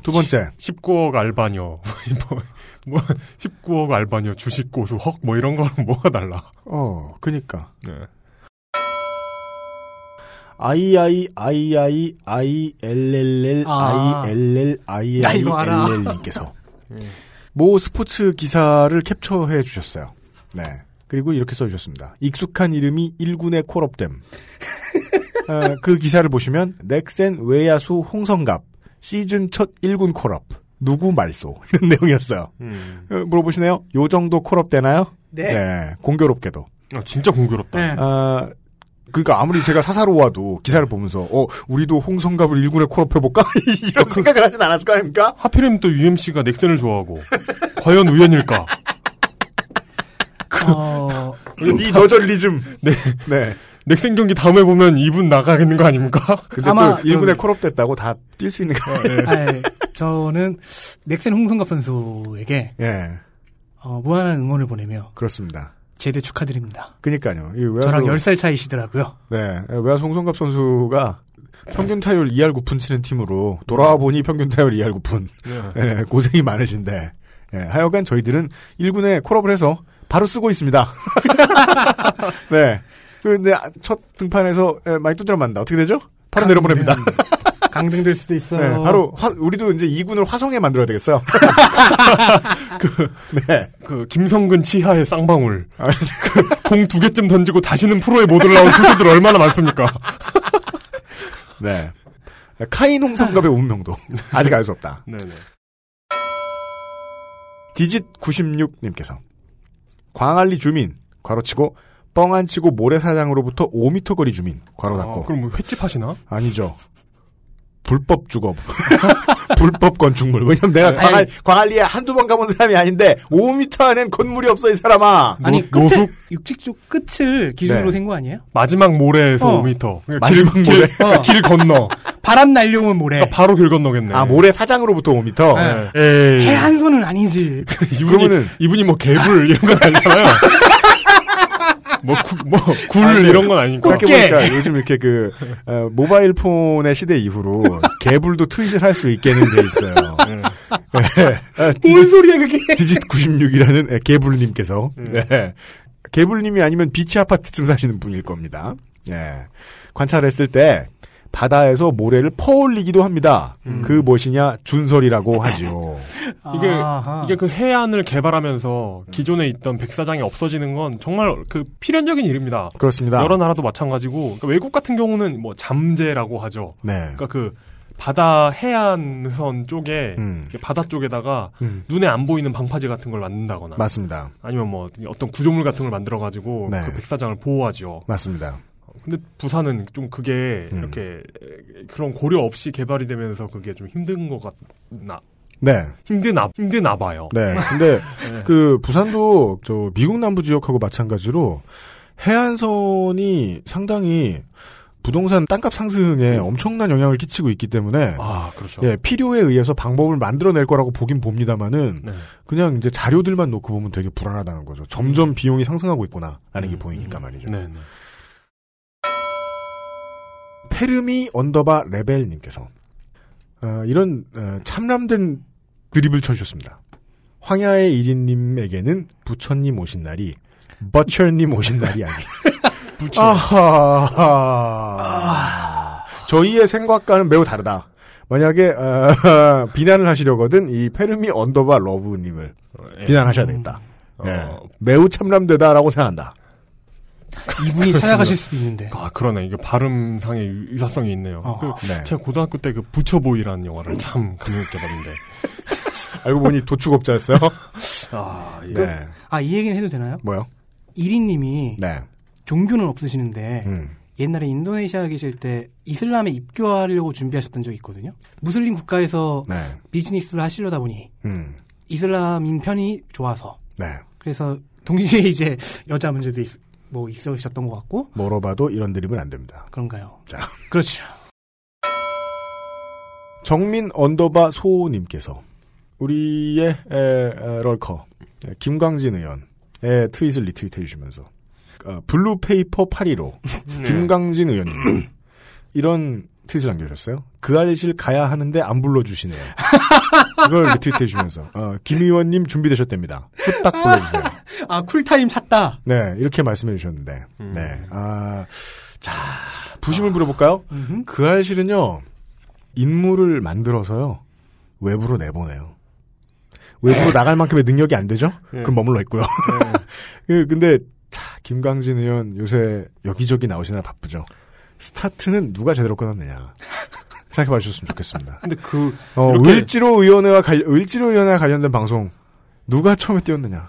Speaker 3: 두 번째
Speaker 2: 19억 알바녀 뭐, 뭐 19억 알바녀 주식 고수 헉 뭐 이런 거랑 뭐가 달라.
Speaker 3: 어, 그니까.
Speaker 2: 네.
Speaker 3: 아이아이 아이아이 아이엘엘엘
Speaker 7: 아.
Speaker 3: 아이엘엘
Speaker 7: 나 이거 알아.
Speaker 3: 아이엘엘님께서 모 스포츠 기사를 캡처해 주셨어요. 네. 그리고 이렇게 써 주셨습니다. 익숙한 이름이 1군의 콜업됨. 어, 그 기사를 보시면 넥센 외야수 홍성갑 시즌 첫 1군 콜업 누구 말소 이런 내용이었어요.
Speaker 2: 음.
Speaker 3: 어, 물어보시네요. 요 정도 콜업 되나요?
Speaker 7: 네.
Speaker 3: 공교롭게도.
Speaker 2: 아, 진짜 공교롭다.
Speaker 7: 네.
Speaker 3: 아, 그러니까 아무리 제가 사사로워도 기사를 보면서 어 우리도 홍성갑을 1군에 콜업해 볼까 이런 생각을 하진 않았을 거 아닙니까?
Speaker 2: 하필이면 또 UMC가 넥센을 좋아하고 과연 우연일까?
Speaker 7: 어,
Speaker 3: 이 너절리즘.
Speaker 2: 네.
Speaker 3: 네.
Speaker 2: 넥센 경기 다음에 보면 이분 나가겠는 거 아닙니까?
Speaker 3: 근데
Speaker 7: 아마
Speaker 3: 또 1군에
Speaker 7: 그럼-
Speaker 3: 콜업 됐다고 다 뛸 수 있는 거
Speaker 7: 아, 예. 저는 넥센 홍성갑 선수에게
Speaker 3: 예.
Speaker 7: 어, 무한한 응원을 보내며
Speaker 3: 그렇습니다.
Speaker 7: 제대 축하드립니다.
Speaker 3: 그니까요. 이 외야수,
Speaker 7: 저랑 10살 차이시더라고요.
Speaker 3: 네. 외야수 홍성갑 선수가 평균 타율 2할 9푼 치는 팀으로 돌아와 보니 평균 타율 2할 9푼.
Speaker 2: 네.
Speaker 3: 예, 고생이 많으신데. 예, 하여간 저희들은 1군에 콜업을 해서 바로 쓰고 있습니다. 네. 근데 첫 등판에서 예, 많이 두드려 맞는다. 어떻게 되죠? 바로 내려보냅니다.
Speaker 7: 강등될 수도 있어요.
Speaker 3: 네, 바로 화- 우리도 이제 이군을 화성에 만들어야 되겠어요. 네.
Speaker 2: 그 김성근 치하의 쌍방울. 그 공두 개쯤 던지고 다시는 프로에 못 올라온 투수들 얼마나 많습니까?
Speaker 3: 네. 카인 홍성갑의 운명도 아직 알 수 없다.
Speaker 2: 네네.
Speaker 3: 디짓 96님께서 광안리 주민 괄호치고 뻥안 치고 모래사장으로부터 5m 거리 주민 괄호 닫고
Speaker 2: 아, 그럼 뭐 횟집 하시나?
Speaker 3: 아니죠. 불법 주거. 불법 건축물. 왜냐면 내가
Speaker 7: 아니.
Speaker 3: 광안, 광안리에 한두 번 가본 사람이 아닌데 5m 안엔 건물이 없어 이 사람아.
Speaker 7: 아니 끝에 육직 쪽 끝을 기준으로
Speaker 3: 네.
Speaker 7: 센거 아니에요?
Speaker 2: 마지막 모래에서
Speaker 7: 어.
Speaker 2: 5m. 그러니까
Speaker 3: 마지막
Speaker 2: 길,
Speaker 3: 모래?
Speaker 2: 길,
Speaker 7: 어.
Speaker 2: 길 건너.
Speaker 7: 바람 날려오면 모래.
Speaker 2: 아, 바로 길 건너겠네.
Speaker 3: 아 모래 사장으로부터 5m.
Speaker 7: 네.
Speaker 2: 에이.
Speaker 7: 해안선은 아니지.
Speaker 2: 이분이,
Speaker 3: 그러면은-
Speaker 2: 이분이 뭐 개불 이런 건 아니잖아요. 뭐, 구, 뭐, 굴
Speaker 3: 아, 네.
Speaker 2: 이런 건 아니고.
Speaker 3: 생각해보니까 요즘 이렇게 그 어, 모바일 폰의 시대 이후로 개불도 트윗을 할 수 있게는 돼 있어요. 네. 아,
Speaker 7: 뭔 소리야 그게?
Speaker 3: 디짓 96이라는 개불님께서
Speaker 2: 음.
Speaker 3: 네. 개불님이 아니면 비치 아파트쯤 사시는 분일 겁니다. 예. 관찰했을 때 바다에서 모래를 퍼올리기도 합니다.
Speaker 2: 음.
Speaker 3: 그 무엇이냐 준설이라고 하죠.
Speaker 2: 이게,
Speaker 7: 아하.
Speaker 2: 이게 그 해안을 개발하면서 기존에 있던 백사장이 없어지는 건 정말 그 필연적인 일입니다.
Speaker 3: 그렇습니다.
Speaker 2: 여러 나라도 마찬가지고, 그러니까 외국 같은 경우는 뭐 잠재라고 하죠.
Speaker 3: 네.
Speaker 2: 그러니까 그 바다 해안선 쪽에
Speaker 3: 음.
Speaker 2: 바다 쪽에다가
Speaker 3: 음.
Speaker 2: 눈에 안 보이는 방파제 같은 걸 만든다거나
Speaker 3: 맞습니다.
Speaker 2: 아니면 뭐 어떤 구조물 같은 걸 만들어 가지고
Speaker 3: 네.
Speaker 2: 그 백사장을 보호하죠.
Speaker 3: 맞습니다.
Speaker 2: 근데 부산은 좀 그게
Speaker 3: 음.
Speaker 2: 이렇게 그런 고려 없이 개발이 되면서 그게 좀 힘든 것 같나
Speaker 3: 네.
Speaker 2: 힘드나 힘드나 봐요.
Speaker 3: 네. 근데
Speaker 2: 네.
Speaker 3: 그 부산도 저 미국 남부 지역하고 마찬가지로 해안선이 상당히 부동산 땅값 상승에 엄청난 영향을 끼치고 있기 때문에
Speaker 2: 아 그렇죠.
Speaker 3: 예, 필요에 의해서 방법을 만들어낼 거라고 보긴 봅니다만은
Speaker 2: 네.
Speaker 3: 그냥 이제 자료들만 놓고 보면 되게 불안하다는 거죠. 점점 비용이 상승하고 있구나라는 게 보이니까 말이죠.
Speaker 2: 네, 네.
Speaker 3: Fermi underbar level님께서 어, 이런 어, 참람된 드립을 쳐주셨습니다. 황야의 1인님에게는 부처님 오신 날이 butcher님 오신 날이 아니.
Speaker 2: 부처.
Speaker 3: 아하. 저희의 생각과는 매우 다르다. 만약에 어, 비난을 하시려거든 이 Fermi underbar level님을
Speaker 2: 예.
Speaker 3: 비난하셔야 되겠다.
Speaker 2: 어.
Speaker 3: 예. 매우 참람되다라고 생각한다.
Speaker 7: 이분이 찾아가실 수도 있는데.
Speaker 2: 아 그러네 이게 발음상의 유- 유사성이 있네요.
Speaker 7: 어.
Speaker 2: 그
Speaker 3: 네.
Speaker 2: 제가 고등학교 때 그 부처보이라는 영화를 참 감명 깊게 봤는데
Speaker 3: 알고 보니 도축업자였어요.
Speaker 2: 아 예.
Speaker 3: 네.
Speaker 7: 아, 이 얘기는 해도 되나요?
Speaker 3: 뭐요?
Speaker 7: 1인님이
Speaker 3: 네.
Speaker 7: 종교는 없으시는데
Speaker 3: 음.
Speaker 7: 옛날에 인도네시아 계실 때 이슬람에 입교하려고 준비하셨던 적이 있거든요. 무슬림 국가에서
Speaker 3: 네.
Speaker 7: 비즈니스를 하시려다 보니
Speaker 3: 음.
Speaker 7: 이슬람인 편이 좋아서
Speaker 3: 네.
Speaker 7: 그래서 동시에 이제 여자 문제도 있, 뭐 있으셨던 것 같고
Speaker 3: 멀어봐도 이런 드립은 안 됩니다.
Speaker 7: 그런가요?
Speaker 3: 자.
Speaker 7: 그렇죠.
Speaker 3: 정민 underbar 소님께서 우리의 에, 에, lurker 에, 김광진 의원의 tweet을 retweet해 주시면서 어, bluepaper 815 김광진 의원님 이런 tweet을 남겨주셨어요. 그 알싫 가야 하는데 안 불러주시네요. 이걸 리트윗 해 주면서 어, 김 의원님 준비되셨답니다. 후딱 불러주세요.
Speaker 7: 아 쿨타임 찾다.
Speaker 3: 네 이렇게 말씀해 주셨는데 네. 아, 자 부심을 부려볼까요?
Speaker 7: 음흠.
Speaker 3: 그 알실은요 인물을 만들어서요 외부로 내보내요. 외부로 나갈 만큼의 능력이 안 되죠?
Speaker 2: 예.
Speaker 3: 그럼 머물러 있고요. 그, 근데 자 김광진 의원 요새 여기저기 나오시느라 바쁘죠. 스타트는 누가 제대로 끊었느냐 생각해 봐 주셨으면 좋겠습니다.
Speaker 2: 근데 그
Speaker 3: 어, 을지로 의원회와 관 을지로 의원회와 관련된 방송 누가 처음에 띄웠느냐?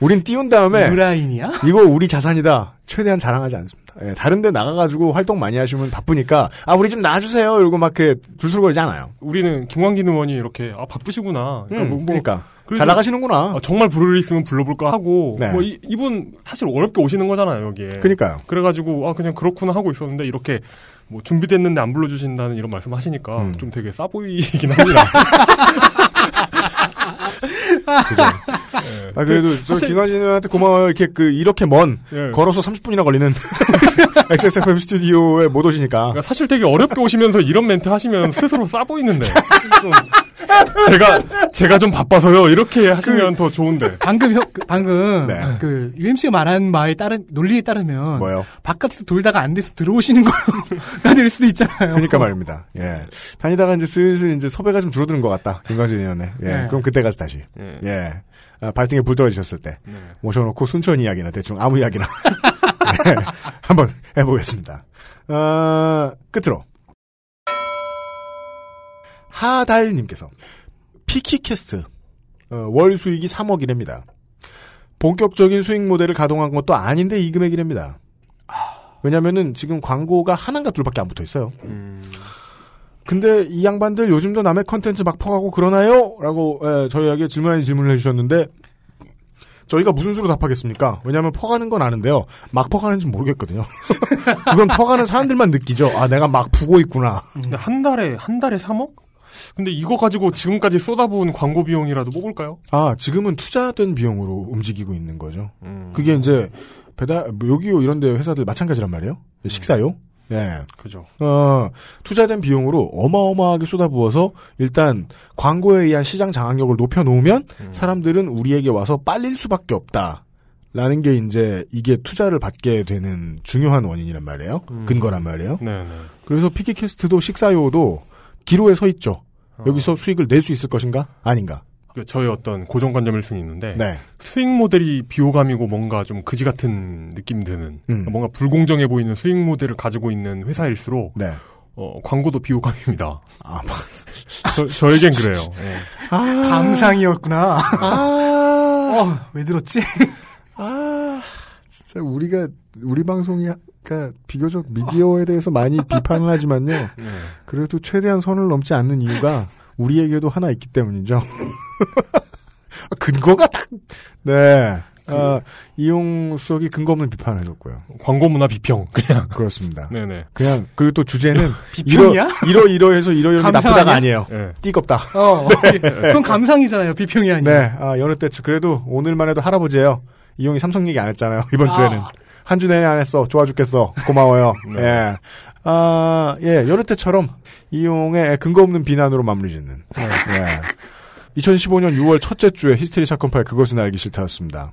Speaker 3: 우린 띄운 다음에
Speaker 7: 유라인이야?
Speaker 3: 이거 우리 자산이다. 최대한 자랑하지 않습니다. 예, 다른 데 나가가지고 활동 많이 하시면 바쁘니까, 아, 우리 좀 놔주세요. 이러고 막 이렇게 줄술거리지 않아요.
Speaker 2: 우리는 김광진 의원이 이렇게 아 바쁘시구나.
Speaker 3: 음,
Speaker 2: 뭐- 뭐
Speaker 3: 그러니까. 잘 나가시는구나.
Speaker 2: 아, 정말 부를 일 있으면 불러볼까 하고
Speaker 3: 네.
Speaker 2: 뭐 이, 이분 사실 어렵게 오시는 거잖아요 여기에.
Speaker 3: 그러니까요.
Speaker 2: 그래가지고 아 그냥 그렇구나 하고 있었는데 이렇게 뭐 준비됐는데 안 불러주신다는 이런 말씀 하시니까
Speaker 3: 음.
Speaker 2: 좀 되게 싸 보이긴 합니다.
Speaker 3: 그죠.
Speaker 2: 예.
Speaker 3: 아, 그래도
Speaker 2: 그
Speaker 3: 저
Speaker 2: 사실-
Speaker 3: 김관진 의원한테 고마워요. 이렇게 그, 이렇게 먼,
Speaker 2: 예.
Speaker 3: 걸어서 30분이나 걸리는 XSFM 스튜디오에 못 오시니까.
Speaker 2: 그러니까 사실 되게 어렵게 오시면서 이런 멘트 하시면 스스로 싸 보이는데 좀 제가 제가 좀 바빠서요. 이렇게 하시면 더 좋은데.
Speaker 7: 방금 혀- 그, 방금
Speaker 3: 네.
Speaker 7: 그 UMC가 말한 말에 따른 논리에 따르면
Speaker 3: 뭐요?
Speaker 7: 바깥에서 돌다가 안 돼서 들어오시는 거가 될 수도 있잖아요.
Speaker 3: 그러니까 말입니다. 예. 다니다가 이제 슬슬 이제 섭외가 좀 줄어드는 것 같다. 김광진 의원의. 예.
Speaker 7: 네.
Speaker 3: 그럼 그때 가서 다시.
Speaker 2: 예.
Speaker 3: 예. 아, 발등에 불 떨어지셨을 때.
Speaker 2: 네.
Speaker 3: 모셔놓고 순천 이야기나 대충 아무 이야기나. 네. 한번 해보겠습니다. 어, 끝으로. 하달님께서. 피키캐스트. 어, 월 수익이 3억이랍니다. 본격적인 수익 모델을 가동한 것도 아닌데 이 금액이랍니다. 왜냐면은 지금 광고가 하나인가 둘밖에 안 붙어 있어요. 근데 이 양반들 요즘도 남의 컨텐츠 막 퍼가고 그러나요? 라고 예, 저희에게 질문 아닌 질문을 해주셨는데 저희가 무슨 수로 답하겠습니까? 왜냐하면 퍼가는 건 아는데요. 막 퍼가는지 모르겠거든요. 그건 퍼가는 사람들만 느끼죠. 아 내가 막 푸고 있구나.
Speaker 2: 근데 한 달에 한 달에 3억? 근데 이거 가지고 지금까지 쏟아부은 광고 비용이라도 뽑을까요?
Speaker 3: 아 지금은 투자된 비용으로 움직이고 있는 거죠.
Speaker 2: 음.
Speaker 3: 그게 이제 배달 뭐 요기요 이런 데 회사들 마찬가지란 말이에요. 식사요. 예.
Speaker 2: 그죠.
Speaker 3: 어, 투자된 비용으로 어마어마하게 쏟아부어서 일단 광고에 의한 시장 장악력을 높여 놓으면 사람들은 우리에게 와서 빨릴 수밖에 없다. 라는 게 이제 이게 투자를 받게 되는 중요한 원인이란 말이에요.
Speaker 2: 음.
Speaker 3: 근거란 말이에요.
Speaker 2: 네네.
Speaker 3: 그래서 피키캐스트도 식사요도 기로에 서 있죠. 여기서 수익을 낼 수 있을 것인가? 아닌가?
Speaker 2: 그 저의 어떤 고정관념일 수는 있는데
Speaker 3: 네.
Speaker 2: 수익 모델이 비호감이고 뭔가 좀 그지 같은 느낌 드는
Speaker 3: 음.
Speaker 2: 뭔가 불공정해 보이는 수익 모델을 가지고 있는 회사일수록
Speaker 3: 네.
Speaker 2: 어, 광고도 비호감입니다.
Speaker 3: 아,
Speaker 2: 저, 저에겐 그래요. 예.
Speaker 7: 감상이었구나.
Speaker 3: 아,
Speaker 7: 어, 왜 들었지?
Speaker 3: 아, 진짜 우리가 우리 방송이 그러니까 비교적 미디어에 대해서 많이 비판을 하지만요.
Speaker 2: 네.
Speaker 3: 그래도 최대한 선을 넘지 않는 이유가 우리에게도 하나 있기 때문이죠. 근거가 딱 네. 아, 이용 수석이 근거 없는 비판을 해줬고요.
Speaker 2: 광고 문화 비평 그냥
Speaker 3: 그렇습니다.
Speaker 2: 네네.
Speaker 3: 그냥 그리고 또 주제는
Speaker 7: 비평이야?
Speaker 3: 이러 이러 이러해서 이러 이러 나쁘다가? 아니에요.
Speaker 2: 네.
Speaker 3: 띠껍다.
Speaker 7: 어, 그건 감상이잖아요. 비평이 아니라.
Speaker 3: 네, 아, 여느 때, 그래도 오늘만 해도 할아버지예요 이용이 삼성 얘기 안 했잖아요, 이번
Speaker 7: 아.
Speaker 3: 주에는. 한 주 내내 안 했어. 좋아 죽겠어. 고마워요.
Speaker 2: 네.
Speaker 3: 예. 아, 예, 여느 때처럼 이용의 근거 없는 비난으로 마무리 짓는. 예. 2015년 6월 첫째 주에 히스테리 사건 파일 그것은 알기 싫다였습니다.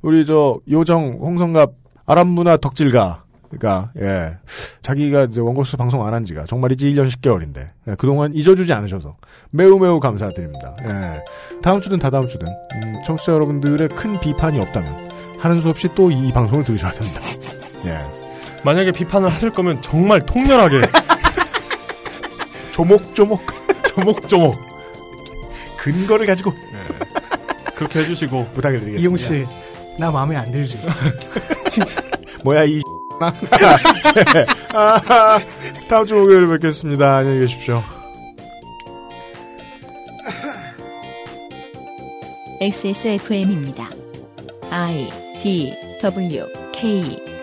Speaker 3: 우리 저, 요정, 홍성갑, 아랍문화 덕질가, 그니까, 예. 자기가 이제 원고스 방송 안 한 지가 정말이지 1년 10개월인데, 예, 그동안 잊어주지 않으셔서 매우 매우 감사드립니다. 예. 다음 주든 다다음 주든, 음, 청취자 여러분들의 큰 비판이 없다면, 하는 수 없이 또 이 방송을 들으셔야 됩니다. 예.
Speaker 2: 만약에 비판을 하실 거면 정말 통렬하게
Speaker 3: 조목조목,
Speaker 2: 조목조목
Speaker 3: 근거를 가지고
Speaker 2: 그렇게 해주시고
Speaker 3: 부탁을 드리겠습니다.
Speaker 7: 이용 씨, 나 마음에 안 들지.
Speaker 3: 뭐야, 이 네. 아, 다음 주 목요일에 뵙겠습니다. 안녕히 계십시오.
Speaker 1: XSFM입니다. I D W K